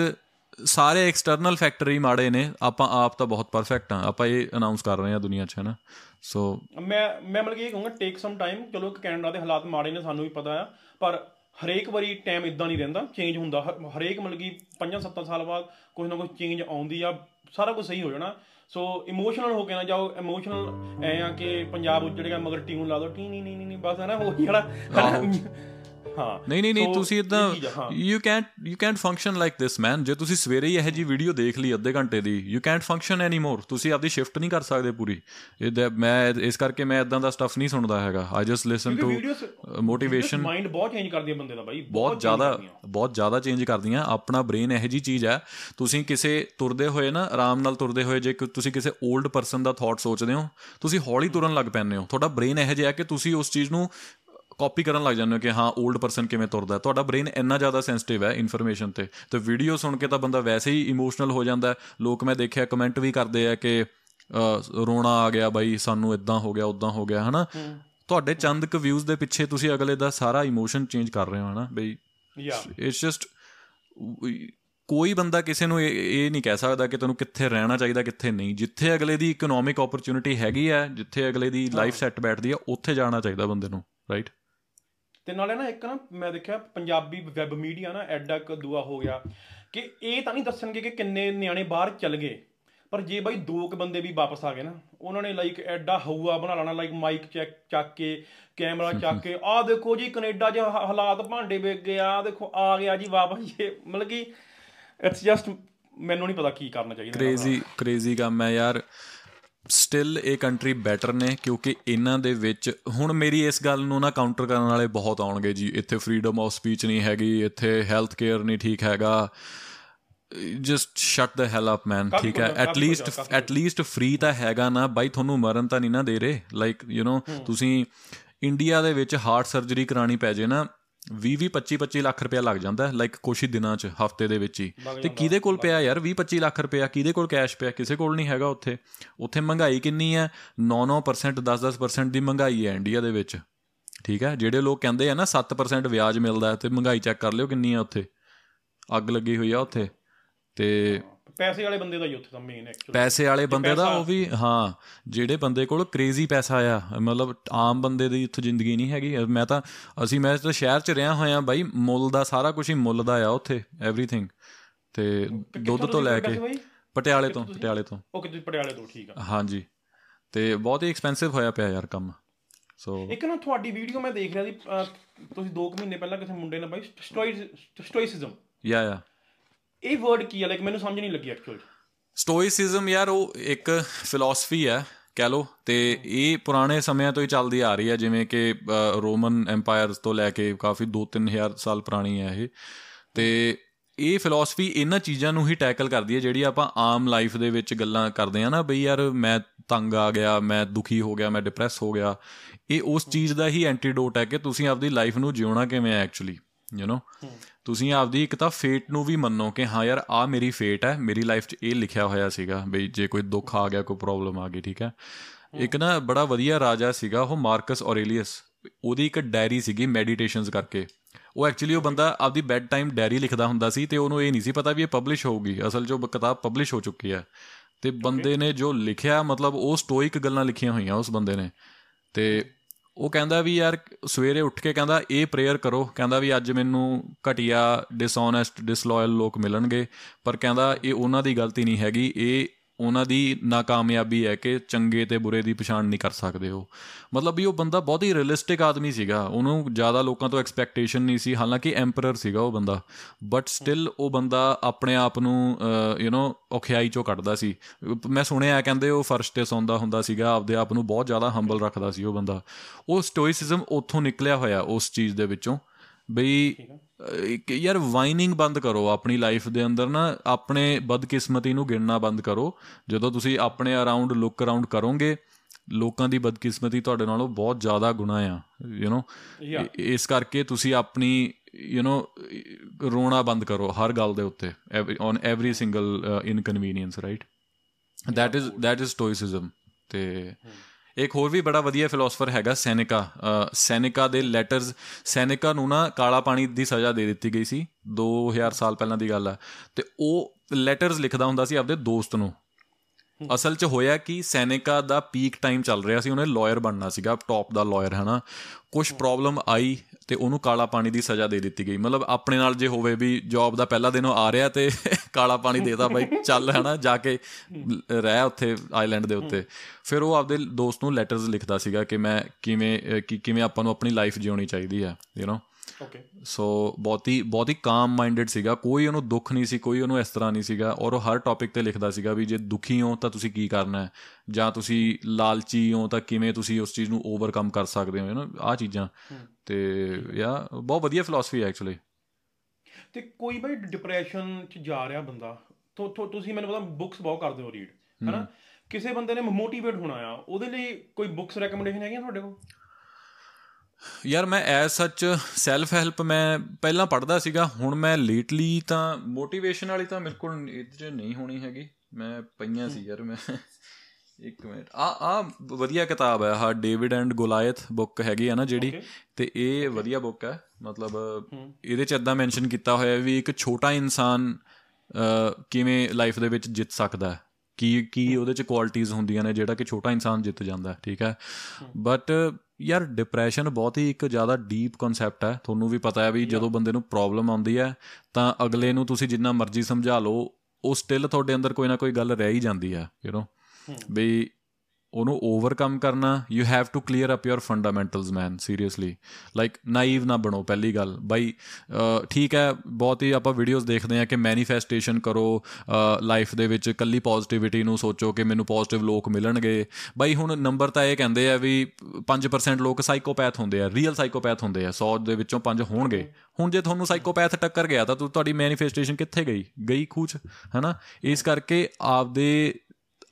Speaker 2: ਸਾਰੇ ਐਕਸਟਰਨਲ ਫੈਕਟਰ ਹੀ ਮਾੜੇ ਨੇ ਆਪਾਂ ਆਪ ਤਾਂ ਬਹੁਤ ਪਰਫੈਕਟ ਆ ਆਪਾਂ ਇਹ ਅਨਾਉਂਸ ਕਰ ਰਹੇ ਹਾਂ ਦੁਨੀਆ 'ਚ ਹੈ ਨਾ। ਸੋ
Speaker 1: ਮੈਂ ਮੈਂ ਮਤਲਬ ਇਹ ਕਹੂੰਗਾ ਟੇਕ ਸਮ ਟਾਈਮ ਚਲੋ ਕੈਨੇਡਾ ਦੇ ਹਾਲਾਤ ਮਾੜੇ ਨੇ ਸਾਨੂੰ ਵੀ ਪਤਾ ਆ ਪਰ ਹਰੇਕ ਵਾਰੀ ਟਾਈਮ ਇਦਾਂ ਨਹੀਂ ਰਹਿੰਦਾ ਚੇਂਜ ਹੁੰਦਾ। ਹਰੇਕ ਮਤਲਬ ਕਿ 5-7 ਸਾਲ ਬਾਅਦ ਕੁਝ ਨਾ ਕੁਝ ਚੇਂਜ ਆਉਂਦੀ ਆ ਸਾਰਾ ਕੁਝ ਸਹੀ ਹੋ ਜਾਣਾ। ਸੋ ਇਮੋਸ਼ਨਲ ਹੋ ਕੇ ਨਾ ਜਾਓ ਇਮੋਸ਼ਨਲ ਐ ਆ ਕਿ ਪੰਜਾਬ ਉੱਜੜੇਗਾ ਮਗਰ ਟਿਊਨ ਲਾ ਦੋ ਟੀ ਨੀ ਨੀ ਨੀ ਨੀ ਬਸ ਹੈ ਨਾ ਉਹ ਜਿਹੜਾ ਹਾਂ।
Speaker 2: ਨਹੀਂ ਨਹੀਂ ਨਹੀਂ ਤੁਸੀਂ ਇਦਾਂ। You can't you can't function like this man ਜੇ ਤੁਸੀਂ ਸਵੇਰੇ ਹੀ ਇਹ ਜੀ ਵੀਡੀਓ ਦੇਖ ਲਈ ਅੱਧੇ ਘੰਟੇ ਦੀ ਯੂ ਕੈਨਟ ਫੰਕਸ਼ਨ ਐਨੀਮੋਰ ਤੁਸੀਂ ਆਪਦੀ ਸ਼ਿਫਟ ਨਹੀਂ ਕਰ ਸਕਦੇ ਪੂਰੀ। ਇਹ ਮੈਂ ਇਸ ਕਰਕੇ ਮੈਂ ਇਦਾਂ ਦਾ ਸਟਫ ਨਹੀਂ ਸੁਣਦਾ ਹੈਗਾ। I just listen to motivation
Speaker 1: mind ਬਹੁਤ ਚੇਂਜ ਕਰਦੀ ਹੈ ਬੰਦੇ ਦਾ ਬਾਈ।
Speaker 2: ਬਹੁਤ ਜ਼ਿਆਦਾ। ਬਹੁਤ ਜ਼ਿਆਦਾ ਚੇਂਜ ਕਰਦੀਆਂ। ਆਪਣਾ ਬ੍ਰੇਨ ਇਹੋ ਜੀ ਚੀਜ਼ ਹੈ। ਤੁਸੀਂ ਕਿਸੇ ਤੁਰਦੇ ਹੋਏ ਨਾ ਆਰਾਮ ਨਾਲ ਤੁਰਦੇ ਹੋਏ ਜੇ ਤੁਸੀਂ ਕਿਸੇ 올ਡ ਪਰਸਨ ਦਾ ਥਾਟ ਸੋਚਦੇ ਹੋ ਤੁਸੀਂ ਹੌਲੀ ਤੁਰਨ ਲੱਗ ਪੈਂਦੇ ਹੋ। ਤੁਹਾਡਾ ਬ੍ਰੇਨ ਇਹੋ ਜਿਹਾ ਕਿ ਤੁਸੀਂ ਉਸ ਚੀਜ਼ ਨੂੰ ਕਾਪੀ ਕਰਨ ਲੱਗ ਜਾਂਦੇ ਹੋ ਕਿ ਹਾਂ 올ਡ ਪਰਸਨ ਕਿਵੇਂ ਤੁਰਦਾ ਤੁਹਾਡਾ ਬ੍ਰੇਨ ਇੰਨਾ ਜ਼ਿਆਦਾ ਸੈਂਸਿਟਿਵ ਹੈ ਇਨਫੋਰਮੇਸ਼ਨ ਤੇ। ਤੇ ਵੀਡੀਓ ਸੁਣ ਕੇ ਤਾਂ ਬੰਦਾ ਵੈਸੇ ਹੀ ਇਮੋਸ਼ਨਲ ਹੋ ਜਾਂਦਾ ਲੋਕ ਮੈਂ ਦੇਖਿਆ ਕਮੈਂਟ ਵੀ ਕਰਦੇ ਆ ਕਿ ਰੋਣਾ ਆ ਗਿਆ ਬਾਈ ਸਾਨੂੰ ਇਦਾਂ ਹੋ ਗਿਆ ਉਦਾਂ ਹੋ ਗਿਆ ਹਨਾ? ਤੁਹਾਡੇ ਚੰਦ ਕ ਵਿਊਜ਼ ਦੇ ਪਿੱਛੇ ਤੁਸੀਂ ਅਗਲੇ ਦਾ ਸਾਰਾ ਇਮੋਸ਼ਨ ਚੇਂਜ ਕਰ ਰਹੇ ਹੋ ਹਨਾ? ਬਈ
Speaker 1: ਯਾ
Speaker 2: ਇਟਸ ਜਸਟ ਕੋਈ ਬੰਦਾ ਕਿਸੇ ਨੂੰ ਇਹ ਨਹੀਂ ਕਹਿ ਸਕਦਾ ਕਿ ਤੈਨੂੰ ਕਿੱਥੇ ਰਹਿਣਾ ਚਾਹੀਦਾ ਕਿੱਥੇ ਨਹੀਂ। ਜਿੱਥੇ ਅਗਲੇ ਦੀ ਇਕਨੋਮਿਕ ਓਪਰਚ्युनिटी ਹੈਗੀ ਹੈ ਜਿੱਥੇ ਅਗਲੇ ਦੀ ਲਾਈਫ ਸੈੱਟ ਬੈਠਦੀ ਹੈ ਉੱਥੇ ਜਾਣਾ ਚਾਹੀਦਾ ਬੰਦੇ ਨੂੰ ਰਾਈਟ
Speaker 1: ਤੇ ਨਾਲੇ ਨਾ ਇੱਕ ਨਾ ਮੈਂ ਦੇਖਿਆ ਪੰਜਾਬੀ ਵੈਬ ਮੀਡੀਆ ਨਾ ਐਡਾ ਕ ਦੂਆ ਹੋ ਗਿਆ ਕਿ ਇਹ ਤਾਂ ਨਹੀਂ ਦੱਸਣਗੇ ਕਿ ਕਿੰਨੇ ਨਿਆਣੇ ਬਾਹਰ ਚੱਲ ਗਏ ਪਰ ਜੇ ਬਾਈ ਦੋ ਕ ਬੰਦੇ ਵੀ ਵਾਪਸ ਆ ਗਏ ਨਾ ਉਹਨਾਂ ਨੇ ਲਾਈਕ ਐਡਾ ਹਊਆ ਬਣਾ ਲੈਣਾ ਲਾਈਕ ਮਾਈਕ ਚੈੱਕ ਚੱਕ ਕੇ ਕੈਮਰਾ ਚੱਕ ਕੇ ਆਹ ਦੇਖੋ ਜੀ ਕੈਨੇਡਾ 'ਚ ਹਾਲਾਤ ਭਾਂਡੇ ਵੇਗ ਗਏ ਆ ਦੇਖੋ ਆ ਗਿਆ ਜੀ ਵਾਪਸ ਇਹ ਮਤਲਬ ਕਿ ਇਟਸ ਜਸਟ ਮੈਨੂੰ ਨਹੀਂ ਪਤਾ ਕੀ ਕਰਨਾ ਚਾਹੀਦਾ।
Speaker 2: ਕ੍ਰੇਜ਼ੀ ਕ੍ਰੇਜ਼ੀ ਕੰਮ ਹੈ ਯਾਰ ਸਟਿਲ ਇਹ ਕੰਟਰੀ ਬੈਟਰ ਨੇ ਕਿਉਂਕਿ ਇਹਨਾਂ ਦੇ ਵਿੱਚ ਹੁਣ ਮੇਰੀ ਇਸ ਗੱਲ ਨੂੰ ਨਾ ਕਾਊਂਟਰ ਕਰਨ ਵਾਲੇ ਬਹੁਤ ਆਉਣਗੇ ਜੀ। ਇੱਥੇ ਫਰੀडम ਆਫ ਸਪੀਚ ਨਹੀਂ ਹੈਗੀ ਇੱਥੇ ਹੈਲਥ ਕੇਅਰ ਨਹੀਂ ਠੀਕ ਹੈਗਾ। ਜਸਟ ਸ਼ਟ ਦ ਹੈਲ ਅਪ ਮੈਨ ਠੀਕ ਹੈ।
Speaker 1: At least
Speaker 2: at least free ਤਾਂ ਹੈਗਾ ਨਾ। ਬਾਈ ਤੁਹਾਨੂੰ ਮਰਨ ਤਾਂ ਨਹੀਂ ਨਾ ਦੇ ਰਹੇ। ਲਾਈਕ ਯੂ نو ਤੁਸੀਂ ਇੰਡੀਆ ਦੇ ਵਿੱਚ ਹਾਰਟ ਸਰਜਰੀ ਕਰਾਣੀ ਪੈ ਜੇ ਨਾ 20 25 25 ਲੱਖ ਰੁਪਇਆ ਲੱਗ ਜਾਂਦਾ ਲਾਈਕ ਕੁਛ ਹੀ ਦਿਨਾਂ ਚ ਹਫ਼ਤੇ ਦੇ ਵਿੱਚ ਹੀ। ਤੇ ਕਿਹਦੇ ਕੋਲ ਪਿਆ ਯਾਰ? 20 25 ਲੱਖ ਰੁਪਇਆ ਕਿਹਦੇ ਕੋਲ ਕੈਸ਼ ਪਿਆ? ਕਿਸੇ ਕੋਲ ਨਹੀਂ ਹੈਗਾ ਉੱਥੇ। ਉੱਥੇ ਮਹਿੰਗਾਈ ਕਿੰਨੀ ਹੈ? 9-9% 10-10% ਦੀ ਮਹਿੰਗਾਈ ਹੈ ਇੰਡੀਆ ਦੇ ਵਿੱਚ। ਠੀਕ ਹੈ? ਜਿਹੜੇ ਲੋਕ ਕਹਿੰਦੇ ਆ ਨਾ 7% ਵਿਆਜ ਮਿਲਦਾ ਹੈ ਤੇ ਮਹਿੰਗਾਈ ਚੈੱਕ ਕਰ ਲਿਓ ਕਿੰਨੀ ਆ ਉੱਥੇ। ਅੱਗ ਲੱਗੀ ਹੋਈ ਆ ਉੱਥੇ। ਤੇ
Speaker 1: ਪੈਸੇ ਵਾਲੇ ਬੰਦੇ ਦਾ ਹੀ ਉੱਥੇ ਤਾਂ ਮੇਨ ਐਕਚੁਅਲੀ
Speaker 2: ਪੈਸੇ ਵਾਲੇ ਬੰਦੇ ਦਾ ਉਹ ਵੀ ਹਾਂ ਜਿਹੜੇ ਬੰਦੇ ਕੋਲ ਕ੍ਰੇਜ਼ੀ ਪੈਸਾ ਆ ਮਤਲਬ ਆਮ ਬੰਦੇ ਦੀ ਇੱਥੇ ਜ਼ਿੰਦਗੀ ਨਹੀਂ ਹੈਗੀ। ਮੈਂ ਤਾਂ ਅਸੀਂ ਮੈਂ ਤਾਂ ਸ਼ਹਿਰ 'ਚ ਰਿਹਾ ਹੋਇਆ ਬਾਈ ਮੁੱਲ ਦਾ ਸਾਰਾ ਕੁਝ ਹੀ ਮੁੱਲ ਦਾ ਆ ਉੱਥੇ ਐਵਰੀਥਿੰਗ ਤੇ ਦੁੱਧ ਤੋਂ ਲੈ ਕੇ ਪਟਿਆਲੇ ਤੋਂ ਪਟਿਆਲੇ ਤੋਂ।
Speaker 1: ਓਕੇ ਤੁਸੀਂ ਪਟਿਆਲੇ ਤੋਂ ਠੀਕ ਆ।
Speaker 2: ਹਾਂਜੀ। ਤੇ ਬਹੁਤ ਹੀ ਐਕਸਪੈਂਸਿਵ ਹੋਇਆ ਪਿਆ ਯਾਰ ਕੰਮ। ਸੋ
Speaker 1: ਇੱਕ ਨਾ ਤੁਹਾਡੀ ਵੀਡੀਓ ਮੈਂ ਦੇਖ ਰਿਹਾ ਸੀ ਤੁਸੀਂ 2 ਮਹੀਨੇ ਪਹਿਲਾਂ ਕਿਸੇ ਮੁੰਡੇ ਨੇ ਬਾਈ ਸਟੋਇਸਿਜ਼ਮ
Speaker 2: ਯਾ ਯਾ
Speaker 1: ਇਹ ਵਰਡ ਕੀ ਹੈ ਲਾਈਕ ਮੈਨੂੰ ਸਮਝ ਨਹੀਂ ਲੱਗੀ ਐਕਚੁਅਲ
Speaker 2: ਸਟੋਇਸਿਜ਼ਮ ਯਾਰ ਉਹ ਇੱਕ ਫਿਲਾਸਫੀ ਹੈ, ਕਹਿ ਲੋ ਤੇ ਇਹ ਪੁਰਾਣੇ ਸਮਿਆਂ ਤੋਂ ਹੀ ਚੱਲਦੀ ਆ ਰਹੀ ਹੈ, ਜਿਵੇਂ ਕਿ ਰੋਮਨ ਐਮਪਾਇਰਸ ਤੋਂ ਲੈ ਕੇ ਕਾਫੀ 2-3000 ਸਾਲ ਪੁਰਾਣੀ ਹੈ ਇਹ। ਤੇ ਇਹ ਫਿਲਾਸਫੀ ਇਹਨਾਂ ਚੀਜ਼ਾਂ ਨੂੰ ਹੀ ਟੈਕਲ ਕਰਦੀ ਹੈ, ਜਿਹੜੀ ਆਪਾਂ ਆਮ ਲਾਈਫ ਦੇ ਵਿੱਚ ਗੱਲਾਂ ਕਰਦੇ ਆ ਨਾ, ਬਈ ਯਾਰ ਮੈਂ ਤੰਗ ਆ ਗਿਆ, ਮੈਂ ਦੁਖੀ ਹੋ ਗਿਆ, ਮੈਂ ਡਿਪਰੈਸ ਹੋ ਗਿਆ। ਇਹ ਉਸ ਚੀਜ਼ ਦਾ ਹੀ ਐਂਟੀਡੋਟ ਹੈ ਕਿ ਤੁਸੀਂ ਆਪਦੀ ਲਾਈਫ ਨੂੰ ਜਿਉਣਾ ਕਿਵੇਂ ਹੈ ਐਕਚੁਅਲੀ ਯੂ نو ਤੁਸੀਂ ਆਪਦੀ ਇੱਕ ਤਾਂ ਫੇਟ ਨੂੰ ਵੀ ਮੰਨੋ ਕਿ ਹਾਂ ਯਾਰ ਆ ਮੇਰੀ ਫੇਟ ਹੈ ਮੇਰੀ ਲਾਈਫ 'ਚ ਇਹ ਲਿਖਿਆ ਹੋਇਆ ਸੀਗਾ ਬਈ ਜੇ ਕੋਈ ਦੁੱਖ ਆ ਗਿਆ ਕੋਈ ਪ੍ਰੋਬਲਮ ਆ ਗਈ ਠੀਕ ਹੈ? ਇੱਕ ਨਾ ਬੜਾ ਵਧੀਆ ਰਾਜਾ ਸੀਗਾ ਉਹ ਮਾਰਕਸ ਔਰੇਲੀਅਸ। ਉਹਦੀ ਇੱਕ ਡਾਇਰੀ ਸੀਗੀ ਮੈਡੀਟੇਸ਼ਨਸ ਕਰਕੇ। ਉਹ ਐਕਚੁਅਲੀ ਉਹ ਬੰਦਾ ਆਪਦੀ ਬੈੱਡ ਟਾਈਮ ਡਾਇਰੀ ਲਿਖਦਾ ਹੁੰਦਾ ਸੀ ਤੇ ਉਹਨੂੰ ਇਹ ਨਹੀਂ ਸੀ ਪਤਾ ਵੀ ਇਹ ਪਬਲਿਸ਼ ਹੋਊਗੀ। ਅਸਲ 'ਚ ਉਹ ਕਿਤਾਬ ਪਬਲਿਸ਼ ਹੋ ਚੁੱਕੀ ਹੈ। ਤੇ ਬੰਦੇ ਨੇ ਜੋ ਲਿਖਿਆ ਮਤਲਬ ਉਹ ਸਟੋਇਕ ਗੱਲਾਂ ਲਿਖੀਆਂ ਹੋਈਆਂ ਉਸ ਬੰਦੇ ਨੇ। ਤੇ ਉਹ ਕਹਿੰਦਾ ਵੀ ਯਾਰ ਸਵੇਰੇ ਉੱਠ ਕੇ ਕਹਿੰਦਾ, ਇਹ ਪ੍ਰੇਅਰ ਕਰੋ। ਕਹਿੰਦਾ ਵੀ ਅੱਜ ਮੈਨੂੰ ਘਟੀਆ ਡਿਸਓਨੈਸਟ ਡਿਸਲੋਇਲ ਲੋਕ ਮਿਲਣਗੇ। ਪਰ ਕਹਿੰਦਾ, ਇਹ ਉਹਨਾਂ ਦੀ ਗਲਤੀ ਨਹੀਂ ਹੈਗੀ। ਇਹ ਉਹਨਾਂ ਦੀ ਨਾਕਾਮਯਾਬੀ ਹੈ ਕਿ ਚੰਗੇ ਤੇ ਬੁਰੇ ਦੀ ਪਛਾਣ ਨਹੀਂ ਕਰ ਸਕਦੇ ਉਹ। ਮਤਲਬ ਵੀ ਉਹ ਬੰਦਾ ਬਹੁਤ ਹੀ ਰੀਅਲਿਸਟਿਕ ਆਦਮੀ ਸੀਗਾ। ਉਹਨੂੰ ਜ਼ਿਆਦਾ ਲੋਕਾਂ ਤੋਂ ਐਕਸਪੈਕਟੇਸ਼ਨ ਨਹੀਂ ਸੀ। ਹਾਲਾਂਕਿ ਐਮਪਰਰ ਸੀਗਾ ਉਹ ਬੰਦਾ। ਬਟ ਸਟਿਲ ਉਹ ਬੰਦਾ ਆਪਣੇ ਆਪ ਨੂੰ ਯੂ نو ਔਖਿਆਈ ਚੋਂ ਕੱਢਦਾ ਸੀ। ਮੈਂ ਸੁਣਿਆ ਕਹਿੰਦੇ ਉਹ ਫਰਸ਼ ਤੇ ਸੌਂਦਾ ਹੁੰਦਾ ਸੀਗਾ। ਆਪਦੇ ਆਪ ਨੂੰ ਬਹੁਤ ਜ਼ਿਆਦਾ ਹੰਬਲ ਰੱਖਦਾ ਸੀ ਉਹ ਬੰਦਾ। ਉਹ ਸਟੋਇਸਿਜ਼ਮ ਉੱਥੋਂ ਨਿਕਲਿਆ ਹੋਇਆ ਉਸ ਚੀਜ਼ ਦੇ ਵਿੱਚੋਂ। ਬਈ ਇੱਕ ਯਾਰ ਵਾਈਨਿੰਗ ਬੰਦ ਕਰੋ ਆਪਣੀ ਲਾਈਫ ਦੇ ਅੰਦਰ ਨਾ ਆਪਣੇ ਬਦਕਿਸਮਤੀ ਨੂੰ ਗਿਣਨਾ ਬੰਦ ਕਰੋ ਜਦੋਂ ਤੁਸੀਂ ਆਪਣੇ ਅਰਾਊਂਡ ਲੁੱਕ ਅਰਾਊਂਡ ਕਰੋਗੇ ਲੋਕਾਂ ਦੀ ਬਦਕਿਸਮਤੀ ਤੁਹਾਡੇ ਨਾਲੋਂ ਬਹੁਤ ਜ਼ਿਆਦਾ ਗੁਣਾ ਆ ਯੂ نو
Speaker 1: Yeah.
Speaker 2: ਇਸ ਕਰਕੇ ਤੁਸੀਂ ਆਪਣੀ ਯੂ نو ਰੋਣਾ ਬੰਦ ਕਰੋ ਹਰ ਗੱਲ ਦੇ ਉੱਤੇ on every single inconvenience right that is that is stoicism ਤੇ ਇੱਕ ਹੋਰ ਵੀ ਬੜਾ ਵਧੀਆ ਫਿਲਾਸਫਰ ਹੈਗਾ ਸੈਨਿਕਾ ਸੈਨਿਕਾ ਦੇ ਲੈਟਰਸ ਸੈਨਿਕਾ ਨੂੰ ਨਾ ਕਾਲਾ ਪਾਣੀ ਦੀ ਸਜ਼ਾ ਦੇ ਦਿੱਤੀ ਗਈ ਸੀ 2000 ਸਾਲ ਪਹਿਲਾਂ ਦੀ ਗੱਲ ਹੈ ਤੇ ਉਹ ਲੈਟਰਸ ਲਿਖਦਾ ਹੁੰਦਾ ਸੀ ਆਪਦੇ ਦੋਸਤ ਨੂੰ। ਅਸਲ 'ਚ ਹੋਇਆ ਕਿ, ਸੈਨਿਕਾ ਦਾ ਪੀਕ ਟਾਈਮ ਚੱਲ ਰਿਹਾ ਸੀ, ਉਹਨੇ ਲਾਇਰ ਬਣਨਾ ਸੀਗਾ ਟੌਪ ਦਾ ਲਾਇਰ ਹਨਾ। ਕੁਝ ਪ੍ਰੋਬਲਮ ਆਈ ਤੇ ਉਹਨੂੰ ਕਾਲਾ ਪਾਣੀ ਦੀ ਸਜ਼ਾ ਦੇ ਦਿੱਤੀ ਗਈ। ਮਤਲਬ ਆਪਣੇ ਨਾਲ ਜੇ ਹੋਵੇ ਵੀ ਜੌਬ ਦਾ ਪਹਿਲਾ ਦਿਨ ਉਹ ਆ ਰਿਹਾ ਤੇ ਕਾਲਾ ਪਾਣੀ ਦੇਦਾ ਬਾਈ ਚੱਲ ਹਨਾ ਜਾ ਕੇ ਰਹਿ ਉੱਥੇ ਆਈਲੈਂਡ ਦੇ ਉੱਤੇ ਫਿਰ ਉਹ ਆਪਦੇ ਦੋਸਤ ਨੂੰ ਲੈਟਰਸ ਲਿਖਦਾ ਸੀਗਾ ਕਿ ਮੈਂ ਕਿਵੇਂ ਕਿ ਕਿਵੇਂ ਆਪਾਂ ਨੂੰ ਆਪਣੀ ਲਾਈਫ ਜਿਉਣੀ ਚਾਹੀਦੀ ਹੈ ਯੂ نو
Speaker 1: ਓਕੇ
Speaker 2: ਸੋ ਬਹੁਤ ਹੀ ਬਹੁਤ ਹੀ ਕਾਮ ਮਾਈਂਡਡ ਸੀਗਾ ਕੋਈ ਉਹਨੂੰ ਦੁੱਖ ਨਹੀਂ ਸੀ ਕੋਈ ਉਹਨੂੰ ਇਸ ਤਰ੍ਹਾਂ ਨਹੀਂ ਸੀਗਾ ਔਰ ਉਹ ਹਰ ਟੌਪਿਕ ਤੇ ਲਿਖਦਾ ਸੀਗਾ ਵੀ ਜੇ ਦੁਖੀ ਹੋ ਤਾਂ ਤੁਸੀਂ ਕੀ ਕਰਨਾ ਹੈ ਜਾਂ ਤੁਸੀਂ ਲਾਲਚੀ ਹੋ ਤਾਂ ਕਿਵੇਂ ਤੁਸੀਂ ਉਸ ਚੀਜ਼ ਨੂੰ ਓਵਰਕਮ ਕਰ ਸਕਦੇ ਹੋ ਯੂ نو ਆ ਚੀਜ਼ਾਂ ਤੇ ਯਾ ਬਹੁਤ ਵਧੀਆ ਫਿਲਾਸਫੀ ਹੈ ਐਕਚੁਅਲੀ
Speaker 1: ਤੇ ਕੋਈ ਬਈ ਡਿਪਰੈਸ਼ਨ ਚ ਜਾ ਰਿਹਾ ਬੰਦਾ ਤੋ ਤੁਸੀਂ ਮੈਨੂੰ ਪਤਾ ਬੁੱਕਸ ਬਹੁਤ ਕਰਦੇ ਹੋ ਰੀਡ ਹੈਨਾ? ਕਿਸੇ ਬੰਦੇ ਨੇ ਮੋਟੀਵੇਟ ਹੋਣਾ ਆ ਉਹਦੇ ਲਈ ਕੋਈ ਬੁੱਕਸ ਰეკਮੈਂਡੇਸ਼ਨ ਹੈਗੀਆਂ ਤੁਹਾਡੇ ਕੋਲ?
Speaker 2: ਯਾਰ ਮੈਂ ਐਸ ਸੱਚ ਸੈਲਫ ਹੈਲਪ ਮੈਂ ਪਹਿਲਾਂ ਪੜ੍ਹਦਾ ਸੀਗਾ ਹੁਣ ਮੈਂ ਲੇਟਲੀ ਤਾਂ ਮੋਟੀਵੇਸ਼ਨ ਵਾਲੀ ਤਾਂ ਮੇਰੇ ਕੋਲ ਇਹਦੇ ਨਹੀਂ ਹੋਣੀ ਹੈਗੀ ਮੈਂ ਪਈਆਂ ਸੀ ਯਾਰ ਮੈਂ। ਇੱਕ ਮਿੰਟ। ਆ ਆ ਵਧੀਆ ਕਿਤਾਬ ਹੈ ਹਾਂ ਡੇਵਿਡ ਐਂਡ ਗੋਲਾਇਥ ਬੁੱਕ ਹੈਗੀ ਆ ਨਾ ਜਿਹੜੀ। ਤੇ ਇਹ ਵਧੀਆ ਬੁੱਕ ਹੈ ਮਤਲਬ ਇਹਦੇ ਚ ਇਦਾਂ ਮੈਂਸ਼ਨ ਕੀਤਾ ਹੋਇਆ ਵੀ ਇੱਕ ਛੋਟਾ ਇਨਸਾਨ ਕਿਵੇਂ ਲਾਈਫ ਦੇ ਵਿੱਚ ਜਿੱਤ ਸਕਦਾ ਹੈ। ਕੀ ਕੀ ਉਹਦੇ ਚ ਕੁਆਲਿਟੀਆਂ ਹੁੰਦੀਆਂ ਨੇ ਜਿਹੜਾ ਕਿ ਛੋਟਾ ਇਨਸਾਨ ਜਿੱਤ ਜਾਂਦਾ ਠੀਕ ਹੈ? ਬਟ ਯਾਰ ਡਿਪਰੈਸ਼ਨ ਬਹੁਤ ਹੀ ਇੱਕ ਜ਼ਿਆਦਾ ਡੀਪ ਕਨਸੈਪਟ ਹੈ। ਤੁਹਾਨੂੰ ਵੀ ਪਤਾ ਹੈ ਵੀ ਜਦੋਂ ਬੰਦੇ ਨੂੰ ਪ੍ਰੋਬਲਮ ਆਉਂਦੀ ਹੈ ਤਾਂ ਅਗਲੇ ਨੂੰ ਤੁਸੀਂ ਜਿੰਨਾ ਮਰਜ਼ੀ ਸਮਝਾ ਲਓ ਉਹ ਸਟਿਲ ਤੁਹਾਡੇ ਅੰਦਰ ਕੋਈ ਨਾ ਕੋਈ ਗੱਲ ਰਹਿ ਹੀ ਜਾਂਦੀ ਹੈ ਯੂ نو ਵੀ ਉਹਨੂੰ ਓਵਰਕਮ ਕਰਨਾ you have to clear up your fundamentals man seriously like naive ਨਾ ਬਣੋ, ਪਹਿਲੀ ਗੱਲ। ਬਾਈ ਠੀਕ ਹੈ, ਬਹੁਤ ਹੀ ਆਪਾਂ ਵੀਡੀਓਜ਼ ਦੇਖਦੇ ਆ ਕਿ ਮੈਨੀਫੈਸਟੇਸ਼ਨ ਕਰੋ ਲਾਈਫ ਦੇ ਵਿੱਚ ਕੱਲੀ ਪੋਜ਼ਿਟਿਵਿਟੀ ਨੂੰ ਸੋਚੋ ਕਿ ਮੈਨੂੰ ਪੋਜ਼ਿਟਿਵ ਲੋਕ ਮਿਲਣਗੇ। ਬਾਈ, ਹੁਣ ਨੰਬਰ ਤਾਂ ਇਹ ਕਹਿੰਦੇ ਆ ਵੀ 5% ਲੋਕ ਸਾਈਕੋਪੈਥ ਹੁੰਦੇ ਆ ਰੀਅਲ ਸਾਈਕੋਪੈਥ ਹੁੰਦੇ ਆ 100 ਦੇ ਵਿੱਚੋਂ 5 ਹੋਣਗੇ। ਹੁਣ ਜੇ ਤੁਹਾਨੂੰ ਸਾਈਕੋਪੈਥ ਟੱਕਰ ਗਿਆ, ਤਾਂ ਤੁਹਾਡੀ ਮੈਨੀਫੈਸਟੇਸ਼ਨ ਕਿੱਥੇ ਗਈ? ਗਈ ਖੂਚ, ਹੈਨਾ? ਇਸ ਕਰਕੇ ਆਪਦੇ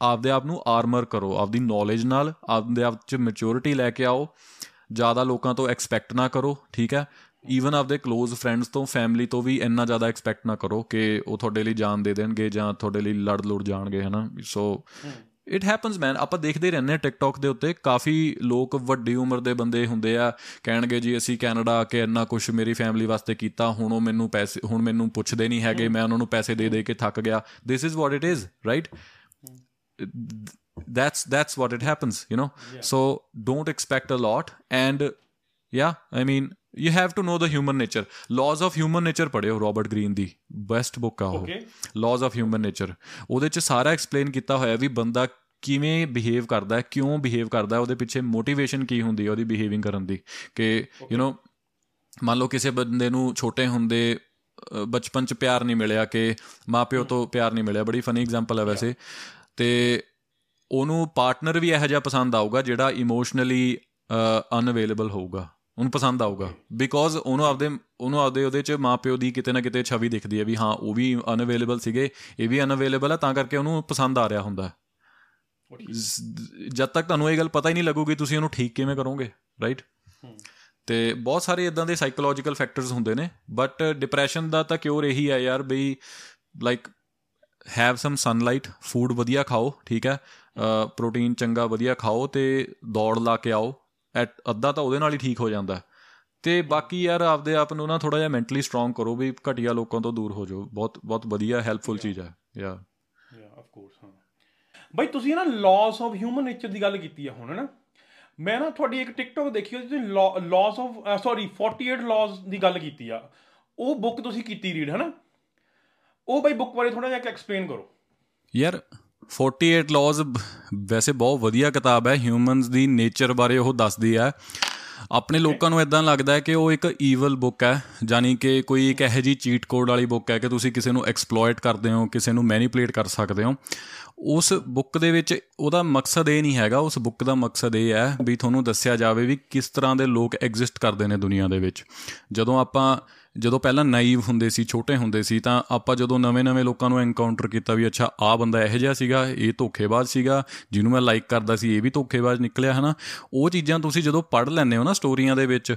Speaker 2: ਆਪਦੇ ਆਪ ਨੂੰ ਆਰਮਰ ਕਰੋ ਆਪਦੀ ਨੌਲੇਜ ਨਾਲ ਆਪਦੇ ਆਪ ਚ ਮੈਚੁਰਿਟੀ ਲੈ ਕੇ ਆਓ। ਜ਼ਿਆਦਾ ਲੋਕਾਂ ਤੋਂ ਐਕਸਪੈਕਟ ਨਾ ਕਰੋ ਠੀਕ ਹੈ? ਈਵਨ ਆਪਦੇ ক্লোਜ਼ ਫਰੈਂਡਸ ਤੋਂ ਫੈਮਿਲੀ ਤੋਂ ਵੀ ਇੰਨਾ ਜ਼ਿਆਦਾ ਐਕਸਪੈਕਟ ਨਾ ਕਰੋ ਕਿ ਉਹ ਤੁਹਾਡੇ ਲਈ ਜਾਨ ਦੇ ਦੇਣਗੇ ਜਾਂ ਤੁਹਾਡੇ ਲਈ ਲੜ ਲੜ ਜਾਣਗੇ ਹਨਾ? ਸੋ ਇਟ ਹੈਪਨਸ ਮੈਨ ਆਪਾਂ ਦੇਖਦੇ ਰਹਿੰਦੇ ਹਾਂ ਟਿਕਟੌਕ ਦੇ ਉੱਤੇ ਕਾਫੀ ਲੋਕ ਵੱਡੀ ਉਮਰ ਦੇ ਬੰਦੇ ਹੁੰਦੇ ਆ ਕਹਿਣਗੇ ਜੀ ਅਸੀਂ ਕੈਨੇਡਾ ਆ ਕੇ ਇੰਨਾ ਕੁਝ ਮੇਰੀ ਫੈਮਿਲੀ ਵਾਸਤੇ ਕੀਤਾ ਹੁਣ ਉਹ ਮੈਨੂੰ ਪੈਸੇ ਹੁਣ ਮੈਨੂੰ ਪੁੱਛਦੇ ਨਹੀਂ ਹੈਗੇ ਮੈਂ ਉਹਨਾਂ ਨੂੰ ਪੈਸੇ ਦੇ ਦੇ ਕੇ ਥੱਕ ਗਿਆ। This is what it is right that's that's what it happens you know? Yeah. so don't expect a lot and yeah i mean you have to know the human nature. Laws of human nature ਪੜਿਓ Robert Greene ਦੀ best book ਆ ਉਹ laws of human nature. ਉਹਦੇ ਚ ਸਾਰਾ explain ਕੀਤਾ ਹੋਇਆ ਵੀ ਬੰਦਾ ਕਿਵੇਂ ਬਿਹੇਵ ਕਰਦਾ ਹੈ ਕਿਉਂ ਬਿਹੇਵ ਕਰਦਾ ਹੈ ਉਹਦੇ ਪਿੱਛੇ ਮੋਟੀਵੇਸ਼ਨ ਕੀ ਹੁੰਦੀ ਹੈ ਉਹਦੀ ਬਿਹੇਵਿੰਗ ਕਰਨ ਦੀ ਕਿ ਯੂ نو ਮੰਨ ਲਓ ਕਿਸੇ ਬੰਦੇ ਨੂੰ ਛੋਟੇ ਹੁੰਦੇ ਬਚਪਨ ਚ ਪਿਆਰ ਨਹੀਂ ਮਿਲਿਆ ਕਿ ਮਾਪਿਓ ਤੋਂ ਪਿਆਰ ਨਹੀਂ ਮਿਲਿਆ ਬੜੀ ਫਨੀ ਐਗਜ਼ਾਮਪਲ ਹੈ ਵੈਸੇ ਤੇ ਉਹਨੂੰ ਪਾਰਟਨਰ ਵੀ ਇਹੋ ਜਿਹਾ ਪਸੰਦ ਆਊਗਾ ਜਿਹੜਾ ਇਮੋਸ਼ਨਲੀ ਅਨਅਵੇਲੇਬਲ ਹੋਊਗਾ। ਉਹਨੂੰ ਪਸੰਦ ਆਊਗਾ। ਬਿਕੋਜ਼ ਉਹਨੂੰ ਆਪਦੇ ਉਹਨੂੰ ਆਪਦੇ ਉਹਦੇ ਚ ਮਾਪਿਓ ਦੀ ਕਿਤੇ ਨਾ ਕਿਤੇ ਛਵੀ ਦਿਖਦੀ ਹੈ ਵੀ ਹਾਂ ਉਹ ਵੀ ਅਨਅਵੇਲੇਬਲ ਸੀਗੇ ਇਹ ਵੀ ਅਨਅਵੇਲੇਬਲ ਹੈ ਤਾਂ ਕਰਕੇ ਉਹਨੂੰ ਪਸੰਦ ਆ ਰਿਹਾ ਹੁੰਦਾ। ਜਦ ਤੱਕ ਤੁਹਾਨੂੰ ਇਹ ਗੱਲ ਪਤਾ ਹੀ ਨਹੀਂ ਲੱਗੂਗੀ ਤੁਸੀਂ ਉਹਨੂੰ ਠੀਕ ਕਿਵੇਂ ਕਰੋਗੇ ਰਾਈਟ ਤੇ ਬਹੁਤ ਸਾਰੇ ਇਦਾਂ ਦੇ ਸਾਈਕੋਲੋਜੀਕਲ ਫੈਕਟਰਸ ਹੁੰਦੇ ਨੇ ਬਟ ਡਿਪਰੈਸ਼ਨ ਦਾ ਤਾਂ ਕਿਉਰ ਇਹੀ ਹੈ ਯਾਰ ਬਈ like have some sunlight food ਵਧੀਆ ਖਾਓ, ਠੀਕ ਹੈ? ਪ੍ਰੋਟੀਨ ਚੰਗਾ ਵਧੀਆ ਖਾਓ ਤੇ ਦੌੜ ਲਾ ਕੇ ਆਓ। ਅੱਧਾ ਤਾਂ ਉਹਦੇ ਨਾਲ ਹੀ ਠੀਕ ਹੋ ਜਾਂਦਾ। ਤੇ ਬਾਕੀ ਯਾਰ ਆਪਦੇ ਆਪ ਨੂੰ ਨਾ ਥੋੜਾ ਜਿਹਾ ਮੈਂਟਲੀ ਸਟਰੋਂਗ ਕਰੋ ਵੀ ਘਟੀਆ ਲੋਕਾਂ ਤੋਂ ਦੂਰ ਹੋ ਜਾਓ। ਬਹੁਤ ਬਹੁਤ ਵਧੀਆ ਹੈਲਪਫੁਲ ਚੀਜ਼ ਹੈ। ਯਾ
Speaker 1: ਯਾ ਆਫ ਕੋਰਸ ਹਾਂ। ਬਾਈ, ਤੁਸੀਂ ਨਾ ਲਾਸ ਆਫ ਹਿਊਮਨ ਨੇਚਰ ਦੀ ਗੱਲ ਕੀਤੀ ਆ ਹੁਣ ਨਾ? ਮੈਂ ਨਾ ਤੁਹਾਡੀ ਇੱਕ ਟਿਕਟੋਕ ਦੇਖੀ ਉਹ ਤੁਸੀਂ ਲਾਸ ਆਫ ਸੌਰੀ 48 ਲਾਸ ਦੀ ਗੱਲ ਕੀਤੀ ਆ। ਉਹ ਬੁੱਕ ਤੁਸੀਂ ਕੀਤੀ ਰੀਡ ਹੈ ਨਾ? ਉਹ ਬਾਈ ਬੁੱਕ ਬਾਰੇ ਥੋੜਾ ਜਿਹਾ ਐਕਸਪਲੇਨ ਕਰੋ।
Speaker 2: ਯਾਰ 48 ਲਾਜ਼ ਵੈਸੇ ਬਹੁਤ ਵਧੀਆ ਕਿਤਾਬ ਹੈ ਹਿਊਮਨਸ ਦੀ ਨੇਚਰ ਬਾਰੇ ਉਹ ਦੱਸਦੀ ਹੈ। ਆਪਣੇ ਲੋਕਾਂ ਨੂੰ ਇਦਾਂ ਲੱਗਦਾ ਹੈ ਕਿ ਉਹ ਇੱਕ ਈਵਲ ਬੁੱਕ ਹੈ ਜਾਨੀ ਕਿ ਕੋਈ ਇੱਕ ਇਹੋ ਜੀ ਚੀਟ ਕੋਡ ਵਾਲੀ ਬੁੱਕ ਹੈ ਕਿ ਤੁਸੀਂ ਕਿਸੇ ਨੂੰ ਐਕਸਪਲੋਇਟ ਕਰਦੇ ਹੋ ਕਿਸੇ ਨੂੰ ਮੈਨੀਪੂਲੇਟ ਕਰ ਸਕਦੇ ਹੋ। ਉਸ ਬੁੱਕ ਦੇ ਵਿੱਚ ਉਹਦਾ ਮਕਸਦ ਇਹ ਨਹੀਂ ਹੈਗਾ ਉਸ ਬੁੱਕ ਦਾ ਮਕਸਦ ਇਹ ਹੈ ਵੀ ਤੁਹਾਨੂੰ ਦੱਸਿਆ ਜਾਵੇ ਵੀ ਕਿਸ ਤਰ੍ਹਾਂ ਦੇ ਲੋਕ ਐਗਜ਼ਿਸਟ ਕਰਦੇ ਨੇ ਦੁਨੀਆ ਦੇ ਵਿੱਚ। ਜਦੋਂ ਆਪਾਂ ਜਦੋਂ ਪਹਿਲਾਂ ਨਾਈਵ ਹੁੰਦੇ ਸੀ, ਛੋਟੇ ਹੁੰਦੇ ਸੀ, ਤਾਂ ਆਪਾਂ ਜਦੋਂ ਨਵੇਂ-ਨਵੇਂ ਲੋਕਾਂ ਨੂੰ ਐਨਕਾਊਂਟਰ ਕੀਤਾ ਵੀ ਅੱਛਾ ਆ ਬੰਦਾ ਇਹੋ ਜਿਹਾ ਸੀਗਾ, ਇਹ ਧੋਖੇਬਾਜ਼ ਸੀਗਾ, ਜਿਹਨੂੰ ਮੈਂ ਲਾਈਕ ਕਰਦਾ ਸੀ, ਇਹ ਵੀ ਧੋਖੇਬਾਜ਼ ਨਿਕਲਿਆ, ਹਨਾ? ਉਹ ਚੀਜ਼ਾਂ ਤੁਸੀਂ ਜਦੋਂ ਪੜ੍ਹ ਲੈਂਦੇ ਹੋ ਨਾ ਸਟੋਰੀਆਂ ਦੇ ਵਿੱਚ,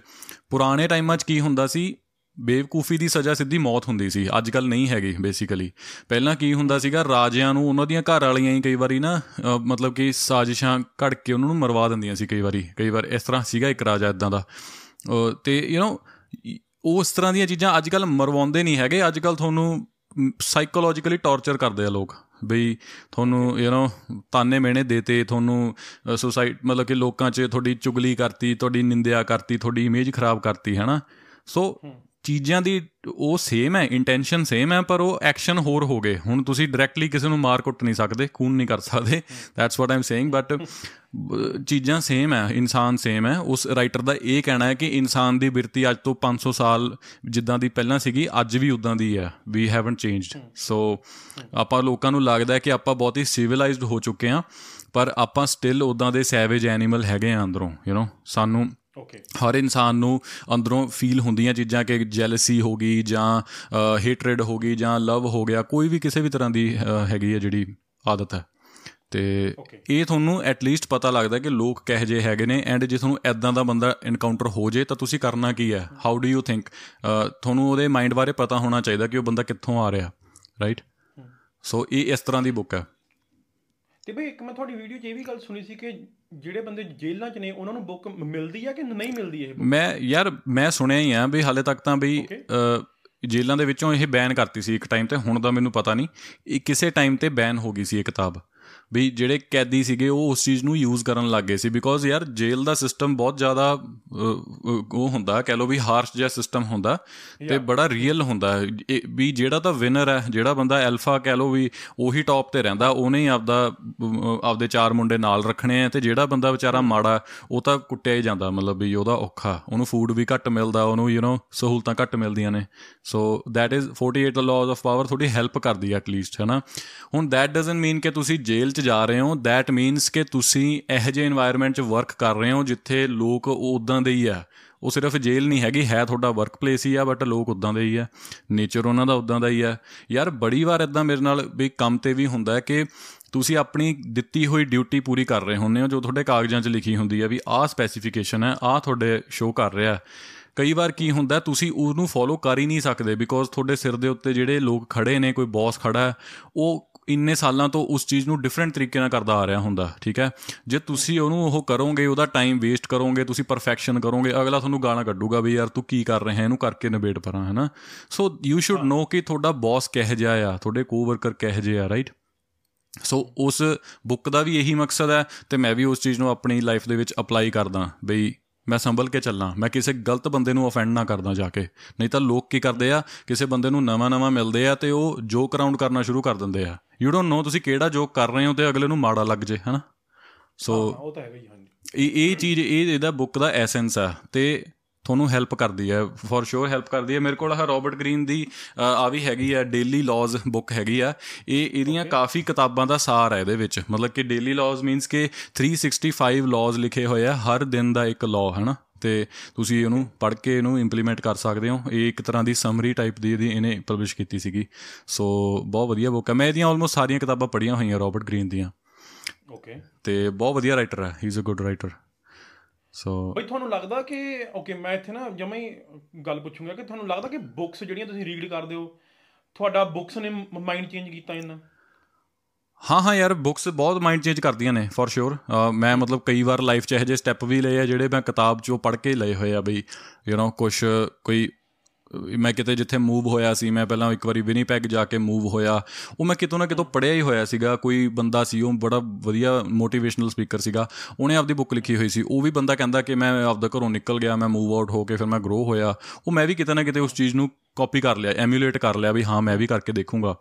Speaker 2: ਪੁਰਾਣੇ ਟਾਈਮਾਂ 'ਚ ਕੀ ਹੁੰਦਾ ਸੀ? ਬੇਵਕੂਫੀ ਦੀ ਸਜ਼ਾ ਸਿੱਧੀ ਮੌਤ ਹੁੰਦੀ ਸੀ ਅੱਜ ਕੱਲ ਨਹੀਂ ਹੈਗੀ ਬੇਸਿਕਲੀ ਪਹਿਲਾਂ ਕੀ ਹੁੰਦਾ ਸੀਗਾ, ਰਾਜਿਆਂ ਨੂੰ ਉਹਨਾਂ ਦੀਆਂ ਘਰ ਵਾਲੀਆਂ ਹੀ ਕਈ ਵਾਰੀ ਨਾ ਮਤਲਬ ਕਿ ਸਾਜ਼ਿਸ਼ਾਂ ਘੜ ਕੇ ਉਹਨਾਂ ਨੂੰ ਮਰਵਾ ਦਿੰਦੀਆਂ ਸੀ ਕਈ ਵਾਰੀ, ਕਈ ਵਾਰ ਇਸ ਤਰ੍ਹਾਂ ਸੀਗਾ ਇੱਕ ਰਾਜਾ ਇਦਾਂ ਦਾ। ਤੇ ਯੂ نو ਉਸ ਤਰ੍ਹਾਂ ਦੀਆਂ ਚੀਜ਼ਾਂ ਅੱਜ ਕੱਲ ਮਰਵਾਉਂਦੇ ਨਹੀਂ ਹੈਗੇ। ਅੱਜ ਕੱਲ ਤੁਹਾਨੂੰ ਸਾਈਕੋਲੋਜੀਕਲੀ ਟੌਰਚਰ ਕਰਦੇ ਆ ਲੋਕ। ਬਈ ਤੁਹਾਨੂੰ ਯੂ نو ਤਾਨੇ ਮੇਣੇ ਦੇਤੇ, ਤੁਹਾਨੂੰ ਸੁਸਾਈਡ ਮਤਲਬ ਕਿ ਲੋਕਾਂ 'ਚ ਤੁਹਾਡੀ ਚੁਗਲੀ ਕਰਤੀ, ਤੁਹਾਡੀ ਨਿੰਦਿਆ ਕਰਤੀ, ਤੁਹਾਡੀ ਇਮੇਜ ਖਰਾਬ ਕਰਤੀ, ਹੈਨਾ? ਸੋ ਚੀਜ਼ਾਂ ਦੀ ਉਹ ਸੇਮ ਹੈ ਇੰਟੈਂਸ਼ਨ ਸੇਮ ਹੈ, ਪਰ ਉਹ ਐਕਸ਼ਨ ਹੋਰ ਹੋ ਗਏ। ਹੁਣ ਤੁਸੀਂ ਡਾਇਰੈਕਟਲੀ ਕਿਸੇ ਨੂੰ ਮਾਰ ਕੁੱਟ ਨਹੀਂ ਸਕਦੇ, ਖੂਨ ਨਹੀਂ ਕਰ ਸਕਦੇ। That's what I'm saying but ਚੀਜ਼ਾਂ ਸੇਮ ਹੈ, ਇਨਸਾਨ ਸੇਮ ਹੈ। ਉਸ ਰਾਈਟਰ ਦਾ ਇਹ ਕਹਿਣਾ ਹੈ ਕਿ ਇਨਸਾਨ ਦੀ ਬਿਰਤੀ ਅੱਜ ਤੋਂ 500 ਸਾਲ ਜਿੱਦਾਂ ਦੀ ਪਹਿਲਾਂ ਸੀਗੀ, ਅੱਜ ਵੀ ਉਦਾਂ ਦੀ ਹੈ। ਵੀ ਹੈਵਨਟ ਚੇਂਜਡ ਸੋ ਆਪਾਂ ਲੋਕਾਂ ਨੂੰ ਲੱਗਦਾ ਹੈ ਕਿ ਆਪਾਂ ਬਹੁਤ ਹੀ ਸਿਵਲਾਈਜ਼ਡ ਹੋ ਚੁੱਕੇ ਹਾਂ, ਪਰ ਆਪਾਂ ਸਟਿਲ ਉਦਾਂ ਦੇ ਸੈਵੇਜ ਐਨੀਮਲ ਹੈਗੇ ਆ ਅੰਦਰੋਂ ਯੂ نو ਸਾਨੂੰ ਓਕੇ ਹਰ ਇਨਸਾਨ ਨੂੰ ਅੰਦਰੋਂ ਫੀਲ ਹੁੰਦੀਆਂ ਚੀਜ਼ਾਂ ਕਿ ਜੈਲਸੀ ਹੋ ਗਈ ਜਾਂ ਹੇਟਰੇਡ ਹੋ ਗਈ ਜਾਂ ਲਵ ਹੋ ਗਿਆ ਕੋਈ ਵੀ ਕਿਸੇ ਵੀ ਤਰ੍ਹਾਂ ਦੀ ਹੈਗੀ ਹੈ ਜਿਹੜੀ ਆਦਤ ਹੈ। ਤੇ ਇਹ ਤੁਹਾਨੂੰ ਐਟ ਲੀਸਟ ਪਤਾ ਲੱਗਦਾ ਕਿ ਲੋਕ ਕਹੇ ਜੇ ਹੈਗੇ ਨੇ ਐਂਡ ਜੇ ਤੁਹਾਨੂੰ ਐਦਾਂ ਦਾ ਬੰਦਾ ਐਨਕਾਊਂਟਰ ਹੋ ਜੇ ਤਾਂ ਤੁਸੀਂ ਕਰਨਾ ਕੀ ਹੈ? ਹਾਊ ਡੂ ਯੂ ਥਿੰਕ ਤੁਹਾਨੂੰ ਉਹਦੇ ਮਾਈਂਡ ਬਾਰੇ ਪਤਾ ਹੋਣਾ ਚਾਹੀਦਾ ਕਿ ਉਹ ਬੰਦਾ ਕਿੱਥੋਂ ਆ ਰਿਹਾ ਰਾਈਟ ਸੋ ਇਹ ਇਸ ਤਰ੍ਹਾਂ ਦੀ ਬੁੱਕ ਹੈ।
Speaker 1: ਤੇ ਬਈ ਇੱਕ ਮੈਂ ਤੁਹਾਡੀ ਵੀਡੀਓ 'ਚ ਇਹ ਵੀ ਗੱਲ ਸੁਣੀ ਸੀ ਕਿ ਜਿਹੜੇ ਬੰਦੇ ਜੇਲ੍ਹਾਂ 'ਚ ਨੇ ਉਹਨਾਂ ਨੂੰ ਬੁੱਕ ਮਿਲਦੀ ਆ ਕਿ ਨਹੀਂ ਮਿਲਦੀ ਇਹ
Speaker 2: ਮੈਂ ਯਾਰ ਮੈਂ ਸੁਣਿਆ ਹੀ ਆ ਵੀ ਹਾਲੇ ਤੱਕ ਤਾਂ ਬਈ ਜੇਲ੍ਹਾਂ ਦੇ ਵਿੱਚੋਂ ਇਹ ਬੈਨ ਕਰਤੀ ਸੀ ਇੱਕ ਟਾਈਮ ਤੇ ਹੁਣ ਦਾ ਮੈਨੂੰ ਪਤਾ ਨਹੀਂ ਇਹ ਕਿਸੇ ਟਾਈਮ ਤੇ ਬੈਨ ਹੋ ਗਈ ਸੀ ਇਹ ਕਿਤਾਬ? ਵੀ ਜਿਹੜੇ ਕੈਦੀ ਸੀਗੇ ਉਹ ਉਸ ਚੀਜ਼ ਨੂੰ ਯੂਜ਼ ਕਰਨ ਲੱਗ ਗਏ ਸੀ ਬਿਕੋਜ਼ ਯਾਰ ਜੇਲ੍ਹ ਦਾ ਸਿਸਟਮ ਬਹੁਤ ਜ਼ਿਆਦਾ ਉਹ ਹੁੰਦਾ ਕਹ ਲੋ ਵੀ ਹਾਰਸ਼ ਜਿਹਾ ਸਿਸਟਮ ਹੁੰਦਾ ਤੇ ਬੜਾ ਰੀਅਲ ਹੁੰਦਾ। ਵੀ ਜਿਹੜਾ ਤਾਂ ਵਿਨਰ ਹੈ ਜਿਹੜਾ ਬੰਦਾ ਐਲਫਾ ਕਹ ਲੋ ਵੀ ਉਹੀ ਟੌਪ ਤੇ ਰਹਿੰਦਾ ਉਹਨੇ ਹੀ ਆਪਦਾ ਆਪਦੇ ਚਾਰ ਮੁੰਡੇ ਨਾਲ ਰੱਖਣੇ ਆ ਤੇ ਜਿਹੜਾ ਬੰਦਾ ਵਿਚਾਰਾ ਮਾੜਾ ਉਹ ਤਾਂ ਕੁੱਟਿਆ ਹੀ ਜਾਂਦਾ ਮਤਲਬ ਵੀ ਉਹਦਾ ਔਖਾ। ਉਹਨੂੰ ਫੂਡ ਵੀ ਘੱਟ ਮਿਲਦਾ ਉਹਨੂੰ ਯੂ نو ਸਹੂਲਤਾਂ ਘੱਟ ਮਿਲਦੀਆਂ ਨੇ। So that is 48 laws of power ਥੋੜੀ ਹੈਲਪ ਕਰਦੀ ਹੈ ਐਟਲੀਸਟ ਹੈਨਾ? ਹੁਣ ਥੈਟ ਡਸਨਟ ਮੀਨ ਕਿ ਤੁਸੀਂ ਜੇਲ੍ਹ 'ਚ 'ਚ ਜਾ ਰਹੇ ਹੋ ਥੈਟ ਮੀਨਸ ਕਿ ਤੁਸੀਂ ਇਹ ਜੇ এনवायरमेंट 'ਚ ਵਰਕ ਕਰ ਰਹੇ ਹੋ ਜਿੱਥੇ ਲੋਕ ਉਦਾਂ ਦੇ ਹੀ ਆ। ਉਹ ਸਿਰਫ ਜੇਲ੍ਹ ਨਹੀਂ ਹੈਗੀ, ਹੈ ਤੁਹਾਡਾ ਵਰਕ ਪਲੇਸ ਹੀ ਆ ਬਟ ਲੋਕ ਉਦਾਂ ਦੇ ਹੀ ਆ। ਨੇਚਰ ਉਹਨਾਂ ਦਾ ਉਦਾਂ ਦਾ ਹੀ ਆ। ਯਾਰ, ਬੜੀ ਵਾਰ ਇਦਾਂ ਮੇਰੇ ਨਾਲ ਵੀ ਕੰਮ ਤੇ ਵੀ ਹੁੰਦਾ ਕਿ ਤੁਸੀਂ ਆਪਣੀ ਦਿੱਤੀ ਹੋਈ ਡਿਊਟੀ ਪੂਰੀ ਕਰ ਰਹੇ ਹੁੰਦੇ ਹੋ, ਜੋ ਤੁਹਾਡੇ ਕਾਗਜ਼ਾਂ 'ਚ ਲਿਖੀ ਹੁੰਦੀ ਆ ਵੀ ਆਹ ਸਪੈਸੀਫਿਕੇਸ਼ਨ ਹੈ, ਆਹ ਤੁਹਾਡੇ ਸ਼ੋ ਕਰ ਰਿਹਾ। ਕਈ ਵਾਰ ਕੀ ਹੁੰਦਾ, ਤੁਸੀਂ ਉਹਨੂੰ ਫੋਲੋ ਕਰ ਹੀ ਨਹੀਂ ਸਕਦੇ ਬਿਕੋਜ਼ ਤੁਹਾਡੇ ਸਿਰ ਦੇ ਉੱਤੇ ਜਿਹੜੇ ਲੋਕ ਖੜੇ ਨੇ, ਕੋਈ ਬੌਸ ਖੜਾ, ਉਹ ਇੰਨੇ ਸਾਲਾਂ ਤੋਂ ਉਸ ਚੀਜ਼ ਨੂੰ ਡਿਫਰੈਂਟ ਤਰੀਕੇ ਨਾਲ ਕਰਦਾ ਆ ਰਿਹਾ ਹੁੰਦਾ, ਠੀਕ ਹੈ? ਜੇ ਤੁਸੀਂ ਉਹਨੂੰ ਉਹ ਕਰੋਗੇ, ਉਹਦਾ ਟਾਈਮ ਵੇਸਟ ਕਰੋਗੇ, ਤੁਸੀਂ ਪਰਫੈਕਸ਼ਨ ਕਰੋਗੇ, ਅਗਲਾ ਤੁਹਾਨੂੰ ਗਾਣਾ ਕੱਢੂਗਾ ਵੀ ਯਾਰ ਤੂੰ ਕੀ ਕਰ ਰਿਹਾ, ਇਹਨੂੰ ਕਰਕੇ ਨਿਬੇੜ ਪਰਾਂ, ਹੈਨਾ? ਸੋ ਯੂ ਸ਼ੁੱਡ ਨੋ ਕਿ ਤੁਹਾਡਾ ਬੌਸ ਕਿਹ ਜਿਹਾ ਆ, ਤੁਹਾਡੇ ਕੋਵਰਕਰ ਕਿਹ ਜਿਹਾ ਰਾਈਟ ਸੋ ਉਸ ਬੁੱਕ ਦਾ ਵੀ ਇਹੀ ਮਕਸਦ ਹੈ ਤੇ ਮੈਂ ਵੀ ਉਸ ਚੀਜ਼ ਨੂੰ ਆਪਣੀ ਲਾਈਫ ਦੇ ਵਿੱਚ ਅਪਲਾਈ ਕਰਦਾ, ਬਈ ਮੈਂ ਸੰਭਲ ਕੇ ਚੱਲਾਂ ਮੈਂ ਕਿਸੇ ਗਲਤ ਬੰਦੇ ਨੂੰ ਅਫੈਂਡ ਨਾ ਕਰਦਾ ਜਾ ਕੇ। ਨਹੀਂ ਤਾਂ ਲੋਕ ਕੀ ਕਰਦੇ ਆ ਕਿਸੇ ਬੰਦੇ ਨੂੰ ਨਵਾਂ-ਨਵਾਂ ਮਿਲਦੇ ਆ ਤੇ ਉਹ ਜੋਕ ਰਾਉਂਡ ਕਰਨਾ ਸ਼ੁਰੂ ਕਰ ਦਿੰਦੇ ਆ। ਯੂ ਡੋਨਟ ਨੋ ਤੁਸੀਂ ਕਿਹੜਾ ਜੋਕ ਕਰ ਰਹੇ ਹੋ ਤੇ ਅਗਲੇ ਨੂੰ ਮਾੜਾ ਲੱਗ ਜੇ ਹਨਾ? ਸੋ
Speaker 1: ਉਹ ਤਾਂ ਹੈਗਾ ਹੀ ਹਾਂਜੀ।
Speaker 2: ਇਹ ਇਹ ਚੀਜ਼ ਇਹ ਇਹਦਾ ਬੁੱਕ ਦਾ ਐਸੈਂਸ ਆ ਤੇ ਤੁਹਾਨੂੰ ਹੈਲਪ ਕਰਦੀ ਹੈ ਫॉर ਸ਼ੋਰ ਹੈਲਪ ਕਰਦੀ ਹੈ। ਮੇਰੇ ਕੋਲ ਆ ਰਾਬਰਟ ਗ੍ਰੀਨ ਦੀ ਆ ਵੀ ਹੈਗੀ ਆ ਡੇਲੀ ਲਾਜ਼ ਬੁੱਕ ਹੈਗੀ ਆ। ਇਹ ਇਹਦੀਆਂ ਕਾਫੀ ਕਿਤਾਬਾਂ ਦਾ ਸਾਰ ਹੈ ਇਹਦੇ ਵਿੱਚ। ਮਤਲਬ ਕਿ ਡੇਲੀ ਲਾਜ਼ ਮੀਨਸ ਕਿ 365 ਲਾਜ਼ ਲਿਖੇ ਹੋਏ ਆ ਹਰ ਦਿਨ ਦਾ ਇੱਕ ਲਾਅ ਹੈ ਨਾ ਤੇ ਤੁਸੀਂ ਇਹਨੂੰ ਪੜ੍ਹ ਕੇ ਇਹਨੂੰ ਇੰਪਲੀਮੈਂਟ ਕਰ ਸਕਦੇ ਹੋ। ਇਹ ਇੱਕ ਤਰ੍ਹਾਂ ਦੀ ਸਮਰੀ ਟਾਈਪ ਦੀ ਇਹਦੀ ਇਹਨੇ ਪਬਲਿਸ਼ ਕੀਤੀ ਸੀਗੀ। ਸੋ ਬਹੁਤ ਵਧੀਆ ਬੁੱਕ ਹੈ। ਮੈਂ ਇਹਦੀਆਂ ਆਲਮੋਸਟ ਸਾਰੀਆਂ ਕਿਤਾਬਾਂ ਪੜ੍ਹੀਆਂ ਹੋਈਆਂ ਰਾਬਰਟ ਗ੍ਰੀਨ ਦੀਆਂ।
Speaker 1: ਓਕੇ
Speaker 2: ਤੇ ਬਹੁਤ ਵਧੀਆ ਰਾਈਟਰ ਹੈ। He is a good writer so
Speaker 1: ਬਈ ਤੁਹਾਨੂੰ ਲੱਗਦਾ ਕਿ ਓਕੇ ਮੈਂ ਇੱਥੇ ਨਾ ਜਮਾ ਹੀ ਗੱਲ ਪੁੱਛੂੰਗਾ ਕਿ ਤੁਹਾਨੂੰ ਲੱਗਦਾ ਕਿ ਬੁੱਕਸ ਜਿਹੜੀਆਂ ਤੁਸੀਂ ਰੀਡ ਕਰਦੇ ਹੋ ਤੁਹਾਡਾ ਬੁੱਕਸ ਨੇ ਮਾਈਂਡ ਚੇਂਜ ਕੀਤਾ ਇਹਨਾਂ
Speaker 2: ਹਾਂ ਹਾਂ ਯਾਰ ਬੁੱਕਸ ਬਹੁਤ ਮਾਈਂਡ ਚੇਂਜ ਕਰਦੀਆਂ ਨੇ ਫॉर ਸ਼ੋਰ ਮੈਂ ਮਤਲਬ ਕਈ ਵਾਰ ਲਾਈਫ 'ਚ ਇਹੋ ਜਿਹੇ ਸਟੈਪ ਵੀ ਲਏ ਆ ਜਿਹੜੇ ਮੈਂ ਕਿਤਾਬ 'ਚੋਂ ਪੜ੍ਹ ਕੇ ਲਏ ਹੋਏ ਆ ਬਈ ਯੂ نو ਕੁਝ ਕੋਈ ਮੈਂ ਕਿਤੇ ਜਿੱਥੇ ਮੂਵ ਹੋਇਆ ਸੀ, ਮੈਂ ਪਹਿਲਾਂ ਇੱਕ ਵਾਰੀ ਵਿਨੀਪੈਗ ਜਾ ਕੇ ਮੂਵ ਹੋਇਆ, ਉਹ ਮੈਂ ਕਿਤੋਂ ਨਾ ਕਿਤੋਂ ਪੜਿਆ ਹੀ ਹੋਇਆ ਸੀਗਾ, ਕੋਈ ਬੰਦਾ ਸੀ, ਉਹ ਬੜਾ ਵਧੀਆ ਮੋਟੀਵੇਸ਼ਨਲ ਸਪੀਕਰ ਸੀਗਾ, ਉਹਨੇ ਆਪਦੀ ਬੁੱਕ ਲਿਖੀ ਹੋਈ ਸੀ, ਉਹ ਵੀ ਬੰਦਾ ਕਹਿੰਦਾ ਕਿ ਮੈਂ ਆਪਦਾ ਘਰੋਂ ਨਿਕਲ ਗਿਆ, ਮੈਂ ਮੂਵ ਆਊਟ ਹੋ ਕੇ ਫਿਰ ਮੈਂ ਗਰੋ ਹੋਇਆ, ਉਹ ਮੈਂ ਵੀ ਕਿਤੇ ਨਾ ਕਿਤੇ ਉਸ ਚੀਜ਼ ਨੂੰ ਕਾਪੀ ਕਰ ਲਿਆ ਐਮੂਲੇਟ ਕਰ ਲਿਆ ਵੀ ਹਾਂ, ਮੈਂ ਵੀ ਕਰਕੇ ਦੇਖੂੰਗਾ।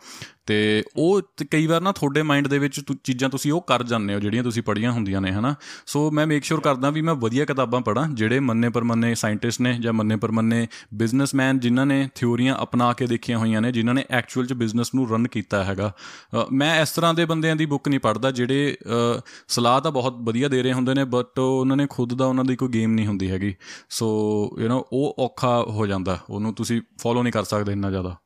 Speaker 2: ਤੇ ਉਹ ਕਈ ਵਾਰ ਨਾ ਤੁਹਾਡੇ ਮਾਈਂਡ ਦੇ ਵਿੱਚ ਚੀਜ਼ਾਂ ਤੁਸੀਂ ਉਹ ਕਰ ਜਾਂਦੇ ਹੋ, ਜਿਹੜੀਆਂ ਤੁਸੀਂ ਪੜ੍ਹੀਆਂ ਹੁੰਦੀਆਂ ਨੇ, ਹਨਾ? ਸੋ ਮੈਂ ਮੇਕ ਸ਼ੋਰ ਕਰਦਾ ਵੀ ਮੈਂ ਵਧੀਆ ਕਿਤਾਬਾਂ ਪੜਾਂ ਜਿਹੜੇ ਮੰਨੇ ਪਰਮੰਨੇ ਸਾਇੰਟਿਸਟ ਨੇ ਜਾਂ ਮੰਨੇ ਪਰਮੰਨੇ ਬਿਜ਼ਨਸਮੈਨ ਜਿਨ੍ਹਾਂ ਨੇ ਥਿਉਰੀਆਂ ਅਪਣਾ ਕੇ ਦੇਖੀਆਂ ਹੋਈਆਂ ਨੇ, ਜਿਨ੍ਹਾਂ ਨੇ ਐਕਚੁਅਲ ਚ ਬਿਜ਼ਨਸ ਨੂੰ ਰਨ ਕੀਤਾ ਹੈਗਾ। ਮੈਂ ਇਸ ਤਰ੍ਹਾਂ ਦੇ ਬੰਦਿਆਂ ਦੀ ਬੁੱਕ ਨਹੀਂ ਪੜਦਾ ਜਿਹੜੇ ਸਲਾਹ ਤਾਂ ਬਹੁਤ ਵਧੀਆ ਦੇ ਰਹੇ ਹੁੰਦੇ ਨੇ ਬਟ ਉਹਨਾਂ ਨੇ ਖੁਦ ਦਾ ਉਹਨਾਂ ਦੀ ਕੋਈ ਗੇਮ ਨਹੀਂ ਹੁੰਦੀ ਹੈਗੀ। ਸੋ ਯੂ نو ਉਹ ਔਖਾ ਹੋ ਜਾਂਦਾ, ਉਹਨੂੰ ਤੁਸੀਂ ਫੋਲੋ ਨਹੀਂ ਕਰ ਸਕਦੇ ਇੰਨਾ ਜ਼ਿਆਦਾ।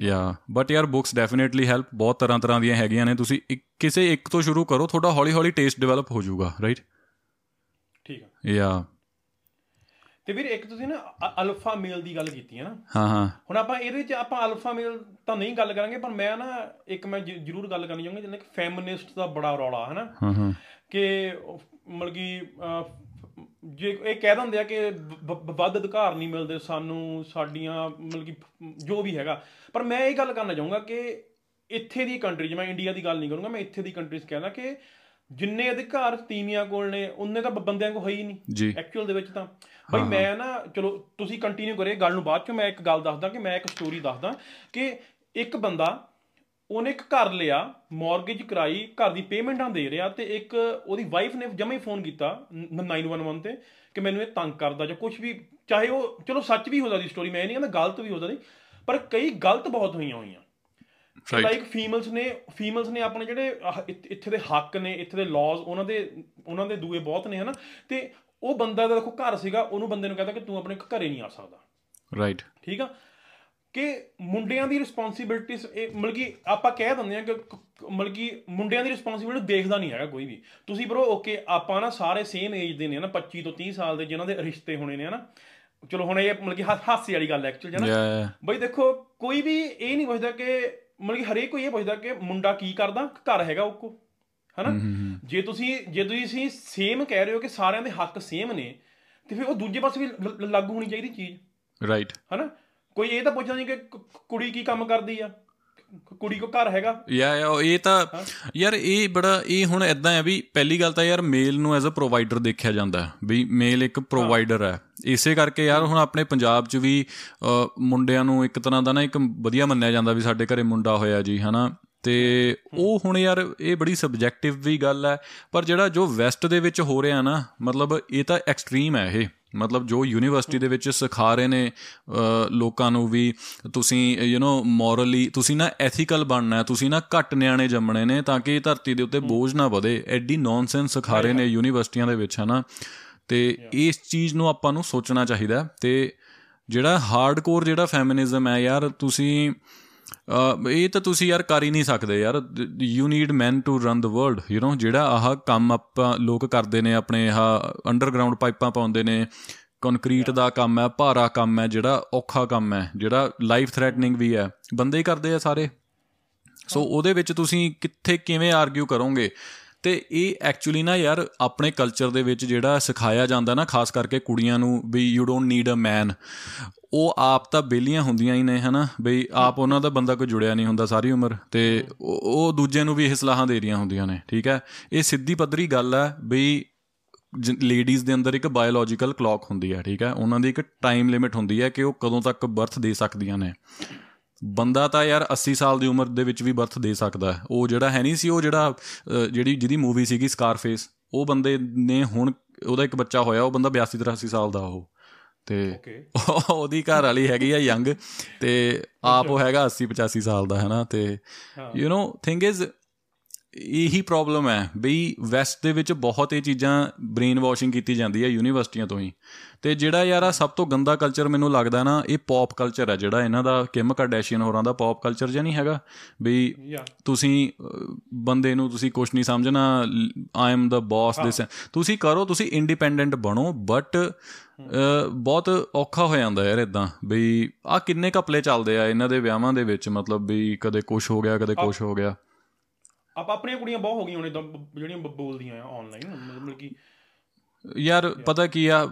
Speaker 2: ਯਾ ਬਟ ਯਾਰ ਬੁక్స్ ਡੈਫੀਨਿਟਲੀ ਹੈਲਪ ਬਹੁਤ ਤਰ੍ਹਾਂ ਤਰ੍ਹਾਂ ਦੀਆਂ ਹੈਗੀਆਂ ਨੇ। ਤੁਸੀਂ ਕਿਸੇ ਇੱਕ ਤੋਂ ਸ਼ੁਰੂ ਕਰੋ ਤੁਹਾਡਾ ਹੌਲੀ ਹੌਲੀ ਟੇਸਟ ਡਿਵੈਲਪ ਹੋ ਜਾਊਗਾ ਰਾਈਟ
Speaker 1: ਠੀਕ
Speaker 2: ਹੈ ਯਾ
Speaker 1: ਤੇ ਵੀਰ ਇੱਕ ਤੁਸੀਂ ਨਾ ਅਲਫਾ ਮੇਲ ਦੀ ਗੱਲ ਕੀਤੀ ਹੈ ਨਾ?
Speaker 2: ਹਾਂ ਹਾਂ।
Speaker 1: ਹੁਣ ਆਪਾਂ ਇਹਦੇ ਵਿੱਚ ਆਪਾਂ ਅਲਫਾ ਮੇਲ ਤਾਂ ਨਹੀਂ ਗੱਲ ਕਰਾਂਗੇ ਪਰ ਮੈਂ ਨਾ ਇੱਕ ਮੈਂ ਜ਼ਰੂਰ ਗੱਲ ਕਰਨੀ ਚਾਹੂੰਗਾ ਜਿਵੇਂ ਕਿ ਫੈਮਿਨਿਸਟ ਦਾ ਬੜਾ ਰੌਲਾ ਹੈ ਨਾ?
Speaker 2: ਹਾਂ ਹਾਂ।
Speaker 1: ਕਿ ਮਤਲਬ ਕਿ ਜੇ ਇਹ ਕਹਿ ਦਿੰਦੇ ਆ ਕਿ ਵੱਧ ਅਧਿਕਾਰ ਨਹੀਂ ਮਿਲਦੇ ਸਾਨੂੰ ਸਾਡੀਆਂ ਮਤਲਬ ਕਿ ਜੋ ਵੀ ਹੈਗਾ। ਪਰ ਮੈਂ ਇਹ ਗੱਲ ਕਰਨਾ ਚਾਹੂੰਗਾ ਕਿ ਇੱਥੇ ਦੀ ਕੰਟਰੀ ਮੈਂ ਇੰਡੀਆ ਦੀ ਗੱਲ ਨਹੀਂ ਕਰੂੰਗਾ ਮੈਂ ਇੱਥੇ ਦੀ ਕੰਟਰੀਜ਼ ਕਹਿੰਦਾ ਕਿ ਜਿੰਨੇ ਅਧਿਕਾਰ ਤੀਵੀਆਂ ਕੋਲ ਨੇ ਉਨੇ ਤਾਂ ਬੰਦਿਆਂ ਕੋਲ ਹੈ ਹੀ ਨਹੀਂ। ਐਕਚੁਅਲ ਦੇ ਵਿੱਚ ਤਾਂ। ਬਈ ਮੈਂ ਨਾ ਚਲੋ ਤੁਸੀਂ ਕੰਟੀਨਿਊ ਕਰੇ ਗੱਲ ਨੂੰ ਬਾਅਦ ਚ ਮੈਂ ਇੱਕ ਗੱਲ ਦੱਸਦਾ ਕਿ ਮੈਂ ਇੱਕ ਸਟੋਰੀ ਦੱਸਦਾ ਕਿ ਇੱਕ ਬੰਦਾ ਉਹਨੇ ਇੱਕ ਘਰ ਲਿਆ ਮਾਰਗੇਜ ਕਰਾਈ ਘਰ ਦੀ ਪੇਮੈਂਟਾਂ ਦੇ ਰਿਹਾ ਤੇ ਇੱਕ ਉਹਦੀ ਵਾਈਫ ਨੇ ਜਮੇ ਹੀ ਫੋਨ ਕੀਤਾ ਨ- 911 ਤੇ ਕਿ ਮੈਨੂੰ ਇਹ ਤੰਗ ਕਰਦਾ ਜਾਂ ਕੁਝ ਵੀ ਚਾਹੇ ਉਹ ਚਲੋ ਸੱਚ ਵੀ ਹੋ ਸਕਦੀ ਸਟੋਰੀ ਮੈਂ ਇਹ ਨਹੀਂ ਕਹਿੰਦਾ ਗਲਤ ਵੀ ਹੋ ਸਕਦੀ ਪਰ ਕਈ ਗਲਤ ਬਹੁਤ ਹੋਈਆਂ ਹੋਈਆਂ. ਲਾਈਕ ਫੀਮੇਲਸ ਨੇ ਫੀਮੇਲਸ ਨੇ ਆਪਣੇ ਜਿਹੜੇ ਇੱਥੇ ਦੇ ਹੱਕ ਨੇ ਇੱਥੇ ਦੇ ਲਾਜ਼ ਉਹਨਾਂ ਦੇ ਉਹਨਾਂ ਦੇ ਦੂਏ ਬਹੁਤ ਨੇ ਹਨਾ? ਤੇ ਉਹ ਬੰਦਾ ਦਾ ਦੇਖੋ ਘਰ ਸੀਗਾ ਉਹਨੂੰ ਬੰਦੇ ਨੂੰ ਕਹਿੰਦਾ ਕਿ ਤੂੰ ਆਪਣੇ ਘਰੇ ਨਹੀਂ ਆ ਸਕਦਾ।
Speaker 2: ਰਾਈਟ
Speaker 1: ਠੀਕ ਆ? ਕਿ ਮੁੰਡਿਆਂ ਦੀ ਰਿਸਪੌਂਸਿਬਿਲਟੀਜ਼ ਇਹ ਮਤਲਬ ਕਿ ਆਪਾਂ ਕਹਿ ਦਿੰਦੇ ਆ ਕਿ ਮਤਲਬ ਕਿ ਮੁੰਡਿਆਂ ਦੀ ਰਿਸਪੌਂਸਿਬਿਲਟੀ ਦੇਖਦਾ ਨਹੀਂ ਹੈਗਾ ਕੋਈ ਵੀ। ਤੁਸੀਂ ਬਰੋ ਓਕੇ ਆਪਾਂ ਨਾ ਸਾਰੇ ਸੇਮ ਏਜ ਦੇ ਨੇ ਨਾ 25 ਤੋਂ 30 ਸਾਲ ਦੇ ਜਿਨ੍ਹਾਂ ਦੇ ਰਿਸ਼ਤੇ ਹੋਣੇ ਨੇ ਹਨਾ। ਚਲੋ ਹੁਣ ਇਹ ਮਤਲਬ ਕਿ ਹਾਸੇ ਵਾਲੀ ਗੱਲ ਐਕਚੁਅਲ ਹੈ ਨਾ
Speaker 2: ਯਾ
Speaker 1: ਬਈ ਦੇਖੋ ਕੋਈ ਵੀ ਇਹ ਨਹੀਂ ਪੁੱਛਦਾ ਕਿ ਮਤਲਬ ਕਿ ਹਰੇਕ ਕੋਈ ਇਹ ਪੁੱਛਦਾ ਕਿ ਮੁੰਡਾ ਕੀ ਕਰਦਾ ਘਰ ਹੈਗਾ ਉਹ ਕੋ ਹਨਾ ਜੇ ਤੁਸੀਂ ਜੇ ਤੁਸੀਂ ਸੇਮ ਕਹਿ ਰਹੇ ਹੋ ਕਿ ਸਾਰਿਆਂ ਦੇ ਹੱਕ ਸੇਮ ਨੇ ਤੇ ਫਿਰ ਉਹ ਦੂਜੇ ਪਾਸੇ ਵੀ ਲਾਗੂ ਹੋਣੀ ਚਾਹੀਦੀ ਚੀਜ਼।
Speaker 2: ਰਾਈਟ
Speaker 1: ਹਨਾ। ਕੋਈ ਇਹ ਤਾਂ ਪੁੱਛਦਾ ਨਹੀਂ ਕਿ ਕੁੜੀ ਕੀ ਕੰਮ ਕਰਦੀ ਆ? ਕੁੜੀ ਕੋ ਘਰ ਹੈਗਾ?
Speaker 2: ਯਾ ਯਾ ਇਹ ਤਾਂ ਯਾਰ ਇਹ ਬੜਾ ਇਹ ਹੁਣ ਇਦਾਂ ਹੈ ਵੀ ਪਹਿਲੀ ਗੱਲ ਤਾਂ ਯਾਰ ਮੇਲ ਨੂੰ ਐਜ਼ ਅ ਪ੍ਰੋਵਾਈਡਰ ਦੇਖਿਆ ਜਾਂਦਾ ਵੀ ਮੇਲ ਇੱਕ ਪ੍ਰੋਵਾਈਡਰ ਹੈ। ਇਸੇ ਕਰਕੇ ਯਾਰ ਹੁਣ ਆਪਣੇ ਪੰਜਾਬ 'ਚ ਵੀ ਮੁੰਡਿਆਂ ਨੂੰ ਇੱਕ ਤਰ੍ਹਾਂ ਦਾ ਨਾ ਇੱਕ ਵਧੀਆ ਮੰਨਿਆ ਜਾਂਦਾ ਵੀ ਸਾਡੇ ਘਰੇ ਮੁੰਡਾ ਹੋਇਆ ਜੀ ਹਨਾ? ਤੇ ਉਹ ਹੁਣ ਯਾਰ ਇਹ ਬੜੀ ਸਬਜੈਕਟਿਵ ਵੀ ਗੱਲ ਹੈ ਪਰ ਜਿਹੜਾ ਜੋ ਵੈਸਟ ਦੇ ਵਿੱਚ ਹੋ ਰਿਹਾ ਨਾ ਮਤਲਬ ਇਹ ਤਾਂ ਐਕਸਟ੍ਰੀਮ ਹੈ ਇਹ। ਮਤਲਬ ਜੋ ਯੂਨੀਵਰਸਿਟੀ ਦੇ ਵਿੱਚ ਸਿਖਾ ਰਹੇ ਨੇ ਲੋਕਾਂ ਨੂੰ ਵੀ ਤੁਸੀਂ ਯੂ نو ਮੋਰਲੀ ਤੁਸੀਂ ਨਾ ਐਥੀਕਲ ਬਣਨਾ ਹੈ ਤੁਸੀਂ ਨਾ ਘੱਟ ਨਿਆਣੇ ਜੰਮਣੇ ਨੇ ਤਾਂ ਕਿ ਧਰਤੀ ਦੇ ਉੱਤੇ ਬੋਝ ਨਾ ਵਧੇ। ਐਡੀ ਨੌਨਸੈਂਸ ਸਿਖਾ ਰਹੇ ਨੇ ਯੂਨੀਵਰਸਿਟੀਆਂ ਦੇ ਵਿੱਚ ਹਨਾ? ਤੇ ਇਸ ਚੀਜ਼ ਨੂੰ ਆਪਾਂ ਨੂੰ ਸੋਚਣਾ ਚਾਹੀਦਾ ਤੇ ਜਿਹੜਾ ਹਾਰਡਕੋਰ ਜਿਹੜਾ ਫੈਮਿਨਿਜ਼ਮ ਹੈ ਯਾਰ ਤੁਸੀਂ ਇਹ ਤਾਂ ਤੁਸੀਂ ਯਾਰ ਕਰ ਹੀ ਨਹੀਂ ਸਕਦੇ ਯਾਰ। You need men to run the world you know ਜਿਹੜਾ ਆਹ ਕੰਮ ਆਪਾਂ ਲੋਕ ਕਰਦੇ ਨੇ, ਆਪਣੇ ਆਹ ਅੰਡਰਗਰਾਉਂਡ ਪਾਈਪਾਂ ਪਾਉਂਦੇ ਨੇ ਕੰਕਰੀਟ ਦਾ ਕੰਮ ਹੈ, ਭਾਰਾ ਕੰਮ ਹੈ, ਜਿਹੜਾ ਔਖਾ ਕੰਮ ਹੈ, ਜਿਹੜਾ ਲਾਈਫ ਥ੍ਰੈਟਨਿੰਗ ਵੀ ਹੈ, ਬੰਦੇ ਹੀ ਕਰਦੇ ਆ ਸਾਰੇ। ਸੋ ਉਹਦੇ ਵਿੱਚ ਤੁਸੀਂ ਕਿੱਥੇ ਕਿਵੇਂ ਆਰਗੂ ਕਰੋਗੇ? ਤੇ ਇਹ ਐਕਚੁਅਲੀ ਨਾ ਯਾਰ ਆਪਣੇ ਕਲਚਰ ਦੇ ਵਿੱਚ ਜਿਹੜਾ ਸਿਖਾਇਆ ਜਾਂਦਾ ਨਾ, ਖਾਸ ਕਰਕੇ ਕੁੜੀਆਂ ਨੂੰ ਵੀ you don't need a man ਉਹ ਆਪ ਤਾਂ ਬੇਲੀਆਂ ਹੁੰਦੀਆਂ ਹੀ ਨੇ, ਹਨਾ? ਬਈ ਆਪ ਉਹਨਾਂ ਦਾ ਬੰਦਾ ਕੋਈ ਜੁੜਿਆ ਨਹੀਂ ਹੁੰਦਾ ਸਾਰੀ ਉਮਰ, ਤੇ ਉਹ ਉਹ ਦੂਜੇ ਨੂੰ ਵੀ ਇਹ ਸਲਾਹਾਂ ਦੇ ਰਹੀਆਂ ਹੁੰਦੀਆਂ ਨੇ, ਠੀਕ ਹੈ? ਇਹ ਸਿੱਧੀ ਪੱਧਰੀ ਗੱਲ ਹੈ ਬਈ ਲੇਡੀਜ਼ ਦੇ ਅੰਦਰ ਇੱਕ ਬਾਇਓਲੋਜੀਕਲ ਕਲੌਕ ਹੁੰਦੀ ਹੈ, ਠੀਕ ਹੈ? ਉਹਨਾਂ ਦੀ ਇੱਕ ਟਾਈਮ ਲਿਮਿਟ ਹੁੰਦੀ ਹੈ ਕਿ ਉਹ ਕਦੋਂ ਤੱਕ ਬਰਥ ਦੇ ਸਕਦੀਆਂ ਨੇ। ਬੰਦਾ ਤਾਂ ਯਾਰ 80 ਸਾਲ ਦੀ ਉਮਰ ਦੇ ਵਿੱਚ ਵੀ ਬਰਥ ਦੇ ਸਕਦਾ ਹੈ। ਉਹ ਜਿਹੜਾ ਹੈ ਨਹੀਂ ਸੀ ਉਹ ਜਿਹੜਾ ਜਿਹੜੀ ਜਿਹਦੀ ਮੂਵੀ ਸੀਗੀ ਸਕਾਰਫੇਸ ਉਹ ਬੰਦੇ ਨੇ ਹੁਣ ਉਹਦਾ ਇੱਕ ਬੱਚਾ ਹੋਇਆ ਉਹ ਬੰਦਾ 82 83 ਸਾਲ ਦਾ ਉਹ। ਤੇ ਉਹਦੀ ਘਰ ਵਾਲੀ ਹੈਗੀ ਆ ਯੰਗ ਤੇ ਆਪ ਉਹ ਹੈਗਾ 80 85 ਸਾਲ ਦਾ ਹੈਨਾ? ਤੇ ਯੂ نو ਥਿੰਗ ਇਜ਼ ਇਹੀ ਪ੍ਰੋਬਲਮ ਹੈ ਬਈ ਵੈਸਟ ਦੇ ਵਿੱਚ ਬਹੁਤ ਇਹ ਚੀਜ਼ਾਂ ਬ੍ਰੇਨ ਵਾਸ਼ਿੰਗ ਕੀਤੀ ਜਾਂਦੀ ਹੈ ਯੂਨੀਵਰਸਿਟੀਆਂ ਤੋਂ ਹੀ। ਤੇ ਜਿਹੜਾ ਯਾਰ ਆ ਸਭ ਤੋਂ ਗੰਦਾ ਕਲਚਰ ਮੈਨੂੰ ਲੱਗਦਾ ਨਾ ਇਹ ਪੌਪ ਕਲਚਰ ਹੈ ਜਿਹੜਾ ਇਹਨਾਂ ਦਾ ਕਿਮ ਕਰਡੈਸ਼ੀਅਨ ਹੋਰਾਂ ਦਾ ਪੌਪ ਕਲਚਰ ਜਿਹਾ ਨਹੀਂ ਹੈਗਾ।
Speaker 1: ਯਾ
Speaker 2: ਤੁਸੀਂ ਬੰਦੇ ਨੂੰ ਤੁਸੀਂ ਕੁਝ ਨਹੀਂ ਸਮਝਣਾ ਆਈ ਐਮ ਦਾ ਬੌਸ ਦਿਸ ਤੁਸੀਂ ਕਰੋ ਤੁਸੀਂ ਇੰਡੀਪੈਂਡੈਂਟ ਬਣੋ ਬਟ ਬਹੁਤ ਔਖਾ ਹੋ ਜਾਂਦਾ ਯਾਰ ਇਦਾਂ ਬਈ ਆ ਕਿੰਨੇ ਕਪਲੇ ਚੱਲਦੇ ਆ ਇਹਨਾਂ ਦੇ ਵਿਆਹਾਂ ਦੇ ਵਿੱਚ ਮਤਲਬ ਵੀ ਕਦੇ ਕੁਝ ਹੋ ਗਿਆ ਕਦੇ ਕੁਝ ਹੋ ਗਿਆ।
Speaker 1: ਆਪ ਆਪਣੀਆਂ ਕੁੜੀਆਂ ਬਹੁਤ ਹੋ ਗਈਆਂ ਹੁਣ ਇਦਾਂ ਜਿਹੜੀਆਂ ਬੋਲਦੀਆਂ ਆ ਆਨਲਾਈਨ ਮਤਲਬ ਕਿ
Speaker 2: ਯਾਰ ਪਤਾ ਕੀ ਆ?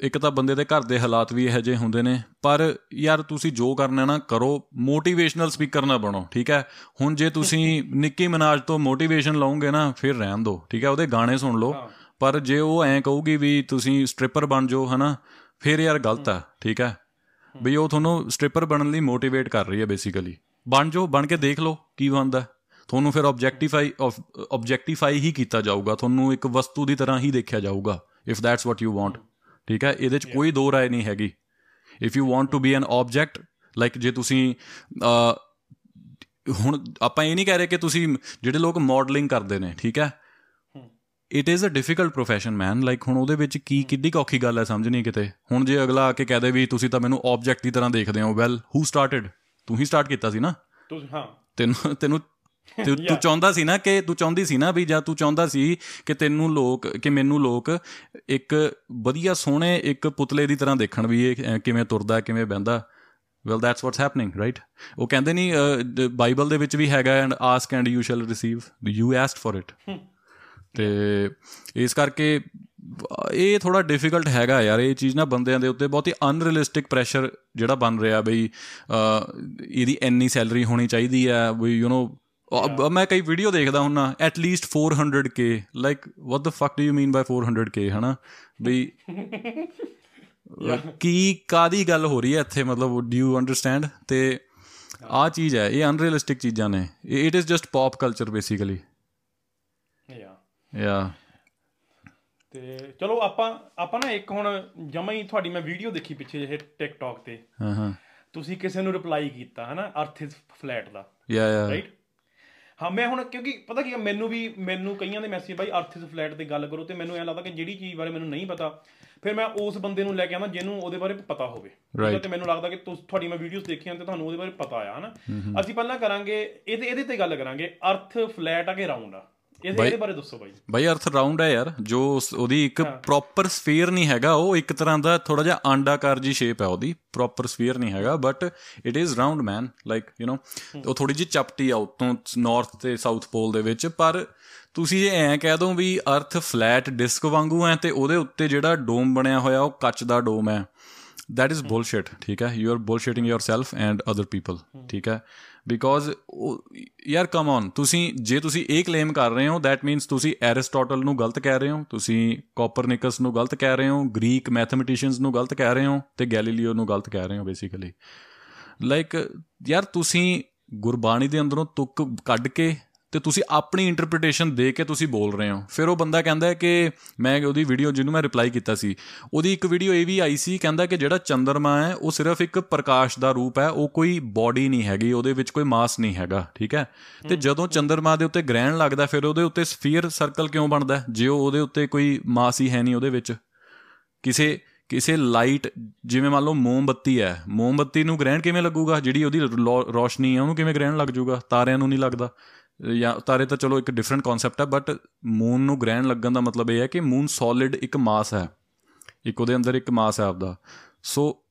Speaker 2: ਇੱਕ ਤਾਂ ਬੰਦੇ ਦੇ ਘਰ ਦੇ ਹਾਲਾਤ ਵੀ ਇਹੋ ਜਿਹੇ ਹੁੰਦੇ ਨੇ। ਪਰ ਯਾਰ ਤੁਸੀਂ ਜੋ ਕਰਨਾ ਨਾ ਕਰੋ। ਮੋਟੀਵੇਸ਼ਨਲ ਸਪੀਕਰ ਨਾ ਬਣੋ ਠੀਕ ਹੈ? ਹੁਣ ਜੇ ਤੁਸੀਂ ਨਿੱਕੀ ਮਨਾਜ ਤੋਂ ਮੋਟੀਵੇਸ਼ਨ ਲਓਗੇ ਨਾ ਫਿਰ ਰਹਿਣ ਦਿਓ ਠੀਕ ਹੈ? ਉਹਦੇ ਗਾਣੇ ਸੁਣ ਲਓ। ਪਰ ਜੇ ਉਹ ਐਂ ਕਹੂਗੀ ਵੀ ਤੁਸੀਂ ਸਟ੍ਰਿਪਰ ਬਣ ਜਾਓ ਹਨਾ ਫਿਰ ਯਾਰ ਗਲਤ ਆ ਠੀਕ ਹੈ? ਵੀ ਉਹ ਤੁਹਾਨੂੰ ਸਟ੍ਰਿਪਰ ਬਣਨ ਲਈ ਮੋਟੀਵੇਟ ਕਰ ਰਹੀ ਹੈ ਬੇਸਿਕਲੀ ਬਣ ਜਾਓ ਬਣ ਕੇ ਦੇਖ ਲਓ ਕੀ ਬਣਦਾ। ਤੁਹਾਨੂੰ ਫਿਰ ਆਬਜੈਕਟੀਫਾਈ ਆਬਜੈਕਟੀਫਾਈ ਹੀ ਕੀਤਾ ਜਾਊਗਾ। ਤੁਹਾਨੂੰ ਇੱਕ ਵਸਤੂ ਦੀ ਤਰ੍ਹਾਂ ਹੀ ਦੇਖਿਆ ਜਾਊਗਾ। If that's what you want ਠੀਕ ਹੈ? ਇਹਦੇ 'ਚ ਕੋਈ ਦੋ ਰਾਏ ਨਹੀਂ ਹੈਗੀ। If you want to be an object like ਜੇ ਤੁਸੀਂ ਹੁਣ ਆਪਾਂ ਇਹ ਨਹੀਂ ਕਹਿ ਰਹੇ ਕਿ ਤੁਸੀਂ ਜਿਹੜੇ ਲੋਕ ਮਾਡਲਿੰਗ ਕਰਦੇ ਨੇ ਠੀਕ ਹੈ? It is a difficult profession man like ਹੁਣ ਉਹਦੇ ਵਿੱਚ ਕੀ ਕਿੱਡੀ ਔਖੀ ਗੱਲ ਹੈ ਸਮਝਣੀ ਕਿਤੇ। ਹੁਣ ਜੇ ਅਗਲਾ ਆ ਕੇ ਕਹਦੇ ਵੀ ਤੁਸੀਂ ਤਾਂ ਮੈਨੂੰ ਆਬਜੈਕਟ ਦੀ ਤਰ੍ਹਾਂ ਦੇਖਦੇ ਹੋ। ਵੈਲ ਹੂ ਸਟਾਰਟਡ ਤੂੰ ਹੀ ਸਟਾਰਟ ਕੀਤਾ ਸੀ ਨਾ।
Speaker 1: ਤੁਸੀਂ ਹਾਂ।
Speaker 2: ਤੈਨੂੰ ਤੈਨੂੰ ਤੂੰ ਤੂੰ ਚਾਹੁੰਦਾ ਸੀ ਨਾ ਕਿ ਤੂੰ ਚਾਹੁੰਦੀ ਸੀ ਨਾ ਵੀ ਜਾਂ ਤੂੰ ਚਾਹੁੰਦਾ ਸੀ ਕਿ ਤੈਨੂੰ ਲੋਕ ਕਿ ਮੈਨੂੰ ਲੋਕ ਇੱਕ ਵਧੀਆ ਸੋਹਣੇ ਇੱਕ ਪੁਤਲੇ ਦੀ ਤਰ੍ਹਾਂ ਦੇਖਣ ਵੀ ਇਹ ਕਿਵੇਂ ਤੁਰਦਾ ਕਿਵੇਂ ਬੈੰਦਾ well that's what's happening right ਉਹ ਕਹਿੰਦੇ ਨਹੀਂ ਬਾਈਬਲ ਦੇ ਵਿੱਚ ਵੀ ਹੈਗਾ and ask and you shall receive you asked for it ਤੇ ਇਸ ਕਰਕੇ ਇਹ ਥੋੜਾ ਡਿਫਿਕਲਟ ਹੈਗਾ ਯਾਰ ਇਹ ਚੀਜ਼ ਨਾ ਬੰਦਿਆਂ ਦੇ ਉੱਤੇ ਬਹੁਤ ਹੀ ਅਨਰੀਅਲਿਸਟਿਕ ਪ੍ਰੈਸ਼ਰ ਜਿਹੜਾ ਬਣ ਰਿਹਾ ਬਈ ਇਹਦੀ ਇੰਨੀ ਸੈਲਰੀ ਹੋਣੀ ਚਾਹੀਦੀ ਆ ਬਈ ਯੂ نو ਮੈਂ ਕਈ ਵੀਡੀਓ ਦੇਖਦਾ ਹੁੰਨਾ at least 400k like what the fuck do you mean by 400k ਹਨਾ? ਬਈ ਕੀ ਕਾਦੀ ਗੱਲ ਹੋ ਰਹੀ ਹੈ ਇੱਥੇ ਮਤਲਬ ਡੂ ਯੂ ਅੰਡਰਸਟੈਂਡ ਤੇ ਆ ਚੀਜ਼ ਹੈ ਇਹ ਅਨਰੀਅਲਿਸਟਿਕ ਚੀਜ਼ਾਂ ਨੇ। It is just pop culture basically
Speaker 1: ya
Speaker 2: ya
Speaker 1: ਤੇ ਚਲੋ ਆਪਾਂ ਆਪਾਂ ਨਾ ਇੱਕ ਹੁਣ ਜਮਾ ਹੀ ਤੁਹਾਡੀ ਮੈਂ ਵੀਡੀਓ ਦੇਖੀ ਪਿੱਛੇ ਜਿਹੇ ਟਿਕਟੌਕ ਤੇ।
Speaker 2: ਹਾਂ ਹਾਂ।
Speaker 1: ਤੁਸੀਂ ਕਿਸੇ ਨੂੰ ਰਿਪਲਾਈ ਕੀਤਾ ਹਨਾ ਅਰਥ ਇਜ਼ ਫਲੈਟ ਦਾ।
Speaker 2: ਯਾ ਯਾ
Speaker 1: ਰਾਈਟ ਹਾਂ ਮੈਂ ਹੁਣ ਕਿਉਂਕਿ ਪਤਾ ਕੀ ਆ, ਮੈਨੂੰ ਵੀ ਮੈਨੂੰ ਕਈਆਂ ਦੇ ਮੈਸੇਜ ਬਾਈ ਅਰਥ ਇਜ਼ ਫਲੈਟ ਤੇ ਗੱਲ ਕਰੋ ਤੇ ਮੈਨੂੰ ਐਂ ਲੱਗਦਾ ਕਿ ਜਿਹੜੀ ਚੀਜ਼ ਬਾਰੇ ਮੈਨੂੰ ਨਹੀਂ ਪਤਾ ਫਿਰ ਮੈਂ ਉਸ ਬੰਦੇ ਨੂੰ ਲੈ ਕੇ ਆਉਂਦਾ ਜਿਹਨੂੰ ਉਹਦੇ ਬਾਰੇ ਪਤਾ ਹੋਵੇ। ਠੀਕ ਆ,
Speaker 2: Right.
Speaker 1: ਤੇ ਮੈਨੂੰ ਲੱਗਦਾ ਕਿ ਤੁਸ ਤੁਹਾਡੀ ਮੈਂ ਵੀਡੀਓਜ਼ ਦੇਖੀਆਂ ਤੇ ਤੁਹਾਨੂੰ ਉਹਦੇ ਬਾਰੇ ਪਤਾ ਆ ਹਨਾ? ਅਸੀਂ ਪਹਿਲਾਂ ਕਰਾਂਗੇ ਇਹਦੇ ਇਹਦੇ ਤੇ ਗੱਲ ਕਰਾਂਗੇ ਅਰਥ ਫਲੈਟ ਆ ਕਿ ਰਾਉਂਡ ਆ? ਇਹਦੇ ਬਾਰੇ ਦੱਸੋ ਬਾਈ।
Speaker 2: ਬਾਈ ਅਰਥ ਰਾਉਂਡ ਹੈ ਯਾਰ ਜੋ ਉਹਦੀ ਇੱਕ ਪ੍ਰੋਪਰ ਸਫੀਅਰ ਨਹੀਂ ਹੈਗਾ ਉਹ ਇੱਕ ਤਰ੍ਹਾਂ ਦਾ ਥੋੜਾ ਜਿਹਾ ਆਂਡਾਕਾਰ ਜੀ ਸ਼ੇਪ ਹੈ ਉਹਦੀ ਪ੍ਰੋਪਰ ਸਫੀਅਰ ਨਹੀਂ ਹੈਗਾ but it is round man like you know ਉਹ ਥੋੜੀ ਜਿਹੀ ਚਪਟੀ ਆ ਉਤੋਂ ਨਾਰਥ ਤੇ ਸਾਊਥ ਪੋਲ ਦੇ ਵਿੱਚ ਪਰ ਤੁਸੀਂ ਜੇ ਐਂ ਕਹਿ ਦੋ ਵੀ ਅਰਥ ਫਲੈਟ ਡਿਸਕ ਵਾਂਗੂ ਹੈ ਤੇ ਉਹਦੇ ਉੱਤੇ ਜਿਹੜਾ ਡੋਮ ਬਣਿਆ ਹੋਇਆ ਉਹ ਕੱਚ ਦਾ ਡੋਮ ਹੈ that is bullshit ਠੀਕ ਹੈ you are bullshitting yourself and other people ਠੀਕ ਹੈ ਬਿਕੋਜ਼ ਯਾਰ ਕਮ ਔਨ ਤੁਸੀਂ ਜੇ ਤੁਸੀਂ ਇਹ ਕਲੇਮ ਕਰ ਰਹੇ ਹੋ that means ਤੁਸੀਂ ਐਰਿਸਟੋਟਲ ਨੂੰ ਗਲਤ ਕਹਿ ਰਹੇ ਹੋ ਤੁਸੀਂ ਕੋਪਰਨਿਕਸ ਨੂੰ ਗਲਤ ਕਹਿ ਰਹੇ ਹੋ ਗ੍ਰੀਕ ਮੈਥਮੈਟੀਸ਼ੀਅਨਸ ਨੂੰ ਗਲਤ ਕਹਿ ਰਹੇ ਹੋ ਤੇ ਗੈਲੀਲੀਓ ਨੂੰ ਗਲਤ ਕਹਿ ਰਹੇ ਹੋ ਬੇਸਿਕਲੀ ਲਾਈਕ ਯਾਰ ਤੁਸੀਂ ਗੁਰਬਾਣੀ ਦੇ ਅੰਦਰੋਂ ਤੁਕ ਕੱਢ ਕੇ ਤੇ ਤੁਸੀਂ ਆਪਣੀ ਇੰਟਰਪ੍ਰੀਟੇਸ਼ਨ ਦੇ ਕੇ ਤੁਸੀਂ ਬੋਲ ਰਹੇ ਹੋ। ਫਿਰ ਉਹ ਬੰਦਾ ਕਹਿੰਦਾ ਹੈ ਕਿ ਮੈਂ ਉਹਦੀ ਵੀਡੀਓ ਜਿਹਨੂੰ ਮੈਂ ਰਿਪਲਾਈ ਕੀਤਾ ਸੀ ਉਹਦੀ ਇੱਕ ਵੀਡੀਓ ਇਹ ਵੀ ਆਈ ਸੀ ਕਹਿੰਦਾ ਕਿ ਜਿਹੜਾ ਚੰਦਰਮਾ ਹੈ ਉਹ ਸਿਰਫ ਇੱਕ ਪ੍ਰਕਾਸ਼ ਦਾ ਰੂਪ ਹੈ ਉਹ ਕੋਈ ਬਾਡੀ ਨਹੀਂ ਹੈਗੀ ਉਹਦੇ ਵਿੱਚ ਕੋਈ ਮਾਸ ਨਹੀਂ ਹੈਗਾ ਠੀਕ ਹੈ? ਤੇ ਜਦੋਂ ਚੰਦਰਮਾ ਦੇ ਉੱਤੇ ਗ੍ਰਹਿਣ ਲੱਗਦਾ ਫਿਰ ਉਹਦੇ ਉੱਤੇ ਸਫੀਅਰ ਸਰਕਲ ਕਿਉਂ ਬਣਦਾ? ਜੇ ਉਹ ਉਹਦੇ ਉੱਤੇ ਕੋਈ ਮਾਸ ਹੀ ਹੈ ਨਹੀਂ ਉਹਦੇ ਵਿੱਚ। ਕਿਸੇ ਕਿਸੇ ਲਾਈਟ ਜਿਵੇਂ ਮੰਨ ਲਓ ਮੋਮਬੱਤੀ ਹੈ ਮੋਮਬੱਤੀ ਨੂੰ ਗ੍ਰਹਿਣ ਕਿਵੇਂ ਲੱਗੂਗਾ? ਜਿਹੜੀ ਉਹਦੀ ਰੋਸ਼ਨੀ ਹੈ ਉਹਨੂੰ ਕਿਵੇਂ ਗ੍ਰਹਿਣ ਲੱਗ ਜਾਊਗਾ ਤਾਰਿਆਂ ਨੂੰ ਨਹੀਂ ਲੱਗਦਾ। ਜਾਂ ਤਾਰੇ ਤਾਂ ਚਲੋ ਇੱਕ ਡਿਫਰੈਂਟ ਕਨਸੈਪਟ ਹੈ ਬਟ ਮੂਨ ਨੂੰ ਗ੍ਰਹਿਣ ਲੱਗਣ ਦਾ ਮਤਲਬ ਇਹ ਹੈ ਕਿ ਮੂਨ ਸੋਲਿਡ ਇੱਕ ਮਾਸ ਹੈ। ਇੱਕ ਉਹਦੇ ਅੰਦਰ ਇੱਕ ਮਾਸ ਹੈ ਆਪਦਾ। ਸੋ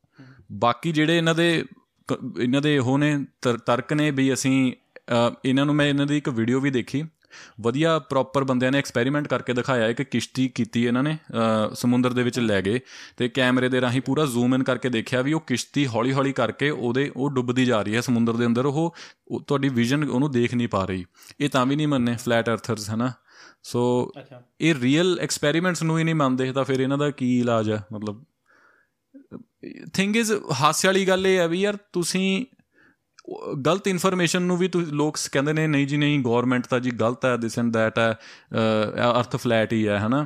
Speaker 2: ਬਾਕੀ ਜਿਹੜੇ ਇਹਨਾਂ ਦੇ ਕ- ਇਹਨਾਂ ਦੇ ਉਹ ਨੇ ਤਰ- ਤਰਕ ਨੇ ਵੀ ਅਸੀਂ ਅ, ਇਹਨਾਂ ਨੂੰ ਮੈਂ ਇਹਨਾਂ ਦੀ ਇੱਕ ਵੀਡੀਓ ਵੀ ਦੇਖੀ। ਵਧੀਆ ਪ੍ਰੋਪਰ ਬੰਦਿਆਂ ਨੇ ਐਕਸਪੈਰੀਮੈਂਟ ਕਰਕੇ ਦਿਖਾਇਆ ਇੱਕ ਕਿਸ਼ਤੀ ਕੀਤੀ ਇਹਨਾਂ ਨੇ ਸਮੁੰਦਰ ਦੇ ਵਿੱਚ ਲੈ ਗਏ ਤੇ ਕੈਮਰੇ ਦੇ ਰਾਹੀਂ ਪੂਰਾ ਜ਼ੂਮ ਇਨ ਕਰਕੇ ਦੇਖਿਆ ਵੀ ਉਹ ਕਿਸ਼ਤੀ ਹੌਲੀ-ਹੌਲੀ ਕਰਕੇ ਉਹਦੇ ਉਹ ਡੁੱਬਦੀ ਜਾ ਰਹੀ ਹੈ ਸਮੁੰਦਰ ਦੇ ਅੰਦਰ ਉਹ ਤੁਹਾਡੀ ਵਿਜ਼ਨ ਉਹਨੂੰ ਦੇਖ ਨਹੀਂ ਪਾ ਰਹੀ। ਇਹ ਤਾਂ ਵੀ ਨਹੀਂ ਮੰਨੇ ਫਲੈਟ ਅਰਥਰਸ ਹਨਾ? ਸੋ ਇਹ ਰੀਅਲ ਐਕਸਪੈਰੀਮੈਂਟਸ ਨੂੰ ਹੀ ਨਹੀਂ ਮੰਨਦੇ ਤਾਂ ਫਿਰ ਇਹਨਾਂ ਦਾ ਕੀ ਇਲਾਜ ਹੈ? ਮਤਲਬ ਥਿੰਗ ਇਜ਼ ਹਾਸੇ ਵਾਲੀ ਗੱਲ ਇਹ ਹੈ ਵੀ ਯਾਰ ਤੁਸੀਂ ਗਲਤ ਇਨਫੋਰਮੇਸ਼ਨ ਨੂੰ ਵੀ ਤੁਸੀਂ ਲੋਕ ਕਹਿੰਦੇ ਨੇ ਨਹੀਂ ਜੀ ਨਹੀਂ ਗਵਰਨਮੈਂਟ ਤਾਂ ਜੀ ਗਲਤ ਹੈ ਦਿਸ ਐਂਡ ਦੈਟ ਹੈ ਅਰਥ ਫਲੈਟ ਹੀ ਹੈ ਹਨਾ?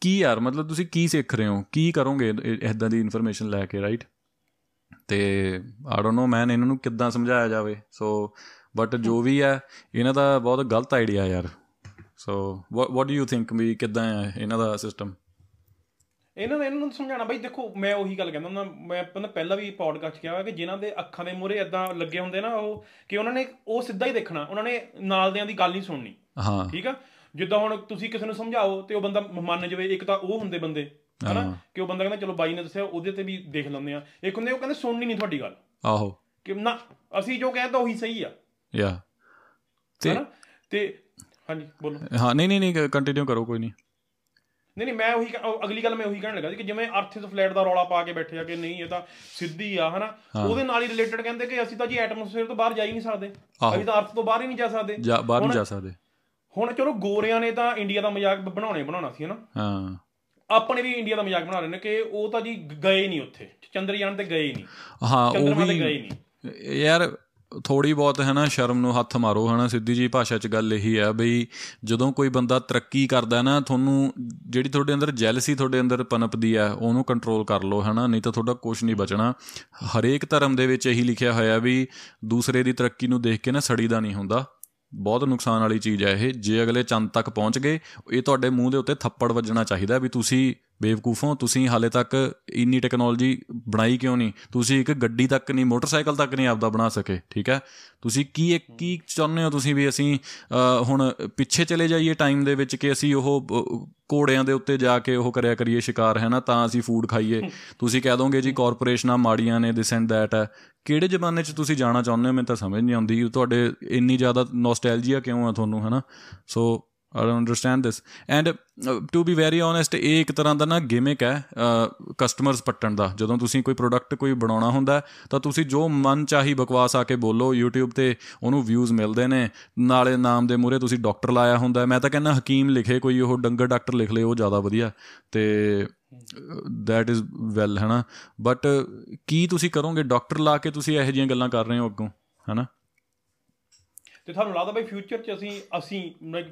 Speaker 2: ਕੀ ਯਾਰ ਮਤਲਬ ਤੁਸੀਂ ਕੀ ਸਿੱਖ ਰਹੇ ਹੋ? ਕੀ ਕਰੋਗੇ ਇਦਾਂ ਦੀ ਇਨਫੋਰਮੇਸ਼ਨ ਲੈ ਕੇ ਰਾਈਟ ਤੇ ਆਈ ਡੋਨਟ ਨੋ ਮੈਨ ਇਹਨਾਂ ਨੂੰ ਕਿੱਦਾਂ ਸਮਝਾਇਆ ਜਾਵੇ? ਸੋ ਬਟ ਜੋ ਵੀ ਹੈ ਇਹਨਾਂ ਦਾ ਬਹੁਤ ਗਲਤ ਆਈਡੀਆ ਯਾਰ। So what do you think ਵੀ ਕਿੱਦਾਂ ਹੈ ਇਹਨਾਂ ਦਾ ਸਿਸਟਮ
Speaker 1: ਇਹਨਾਂ ਨੇ ਇਹਨਾਂ ਨੂੰ ਸਮਝਾਉਣਾ ਬਈ ਦੇਖੋ ਮੈਂ ਉਹੀ ਗੱਲ ਕਹਿੰਦਾ ਹੁੰਦਾ ਮੈਂ ਪਹਿਲਾਂ ਪਹਿਲਾਂ ਵੀ ਪੌਡਕਾਸਟ ਕਿਹਾ ਕਿ ਜਿਨ੍ਹਾਂ ਦੇ ਅੱਖਾਂ ਦੇ ਮੂਹਰੇ ਇਦਾਂ ਲੱਗੇ ਹੁੰਦੇ ਨਾ ਉਹ ਕਿ ਉਹਨਾਂ ਨੇ ਉਹ ਸਿੱਧਾ ਹੀ ਦੇਖਣਾ ਉਹਨਾਂ ਨੇ ਨਾਲ ਦਿਆਂ ਦੀ ਗੱਲ ਨਹੀਂ ਸੁਣਨੀ।
Speaker 2: ਹਾਂ।
Speaker 1: ਠੀਕ ਆ? ਜਿੱਦਾਂ ਹੁਣ ਤੁਸੀਂ ਕਿਸੇ ਨੂੰ ਸਮਝਾਓ ਤੇ ਉਹ ਬੰਦਾ ਮੰਨ ਜਾਵੇ ਇੱਕ ਤਾਂ ਉਹ ਹੁੰਦੇ ਬੰਦੇ ਹਨਾ? ਕਿ ਉਹ ਬੰਦਾ ਕਹਿੰਦਾ ਚਲੋ ਬਾਈ ਨੇ ਦੱਸਿਆ ਉਹਦੇ ਤੇ ਵੀ ਦੇਖ ਲੈਂਦੇ ਆ। ਇੱਕ ਹੁੰਦੇ ਉਹ ਕਹਿੰਦੇ ਸੁਣਨੀ ਨਹੀਂ ਤੁਹਾਡੀ ਗੱਲ।
Speaker 2: ਆਹੋ।
Speaker 1: ਕਿ ਨਾ ਅਸੀਂ ਜੋ ਕਹਿੰਦਾ ਉਹੀ ਸਹੀ ਆ।
Speaker 2: ਯਾ। ਤੇ
Speaker 1: ਤੇ ਹਾਂਜੀ ਬੋਲੋ।
Speaker 2: ਹਾਂ ਨਹੀਂ ਨਹੀਂ ਨਹੀਂ ਕੰਟੀਨਿਊ ਕਰੋ ਕੋਈ ਨਹੀਂ।
Speaker 1: ਨਹੀਂ ਨਹੀਂ ਮੈਂ ਉਹੀ ਅਗਲੀ ਗੱਲ ਮੈਂ ਉਹੀ ਕਹਿਣ ਲੱਗਾ ਸੀ ਕਿ ਜਿਵੇਂ ਅਰਥ ਇਜ਼ ਫਲੈਟ ਦਾ ਰੌਲਾ ਪਾ ਕੇ ਬੈਠੇ ਆ ਕਿ ਨਹੀਂ ਇਹ ਤਾਂ ਸਿੱਧੀ ਆ ਹਨਾ? ਉਹਦੇ ਨਾਲ ਹੀ ਰਿਲੇਟਡ ਕਹਿੰਦੇ ਕਿ ਅਸੀਂ ਤਾਂ ਜੀ ਐਟਮੋਸਫੇਅਰ ਤੋਂ ਬਾਹਰ ਜਾ ਹੀ ਨਹੀਂ ਸਕਦੇ। ਅਸੀਂ ਤਾਂ ਅਰਥ ਤੋਂ ਬਾਹਰ ਹੀ ਨਹੀਂ ਜਾ ਸਕਦੇ।
Speaker 2: ਬਾਹਰ ਨਹੀਂ ਜਾ ਸਕਦੇ।
Speaker 1: ਹੁਣ ਚਲੋ ਗੋਰਿਆਂ ਨੇ ਤਾਂ ਇੰਡੀਆ ਦਾ ਮਜ਼ਾਕ ਬਣਾਉਣੇ ਬਣਾਉਣਾ ਸੀ ਹਨਾ?
Speaker 2: ਹਾਂ।
Speaker 1: ਆਪਣੇ ਵੀ ਇੰਡੀਆ ਦਾ ਮਜ਼ਾਕ ਬਣਾ ਰਹੇ ਨੇ ਕਿ ਉਹ ਤਾਂ ਜੀ ਗਏ ਨਹੀਂ ਉੱਥੇ। ਚੰਦਰਯਾਨ ਤੇ ਗਏ ਨਹੀਂ।
Speaker 2: ਹਾਂ ਉਹ ਵੀ ਯਾਰ ਥੋੜੀ ਬਹੁਤ, ਹੈ ਨਾ, ਸ਼ਰਮ ਨੂੰ ਹੱਥ ਮਾਰੋ ਹਨਾ ਸਿੱਧੀ ਜੀ ਭਾਸ਼ਾ 'ਚ ਗੱਲ ਇਹੀ ਹੈ ਬਈ ਜਦੋਂ ਕੋਈ ਬੰਦਾ ਤਰੱਕੀ ਕਰਦਾ ਨਾ, ਤੁਹਾਨੂੰ ਜਿਹੜੀ ਤੁਹਾਡੇ ਅੰਦਰ ਜੈਲਸੀ ਤੁਹਾਡੇ ਅੰਦਰ ਪਨਪਦੀ ਹੈ, ਉਹਨੂੰ ਕੰਟਰੋਲ ਕਰ ਲਓ ਹਨਾ ਨਹੀਂ ਤਾਂ ਤੁਹਾਡਾ ਕੁਝ ਨਹੀਂ ਬਚਣਾ। ਹਰੇਕ ਧਰਮ ਦੇ ਵਿੱਚ ਇਹੀ ਲਿਖਿਆ ਹੋਇਆ ਵੀ ਦੂਸਰੇ ਦੀ ਤਰੱਕੀ ਨੂੰ ਦੇਖ ਕੇ ਨਾ ਸੜੀਦਾ ਨਹੀਂ ਹੁੰਦਾ। ਬਹੁਤ ਨੁਕਸਾਨ ਵਾਲੀ ਚੀਜ਼ ਹੈ ਇਹ। ਜੇ ਅਗਲੇ ਚੰਦ ਤੱਕ ਪਹੁੰਚ ਗਏ, ਇਹ ਤੁਹਾਡੇ ਮੂੰਹ ਦੇ ਉੱਤੇ ਥੱਪੜ ਵੱਜਣਾ ਚਾਹੀਦਾ ਵੀ ਤੁਸੀਂ ਬੇਵਕੂਫੋ ਤੁਸੀਂ ਹਾਲੇ ਤੱਕ ਇੰਨੀ ਟੈਕਨੋਲੋਜੀ ਬਣਾਈ ਕਿਉਂ ਨਹੀਂ? ਤੁਸੀਂ ਇੱਕ ਗੱਡੀ ਤੱਕ ਨਹੀਂ, ਮੋਟਰਸਾਈਕਲ ਤੱਕ ਨਹੀਂ ਆਪਦਾ ਬਣਾ ਸਕੇ, ਠੀਕ ਹੈ? ਤੁਸੀਂ ਕੀ ਇੱਕ ਕੀ ਚਾਹੁੰਦੇ ਹੋ ਤੁਸੀਂ ਵੀ ਅਸੀਂ ਹੁਣ ਪਿੱਛੇ ਚਲੇ ਜਾਈਏ ਟਾਈਮ ਦੇ ਵਿੱਚ ਕਿ ਅਸੀਂ ਉਹ ਘੋੜਿਆਂ ਦੇ ਉੱਤੇ ਜਾ ਕੇ ਉਹ ਕਰਿਆ ਕਰੀਏ ਸ਼ਿਕਾਰ, ਹੈ ਨਾ? ਤਾਂ ਅਸੀਂ ਫੂਡ ਖਾਈਏ। ਤੁਸੀਂ ਕਹਿ ਦੋਗੇ ਜੀ ਕਾਰਪੋਰੇਸ਼ਨਾਂ ਮਾੜੀਆਂ ਨੇ ਦਿਸ ਐਂਡ ਦੈਟ ਹੈ ਕਿਹੜੇ ਜ਼ਮਾਨੇ 'ਚ ਤੁਸੀਂ ਜਾਣਾ ਚਾਹੁੰਦੇ ਹੋ? ਮੈਨੂੰ ਤਾਂ ਸਮਝ ਨਹੀਂ ਆਉਂਦੀ। ਤੁਹਾਡੇ ਇੰਨੀ ਜ਼ਿਆਦਾ ਨੋਸਟੈਲਜੀਆ ਕਿਉਂ ਆ ਤੁਹਾਨੂੰ, ਹੈ ਨਾ? So I don't understand this and to be very honest ਇਹ ਇੱਕ ਤਰ੍ਹਾਂ ਦਾ ਨਾ ਗਿਮਿਕ ਹੈ ਕਸਟਮਰਸ ਪੱਟਣ ਦਾ। ਜਦੋਂ ਤੁਸੀਂ ਕੋਈ ਪ੍ਰੋਡਕਟ ਕੋਈ ਬਣਾਉਣਾ ਹੁੰਦਾ ਤਾਂ ਤੁਸੀਂ ਜੋ ਮਨ ਚਾਹੀ ਬਕਵਾਸ ਆ ਕੇ ਬੋਲੋ, YouTube ਤੇ ਉਹਨੂੰ ਵਿਊਜ਼ ਮਿਲਦੇ ਨੇ, ਨਾਲੇ ਨਾਮ ਦੇ ਮੂਰੇ ਤੁਸੀਂ ਡਾਕਟਰ ਲਾਇਆ ਹੁੰਦਾ ਮੈਂ ਤਾਂ ਕਹਿੰਦਾ ਹਕੀਮ ਲਿਖੇ ਕੋਈ, ਉਹ ਡੰਗਰ ਡਾਕਟਰ ਲਿਖ ਲੇ, ਉਹ ਜ਼ਿਆਦਾ ਵਧੀਆ। ਤੇ ਦੈਟ ਇਜ਼ ਵੈਲ ਹੈਨਾ? ਬਟ ਕੀ ਤੁਸੀਂ ਕਰੋਗੇ? ਡਾਕਟਰ ਲਾ ਕੇ ਤੁਸੀਂ ਇਹੋ ਜਿਹੀਆਂ ਗੱਲਾਂ ਕਰ ਰਹੇ ਹੋ ਅੱਗੋਂ, ਹੈਨਾ?
Speaker 1: ਤੇ ਤੁਹਾਨੂੰ ਲੱਗਦਾ ਬਈ ਫਿਊਚਰ 'ਚ ਅਸੀਂ ਅਸੀਂ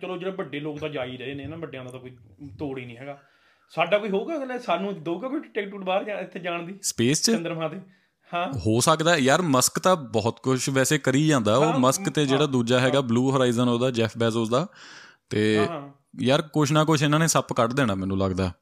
Speaker 1: ਚਲੋ ਜਿਹੜੇ ਵੱਡੇ ਲੋਕ ਤਾਂ ਜਾ ਹੀ ਰਹੇ ਨੇ ਨਾ ਵੱਡਿਆਂ ਦਾ ਤਾਂ ਕੋਈ ਤੋੜ ਹੀ ਨਹੀਂ ਹੈਗਾ। ਸਾਡਾ ਕੋਈ ਹੋਊਗਾ ਅਗਲੇ? ਸਾਨੂੰ ਦੋਗਾ ਕੋਈ ਟਿਕਟ ਟੂਟ ਬਾਹਰ ਇੱਥੇ ਜਾਣ ਦੀ?
Speaker 2: ਸਪੇਸ 'ਚ?
Speaker 1: ਚੰਦਰਮਾ ਤੇ ਹਾਂ।
Speaker 2: ਹੋ ਸਕਦਾ ਯਾਰ ਮਸਕ ਤਾਂ ਬਹੁਤ ਕੁਝ ਵੈਸੇ ਕਰੀ ਜਾਂਦਾ। ਉਹ ਮਸਕ ਤੇ ਜਿਹੜਾ ਦੂਜਾ ਹੈਗਾ ਬਲੂ ਹੋਰਾਈਜ਼ਨ ਉਹਦਾ ਜੈਫ ਬੈਜ਼ੋਸ ਦਾ। ਤੇ ਯਾਰ ਕੁਛ ਨਾ ਕੁਛ ਇਹਨਾਂ ਨੇ ਸੱਪ ਕੱਢ ਦੇਣਾ ਮੈਨੂੰ ਲੱਗਦਾ।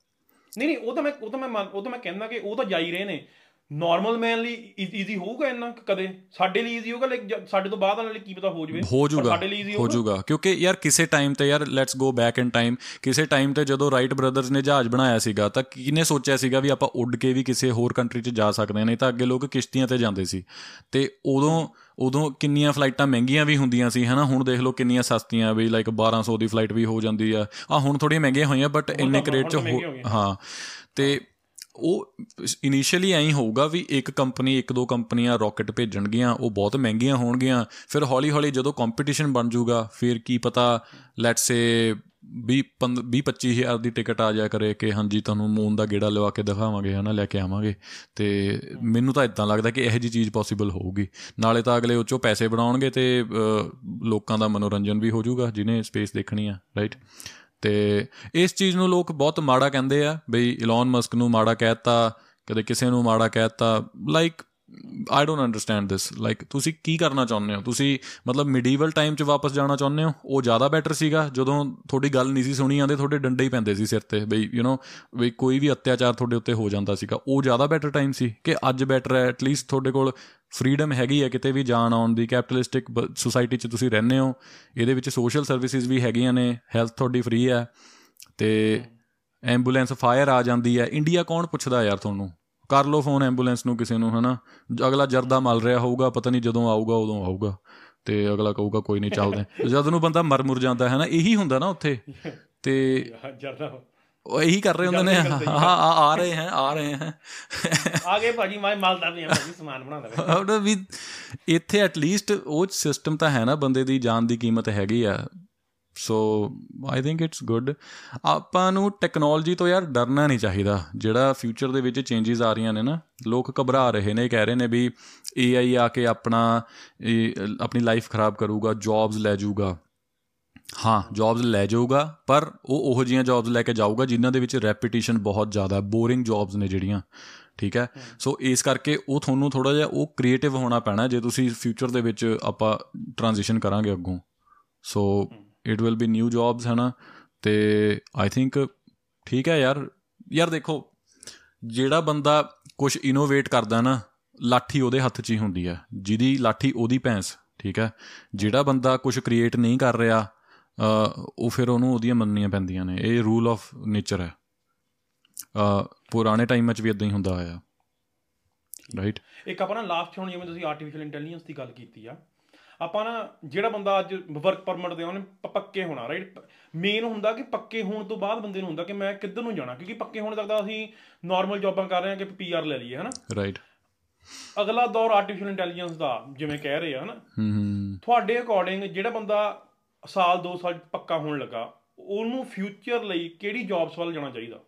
Speaker 1: ਨਹੀਂ ਨਹੀਂ ਉਹ ਤਾਂ ਮੈਂ ਉਹ ਤਾਂ ਮੈਂ ਉਹ ਤਾਂ ਮੈਂ ਕਹਿੰਦਾ ਕਿ ਉਹ ਤਾਂ ਜਾ ਹੀ ਰਹੇ ਨੇ। ਨਾਰਮਲ ਮੈਨ ਲਈ ਈਜ਼ੀ ਹੋਊਗਾ ਇੰਨਾ ਕਦੇ? ਸਾਡੇ ਲਈ ਈਜ਼ੀ ਹੋਊਗਾ ਲਾਈਕ ਸਾਡੇ ਤੋਂ ਬਾਅਦ ਵਾਲੇ ਲਈ ਕੀ ਪਤਾ ਹੋ ਜਵੇ।
Speaker 2: ਹੋ ਜਾਊਗਾ ਸਾਡੇ ਲਈ ਈਜ਼ੀ ਹੋ ਜਾਊਗਾ ਕਿਉਂਕਿ ਯਾਰ ਕਿਸੇ ਟਾਈਮ ਤੇ ਯਾਰ let's go back in time ਕਿਸੇ ਟਾਈਮ ਤੇ ਜਦੋਂ ਰਾਈਟ ਬ੍ਰਦਰਸ ਨੇ ਜਹਾਜ਼ ਬਣਾਇਆ ਸੀਗਾ ਤਾਂ ਕਿਹਨੇ ਸੋਚਿਆ ਸੀਗਾ ਵੀ ਆਪਾਂ ਉੱਡ ਕੇ ਵੀ ਕਿਸੇ ਹੋਰ ਕੰਟਰੀ 'ਚ ਜਾ ਸਕਦੇ ਹਾਂ ਨਹੀਂ ਤਾਂ ਅੱਗੇ ਲੋਕ ਕਿਸ਼ਤੀਆਂ ਤੇ ਜਾਂਦੇ ਸੀ। ਤੇ ਉਦੋਂ ਉਦੋਂ ਕਿੰਨੀਆਂ ਫਲਾਈਟਾਂ ਮਹਿੰਗੀਆਂ ਵੀ ਹੁੰਦੀਆਂ ਸੀ ਹਨਾ? ਹੁਣ ਦੇਖ ਲਓ ਕਿੰਨੀਆਂ ਸਸਤੀਆਂ ਵੀ ਲਾਈਕ 1200 ਦੀ ਫਲਾਈਟ ਵੀ ਹੋ ਜਾਂਦੀ ਆ। ਆ ਹੁਣ ਥੋੜੀਆਂ ਮਹਿੰਗੀਆਂ ਹੋਈਆਂ ਬਟ ਇੰਨੇ ਕ੍ਰੇਟ 'ਚ ਹਾਂ। ਤੇ ਉਹ ਇਨੀਸ਼ੀਅਲੀ ਐਂ ਹੋਊਗਾ ਵੀ ਇੱਕ ਕੰਪਨੀ, ਇੱਕ ਦੋ ਕੰਪਨੀਆਂ ਰਾਕਟ ਭੇਜਣਗੀਆਂ, ਉਹ ਬਹੁਤ ਮਹਿੰਗੀਆਂ ਹੋਣਗੀਆਂ। ਫਿਰ ਹੌਲੀ ਹੌਲੀ ਜਦੋਂ ਕੰਪੀਟੀਸ਼ਨ ਬਣ ਜਾਊਗਾ, ਫਿਰ ਕੀ ਪਤਾ ਲੈਟਸ ਸੇ 20 20 25000 ਦੀ ਟਿਕਟ ਆ ਜਾ ਕਰੇ ਕਿ ਹਾਂਜੀ ਤੁਹਾਨੂੰ ਮੂਨ ਦਾ ਗੇੜਾ ਲਵਾ ਕੇ ਦਿਖਾਵਾਂਗੇ, ਹਨਾ, ਲੈ ਕੇ ਆਵਾਂਗੇ। ਤੇ ਮੈਨੂੰ ਤਾਂ ਇਦਾਂ ਲੱਗਦਾ ਕਿ ਇਹੋ ਜੀ ਚੀਜ਼ ਪੋਸੀਬਲ ਹੋਊਗੀ। ਨਾਲੇ ਤਾਂ ਅਗਲੇ ਉੱਚੋਂ ਪੈਸੇ ਬਣਾਉਣਗੇ ਤੇ ਲੋਕਾਂ ਦਾ ਮਨੋਰੰਜਨ ਵੀ ਹੋ ਜਾਊਗਾ, ਜਿਨੇ ਸਪੇਸ ਦੇਖਣੀ ਆ ਰਾਈਟ ਤੇ ਇਸ ਚੀਜ਼ ਨੂੰ ਲੋਕ ਬਹੁਤ ਮਾੜਾ ਕਹਿੰਦੇ ਆ, ਬਈ ਇਲਨ ਮਸਕ ਨੂੰ ਮਾੜਾ ਕਹਿਤਾ, ਕਦੇ ਕਿਸੇ ਨੂੰ ਮਾੜਾ ਕਹਿਤਾ like I don't understand this like ਤੁਸੀਂ ਕੀ ਕਰਨਾ ਚਾਹੁੰਦੇ ਹੋ? ਤੁਸੀਂ ਮਤਲਬ ਮਿਡੀਵਲ ਟਾਈਮ 'ਚ ਵਾਪਸ ਜਾਣਾ ਚਾਹੁੰਦੇ ਹੋ? ਉਹ ਜ਼ਿਆਦਾ ਬੈਟਰ ਸੀਗਾ, ਜਦੋਂ ਤੁਹਾਡੀ ਗੱਲ ਨਹੀਂ ਸੀ ਸੁਣੀ ਜਾਂਦੇ ਤੁਹਾਡੇ ਡੰਡੇ ਹੀ ਪੈਂਦੇ ਸੀ ਸਿਰ ਤੇ, ਬਈ ਯੂ نو ਬਈ ਕੋਈ ਵੀ ਅਤਿਆਚਾਰ ਤੁਹਾਡੇ ਉੱਤੇ ਹੋ ਜਾਂਦਾ ਸੀਗਾ, ਉਹ ਜ਼ਿਆਦਾ ਬੈਟਰ ਟਾਈਮ ਸੀ ਕਿ ਅੱਜ ਬੈਟਰ ਹੈ ਐਟਲੀਸਟ ਤੁਹਾਡੇ ਕੋਲ ਫਰੀडम ਹੈਗੀ ਹੈ ਕਿਤੇ ਵੀ ਜਾਣ ਆਉਣ ਦੀ ਕੈਪੀਟਲਿਸਟਿਕ ਸੁਸਾਇਟੀ 'ਚ ਤੁਸੀਂ ਰਹਿੰਦੇ ਹੋ, ਇਹਦੇ ਵਿੱਚ ਸੋਸ਼ਲ ਸਰਵਿਸਿਜ਼ ਵੀ ਹੈਗੀਆਂ ਨੇ ਹੈਲਥ ਤੁਹਾਡੀ ਫ੍ਰੀ ਹੈ, ਤੇ ਐਂਬੂਲੈਂਸ ਫਾਇਰ ਆ ਜਾਂਦੀ ਹੈ। ਇੰਡੀਆ ਕੌਣ ਪੁੱਛਦਾ ਯਾਰ ਤੁਹਾਨੂੰ? ਕਰ ਲੋ ਫੋਨ ਐਂਬੂਲੈਂਸ ਨੂੰ ਕਿਸੇ ਨੂੰ, ਹਨਾ? ਅਗਲਾ ਜਰਦਾ ਮਲ ਰਿਹਾ ਹੋਊਗਾ, ਪਤਾ ਨਹੀਂ ਜਦੋਂ ਆਊਗਾ, ਉਦੋਂ ਆਊਗਾ, ਤੇ ਅਗਲਾ ਕਹੂਗਾ ਕੋਈ ਨਹੀਂ ਚੱਲਦੇ। ਜਦ ਨੂੰ ਬੰਦਾ ਮਰ ਮੁਰ ਜਾਂਦਾ ਹੈ ਨਾ, ਇਹੀ ਹੁੰਦਾ ਨਾ ਉੱਥੇ। ਤੇ
Speaker 1: ਜਰਦਾ
Speaker 2: ਉਹ ਇਹੀ ਕਰ ਰਹੇ ਹੁੰਦੇ ਨੇ। ਹਾਂ ਆ ਆ ਰਹੇ ਹਨ ਆ ਰਹੇ ਹਨ
Speaker 1: ਆ ਗਏ ਭਾਜੀ ਮੈਂ ਮਾਲਦਾ ਵੀ ਭਾਜੀ ਸਮਾਨ ਬਣਾਉਂਦਾ
Speaker 2: ਉਹਦਾ ਵੀ ਇੱਥੇ ਐਟ ਲੀਸਟ ਉਹ ਸਿਸਟਮ ਤਾਂ ਹੈ ਨਾ ਬੰਦੇ ਦੀ ਜਾਨ ਦੀ ਕੀਮਤ ਹੈਗੀ ਆ। So I think it's good ਆਪਾਂ ਨੂੰ ਟੈਕਨੋਲੋਜੀ ਤੋਂ ਯਾਰ ਡਰਨਾ ਨਹੀਂ ਚਾਹੀਦਾ। ਜਿਹੜਾ ਫਿਊਚਰ ਦੇ ਵਿੱਚ ਚੇਂਜਸ ਆ ਰਹੀਆਂ ਨੇ ਨਾ ਲੋਕ ਘਬਰਾ ਰਹੇ ਨੇ ਕਹਿ ਰਹੇ ਨੇ ਵੀ ਏਆਈ ਆ ਕੇ ਆਪਣਾ ਆਪਣੀ ਲਾਈਫ ਖਰਾਬ ਕਰੂਗਾ ਜੌਬਸ ਲੈ ਜਾਊਗਾ ਹਾਂ ਜੌਬਸ ਲੈ ਜਾਊਗਾ, ਪਰ ਉਹ ਉਹੋ ਜੀਆਂ ਜੌਬਸ ਲੈ ਕੇ ਜਾਊਗਾ ਜਿਨ੍ਹਾਂ ਦੇ ਵਿੱਚ ਰੈਪੀਟੀਸ਼ਨ ਬਹੁਤ ਜ਼ਿਆਦਾ ਬੋਰਿੰਗ ਜੌਬਸ ਨੇ ਜਿਹੜੀਆਂ, ਠੀਕ ਹੈ? ਸੋ ਇਸ ਕਰਕੇ ਉਹ ਤੁਹਾਨੂੰ ਥੋੜਾ ਜਿਹਾ ਉਹ ਕ੍ਰੀਏਟਿਵ ਹੋਣਾ ਪੈਣਾ ਜੇ ਤੁਸੀਂ ਫਿਊਚਰ ਦੇ ਵਿੱਚ ਆਪਾਂ ਟ੍ਰਾਂਜੀਸ਼ਨ ਕਰਾਂਗੇ ਅੱਗੋਂ। So it will be new jobs ਹਨਾ? ਤੇ ਆਈ ਥਿੰਕ ਠੀਕ ਹੈ ਯਾਰ। ਯਾਰ ਦੇਖੋ, ਜਿਹੜਾ ਬੰਦਾ ਕੁਝ ਇਨੋਵੇਟ ਕਰਦਾ ਨਾ, ਲਾਠੀ ਉਹਦੇ ਹੱਥ 'ਚ ਹੀ ਹੁੰਦੀ ਹੈ। ਜਿਹਦੀ ਲਾਠੀ ਉਹਦੀ ਭੈਂਸ, ਠੀਕ ਹੈ? ਜਿਹੜਾ ਬੰਦਾ ਕੁਝ ਕ੍ਰੀਏਟ ਨਹੀਂ ਕਰ ਰਿਹਾ ਉਹ ਫਿਰ ਉਹਨੂੰ ਉਹਦੀਆਂ ਮੰਨਣੀਆਂ ਪੈਂਦੀਆਂ ਨੇ। ਇਹ ਰੂਲ ਆਫ ਨੇਚਰ ਹੈ। ਪੁਰਾਣੇ ਟਾਈਮ ਵਿੱਚ ਵੀ ਇਦਾਂ ਹੀ ਹੁੰਦਾ ਆਇਆ। ਰਾਈਟ
Speaker 1: ਇੱਕ ਆਪਣਾ ਲਾਸਟ ਹੁਣ ਜਿਵੇਂ ਤੁਸੀਂ ਆਰਟੀਫੀਸ਼ੀਅਲ ਇੰਟੈਲੀਜੈਂਸ ਦੀ ਗੱਲ ਕੀਤੀ ਆ ਆਪਾਂ ਨਾ ਜਿਹੜਾ ਬੰਦਾ ਅੱਜ ਵਰਕ ਪਰਮਿਟ ਦੇ ਉਹਨੇ ਪੱਕੇ ਹੋਣਾ ਰਾਈਟ ਮੇਨ ਹੁੰਦਾ ਕਿ ਪੱਕੇ ਹੋਣ ਤੋਂ ਬਾਅਦ ਬੰਦੇ ਨੂੰ ਹੁੰਦਾ ਕਿ ਮੈਂ ਕਿੱਧਰ ਨੂੰ ਜਾਣਾ ਕਿਉਂਕਿ ਪੱਕੇ ਹੋਣ ਤੱਕ ਤਾਂ ਅਸੀਂ ਨਾਰਮਲ ਜੌਬਾਂ ਕਰ ਰਹੇ ਹਾਂ ਕਿ ਪੀਆਰ ਲੈ ਲਈਏ ਹਨਾ?
Speaker 2: ਰਾਈਟ
Speaker 1: ਅਗਲਾ ਦੌਰ ਆਰਟੀਫੀਸ਼ੀਅਲ ਇੰਟੈਲੀਜੈਂਸ ਦਾ ਜਿਵੇਂ ਕਹਿ ਰਹੇ ਆ ਹਨਾ? ਹੂੰ ਤੁਹਾਡੇ ਅਕੋਰਡਿੰਗ ਜਿਹੜਾ ਬੰਦਾ ਸਾਲ 2 ਸਾਲ ਪੱਕਾ ਹੋਣ ਲੱਗਾ, ਉਹਨੂੰ ਫਿਊਚਰ ਲਈ ਕਿਹੜੀ ਜੌਬਸ ਵੱਲ ਜਾਣਾ ਚਾਹੀਦਾ?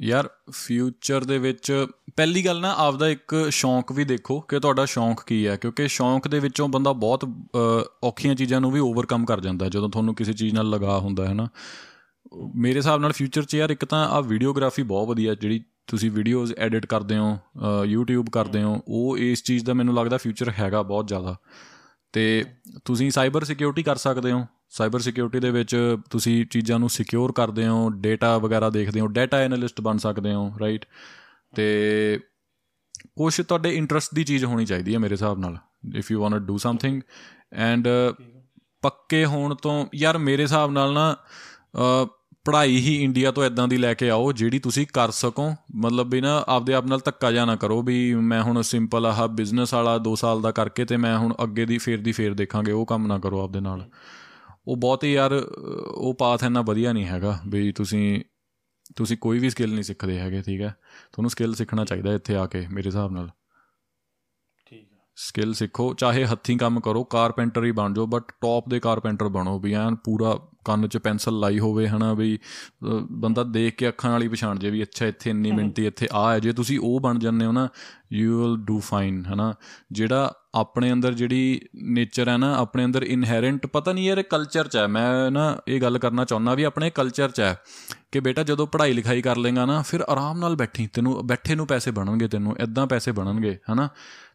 Speaker 2: ਯਾਰ ਫਿਊਚਰ ਦੇ ਵਿੱਚ ਪਹਿਲੀ ਗੱਲ ਨਾ ਆਪਦਾ ਇੱਕ ਸ਼ੌਂਕ ਵੀ ਦੇਖੋ ਕਿ ਤੁਹਾਡਾ ਸ਼ੌਂਕ ਕੀ ਹੈ, ਕਿਉਂਕਿ ਸ਼ੌਂਕ ਦੇ ਵਿੱਚੋਂ ਬੰਦਾ ਬਹੁਤ ਔਖੀਆਂ ਚੀਜ਼ਾਂ ਨੂੰ ਵੀ ਓਵਰਕਮ ਕਰ ਜਾਂਦਾ ਜਦੋਂ ਤੁਹਾਨੂੰ ਕਿਸੇ ਚੀਜ਼ ਨਾਲ ਲਗਾ ਹੁੰਦਾ ਹੈ ਨਾ। ਮੇਰੇ ਹਿਸਾਬ ਨਾਲ ਫਿਊਚਰ 'ਚ ਯਾਰ ਇੱਕ ਤਾਂ ਆ ਵੀਡੀਓਗ੍ਰਾਫੀ ਬਹੁਤ ਵਧੀਆ ਜਿਹੜੀ ਤੁਸੀਂ ਵੀਡੀਓਜ਼ ਐਡਿਟ ਕਰਦੇ ਹੋ YouTube ਕਰਦੇ ਹੋ, ਉਹ ਇਸ ਚੀਜ਼ ਦਾ ਮੈਨੂੰ ਲੱਗਦਾ ਫਿਊਚਰ ਹੈਗਾ ਬਹੁਤ ਜ਼ਿਆਦਾ। ਤੇ ਤੁਸੀਂ ਸਾਈਬਰ ਸਿਕਿਉਰਿਟੀ ਕਰ ਸਕਦੇ ਹੋ। ਸਾਈਬਰ ਸਿਕਿਉਰਿਟੀ ਦੇ ਵਿੱਚ ਤੁਸੀਂ ਚੀਜ਼ਾਂ ਨੂੰ ਸਿਕਿਉਰ ਕਰਦੇ ਹੋ ਡਾਟਾ ਵਗੈਰਾ ਦੇਖਦੇ ਹੋ ਡਾਟਾ ਐਨਾਲਿਸਟ ਬਣ ਸਕਦੇ ਹੋ ਰਾਈਟ ਤੇ ਕੁਝ ਤੁਹਾਡੇ ਇੰਟਰਸਟ ਦੀ ਚੀਜ਼ ਹੋਣੀ ਚਾਹੀਦੀ ਹੈ ਮੇਰੇ ਹਿਸਾਬ ਨਾਲ if you want to do something and ਪੱਕੇ ਹੋਣ ਤੋਂ ਯਾਰ ਮੇਰੇ ਹਿਸਾਬ ਨਾਲ ਨਾ ਪੜ੍ਹਾਈ ਹੀ ਇੰਡੀਆ ਤੋਂ ਇਦਾਂ ਦੀ ਲੈ ਕੇ ਆਓ ਜਿਹੜੀ ਤੁਸੀਂ ਕਰ ਸਕੋ। ਮਤਲਬ ਵੀ ਨਾ ਆਪਦੇ ਆਪ ਨਾਲ ਧੱਕਾ ਜਾ ਨਾ ਕਰੋ ਵੀ ਮੈਂ ਹੁਣ ਸਿੰਪਲ ਆਹ ਬਿਜ਼ਨਸ ਵਾਲਾ 2 ਸਾਲ ਦਾ ਕਰਕੇ ਤੇ ਮੈਂ ਹੁਣ ਅੱਗੇ ਦੀ ਫੇਰ ਦੀ ਫੇਰ ਦੇਖਾਂਗੇ, ਉਹ ਕੰਮ ਨਾ ਕਰੋ ਆਪਦੇ ਨਾਲ। ਉਹ ਬਹੁਤ ਹੀ ਯਾਰ, ਉਹ ਪਾਥ ਇੰਨਾ ਵਧੀਆ ਨਹੀਂ ਹੈਗਾ ਵੀ ਤੁਸੀਂ ਤੁਸੀਂ ਕੋਈ ਵੀ ਸਕਿੱਲ ਨਹੀਂ ਸਿੱਖਦੇ ਹੈਗੇ, ਠੀਕ ਹੈ? ਤੁਹਾਨੂੰ ਸਕਿੱਲ ਸਿੱਖਣਾ ਚਾਹੀਦਾ ਇੱਥੇ ਆ ਕੇ ਮੇਰੇ ਹਿਸਾਬ ਨਾਲ।
Speaker 1: ਠੀਕ ਹੈ
Speaker 2: ਸਕਿੱਲ ਸਿੱਖੋ ਚਾਹੇ ਹੱਥੀਂ ਕੰਮ ਕਰੋ ਕਾਰਪੈਂਟਰ ਹੀ ਬਣ ਜਾਓ ਬਟ ਟੌਪ ਦੇ ਕਾਰਪੈਂਟਰ ਬਣੋ ਵੀ ਐਨ ਪੂਰਾ ਕੰਨ 'ਚ ਪੈਨਸਲ ਲਾਈ ਹੋਵੇ ਹਨਾ ਵੀ ਬੰਦਾ ਦੇਖ ਕੇ ਅੱਖਾਂ ਨਾਲ ਹੀ ਪਛਾਣ ਜੇ ਵੀ ਅੱਛਾ ਇੱਥੇ ਇੰਨੀ ਮਿੰਟੀ ਇੱਥੇ ਆ ਹੈ ਜੇ ਤੁਸੀਂ ਉਹ ਬਣ ਜਾਂਦੇ ਹੋ ਨਾ ਯੂ ਵਿਲ ਡੂ ਫਾਈਨ ਹਨਾ। ਜਿਹੜਾ ਆਪਣੇ ਅੰਦਰ ਜਿਹੜੀ ਨੇਚਰ ਹੈ ਨਾ ਆਪਣੇ ਅੰਦਰ ਇਨਹੈਰੈਂਟ ਪਤਾ ਨਹੀਂ ਯਾਰ ਕਲਚਰ 'ਚ ਹੈ ਮੈਂ ਨਾ ਇਹ ਗੱਲ ਕਰਨਾ ਚਾਹੁੰਦਾ ਵੀ ਆਪਣੇ ਕਲਚਰ 'ਚ ਹੈ ਕਿ ਬੇਟਾ ਜਦੋਂ ਪੜ੍ਹਾਈ ਲਿਖਾਈ ਕਰ ਲੇਗਾ ਨਾ ਫਿਰ ਆਰਾਮ ਨਾਲ ਬੈਠੀ ਤੈਨੂੰ ਬੈਠੇ ਨੂੰ ਪੈਸੇ ਬਣਨਗੇ ਤੈਨੂੰ ਐਦਾਂ ਪੈਸੇ ਬਣਨਗੇ ਹਨਾ।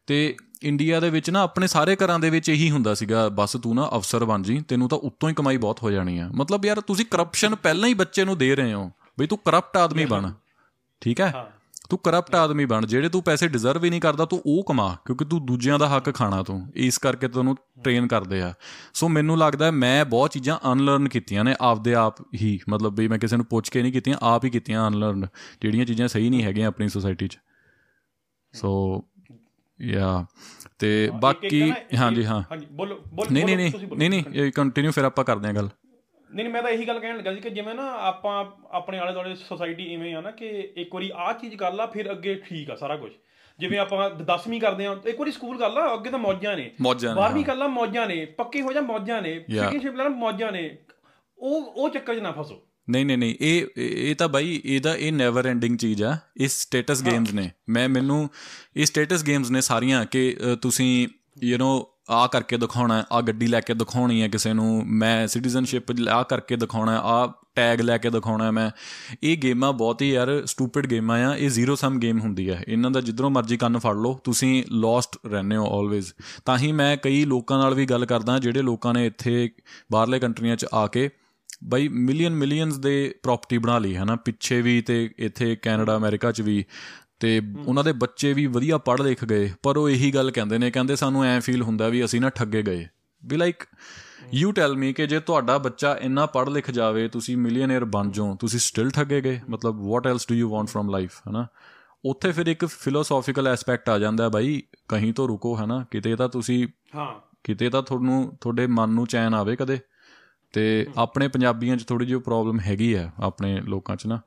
Speaker 2: ਤੇ ਇੰਡੀਆ ਦੇ ਵਿੱਚ ਨਾ ਆਪਣੇ ਸਾਰੇ ਘਰਾਂ ਦੇ ਵਿੱਚ ਇਹੀ ਹੁੰਦਾ ਸੀਗਾ ਬਸ ਤੂੰ ਨਾ ਅਫਸਰ ਬਣ ਜੀ ਤੈਨੂੰ ਤਾਂ ਉੱਤੋਂ ਹੀ ਕਮਾਈ ਬਹੁਤ ਹੋ ਜਾਣੀ ਆ। ਮਤਲਬ ਯਾਰ ਤੁਸੀਂ ਕਰਪਸ਼ਨ ਪਹਿਲਾਂ ਹੀ ਬੱਚੇ ਨੂੰ ਦੇ ਰਹੇ ਹੋ ਬਈ ਤੂੰ ਕਰਪਟ ਆਦਮੀ ਬਣ। ਠੀਕ ਹੈ? ਤੂੰ ਕਰਪਟ ਆਦਮੀ ਬਣ ਜਿਹੜੇ ਤੂੰ ਪੈਸੇ ਡਿਜ਼ਰਵ ਹੀ ਨਹੀਂ ਕਰਦਾ ਤੂੰ ਉਹ ਕਮਾ ਕਿਉਂਕਿ ਤੂੰ ਦੂਜਿਆਂ ਦਾ ਹੱਕ ਖਾਣਾ ਤੂੰ। ਇਸ ਕਰਕੇ ਤੈਨੂੰ ਟ੍ਰੇਨ ਕਰਦੇ ਆ। ਸੋ ਮੈਨੂੰ ਲੱਗਦਾ ਮੈਂ ਬਹੁਤ ਚੀਜ਼ਾਂ ਅਨਲਰਨ ਕੀਤੀਆਂ ਨੇ ਆਪਦੇ ਆਪ ਹੀ। ਮਤਲਬ ਵੀ ਮੈਂ ਕਿਸੇ ਨੂੰ ਪੁੱਛ ਕੇ ਨਹੀਂ ਕੀਤੀਆਂ ਆਪ ਹੀ ਕੀਤੀਆਂ ਅਨਲਰਨ ਜਿਹੜੀਆਂ ਚੀਜ਼ਾਂ ਸਹੀ ਨਹੀਂ ਹੈਗੀਆਂ ਆਪਣੀ ਸੋਸਾਇਟੀ 'ਚ। ਸੋ ਯਾ ਤੇ ਬਾਕੀ ਹਾਂਜੀ ਹਾਂ।
Speaker 1: ਹਾਂਜੀ ਬੋਲੋ ਬੋਲੋ
Speaker 2: ਨਹੀਂ ਨਹੀਂ ਨਹੀਂ ਨਹੀਂ ਇਹ ਕੰਟੀਨਿਊ ਫਿਰ ਆਪਾਂ ਕਰਦੇ ਹਾਂ ਗੱਲ।
Speaker 1: ਨਹੀਂ ਨਹੀਂ ਮੈਂ ਤਾਂ ਇਹੀ ਗੱਲ ਕਹਿਣ ਲੱਗਾ ਸੀ ਕਿ ਜਿਵੇਂ ਨਾ ਆਪਾਂ ਆਪਣੇ ਆਲੇ ਦੁਆਲੇ ਸੋਸਾਇਟੀ ਇਵੇਂ ਆ ਨਾ ਕਿ ਇੱਕ ਵਾਰੀ ਆਹ ਚੀਜ਼ ਕਰ ਲਾ ਫਿਰ ਅੱਗੇ ਠੀਕ ਆ ਸਾਰਾ ਕੁਝ ਜਿਵੇਂ ਆਪਾਂ 10ਵੀਂ ਕਰਦੇ ਆ ਇੱਕ ਵਾਰੀ ਸਕੂਲ ਕਰ ਲਾ ਅੱਗੇ ਤਾਂ ਮੌਜਾਂ ਨੇ।
Speaker 2: ਮੌਜਾਂ ਨੇ
Speaker 1: 12ਵੀਂ ਕਰ ਲਾ ਮੌਜਾਂ ਨੇ। ਪੱਕੇ ਹੋ ਜਾ ਮੌਜਾਂ ਨੇ। ਸਿਟੀਜ਼ਨਸ਼ਿਪ ਲੈਣਾ ਮੌਜਾਂ ਨੇ। ਉਹ ਉਹ ਚੱਕਰ 'ਚ ਨਾ ਫਸੋ।
Speaker 2: ਨਹੀਂ ਨਹੀਂ ਨਹੀਂ ਇਹ ਇਹ ਤਾਂ ਬਾਈ ਇਹਦਾ ਇਹ ਨੈਵਰ ਐਂਡਿੰਗ ਚੀਜ਼ ਆ। ਇਹ ਸਟੇਟਸ ਗੇਮਸ ਨੇ। ਮੈਂ ਮੈਨੂੰ ਇਹ ਸਟੇਟਸ ਗੇਮਸ ਨੇ ਸਾਰੀਆਂ ਕਿ ਤੁਸੀਂ ਯੂ نو ਆ ਕਰਕੇ ਦਿਖਾਉਣਾ ਆ ਗੱਡੀ ਲੈ ਕੇ ਦਿਖਾਉਣੀ ਹੈ ਕਿਸੇ ਨੂੰ ਮੈਂ ਸਿਟੀਜ਼ਨਸ਼ਿਪ ਆ ਕਰਕੇ ਦਿਖਾਉਣਾ ਆ ਟੈਗ ਲੈ ਕੇ ਦਿਖਾਉਣਾ ਮੈਂ। ਇਹ ਗੇਮਾਂ ਬਹੁਤ ਹੀ ਯਾਰ ਸਟੂਪਿਡ ਗੇਮਾਂ ਆ। ਇਹ ਜ਼ੀਰੋ ਸਮ ਗੇਮ ਹੁੰਦੀ ਹੈ ਇਹਨਾਂ ਦਾ ਜਿੱਧਰੋਂ ਮਰਜ਼ੀ ਕੰਨ ਫੜ ਲਓ ਤੁਸੀਂ ਲੌਸਟ ਰਹਿੰਦੇ ਹੋ ਆਲਵੇਜ਼ ਤਾਂ ਹੀ ਮੈਂ ਕਈ ਲੋਕਾਂ ਨਾਲ ਵੀ ਗੱਲ ਕਰਦਾ ਜਿਹੜੇ ਲੋਕਾਂ ਨੇ ਇੱਥੇ ਬਾਹਰਲੇ ਕੰਟਰੀਆਂ 'ਚ ਆ ਕੇ ਬਈ ਮਿਲੀਅਨ ਮਿਲੀਅਨਸ ਦੇ ਪ੍ਰਾਪਰਟੀ ਬਣਾ ਲਈ ਹੈ ਨਾ ਪਿੱਛੇ ਵੀ ਤੇ ਇੱਥੇ ਕੈਨੇਡਾ ਅਮਰੀਕਾ 'ਚ ਵੀ ਤੇ ਉਹਨਾਂ ਦੇ ਬੱਚੇ ਵੀ ਵਧੀਆ ਪੜ੍ਹ ਲਿਖ ਗਏ ਪਰ ਉਹ ਇਹੀ ਗੱਲ ਕਹਿੰਦੇ ਨੇ ਕਹਿੰਦੇ ਸਾਨੂੰ ਐ ਫੀਲ ਹੁੰਦਾ ਵੀ ਅਸੀਂ ਨਾ ਠੱਗੇ ਗਏ। ਵੀ ਲਾਈਕ ਯੂ ਟੈਲ ਮੀ ਕਿ ਜੇ ਤੁਹਾਡਾ ਬੱਚਾ ਇੰਨਾ ਪੜ੍ਹ ਲਿਖ ਜਾਵੇ ਤੁਸੀਂ ਮਿਲੀਅਨਰ ਬਣ ਜਾਓ ਤੁਸੀਂ ਸਟਿਲ ਠੱਗੇ ਗਏ ਮਤਲਬ what else do you want from life ਹਨਾ? ਉੱਥੇ ਫਿਰ ਇੱਕ ਫਿਲੋਸੋਫੀਕਲ ਐਸਪੈਕਟ ਆ ਜਾਂਦਾ ਬਾਈ ਕਹੀਂ ਤੋਂ ਰੁਕੋ ਹਨਾ? ਕਿਤੇ ਤਾਂ ਤੁਸੀਂ
Speaker 1: ਹਾਂ।
Speaker 2: ਕਿਤੇ ਤਾਂ ਤੁਹਾਨੂੰ ਤੁਹਾਡੇ ਮਨ ਨੂੰ ਚੈਨ ਆਵੇ ਕਦੇ। ਤੇ ਆਪਣੇ ਪੰਜਾਬੀਆਂ 'ਚ ਥੋੜੀ ਜਿਹੀ ਪ੍ਰੋਬਲਮ ਹੈਗੀ ਆ ਆਪਣੇ ਲੋਕਾਂ 'ਚ ਨਾ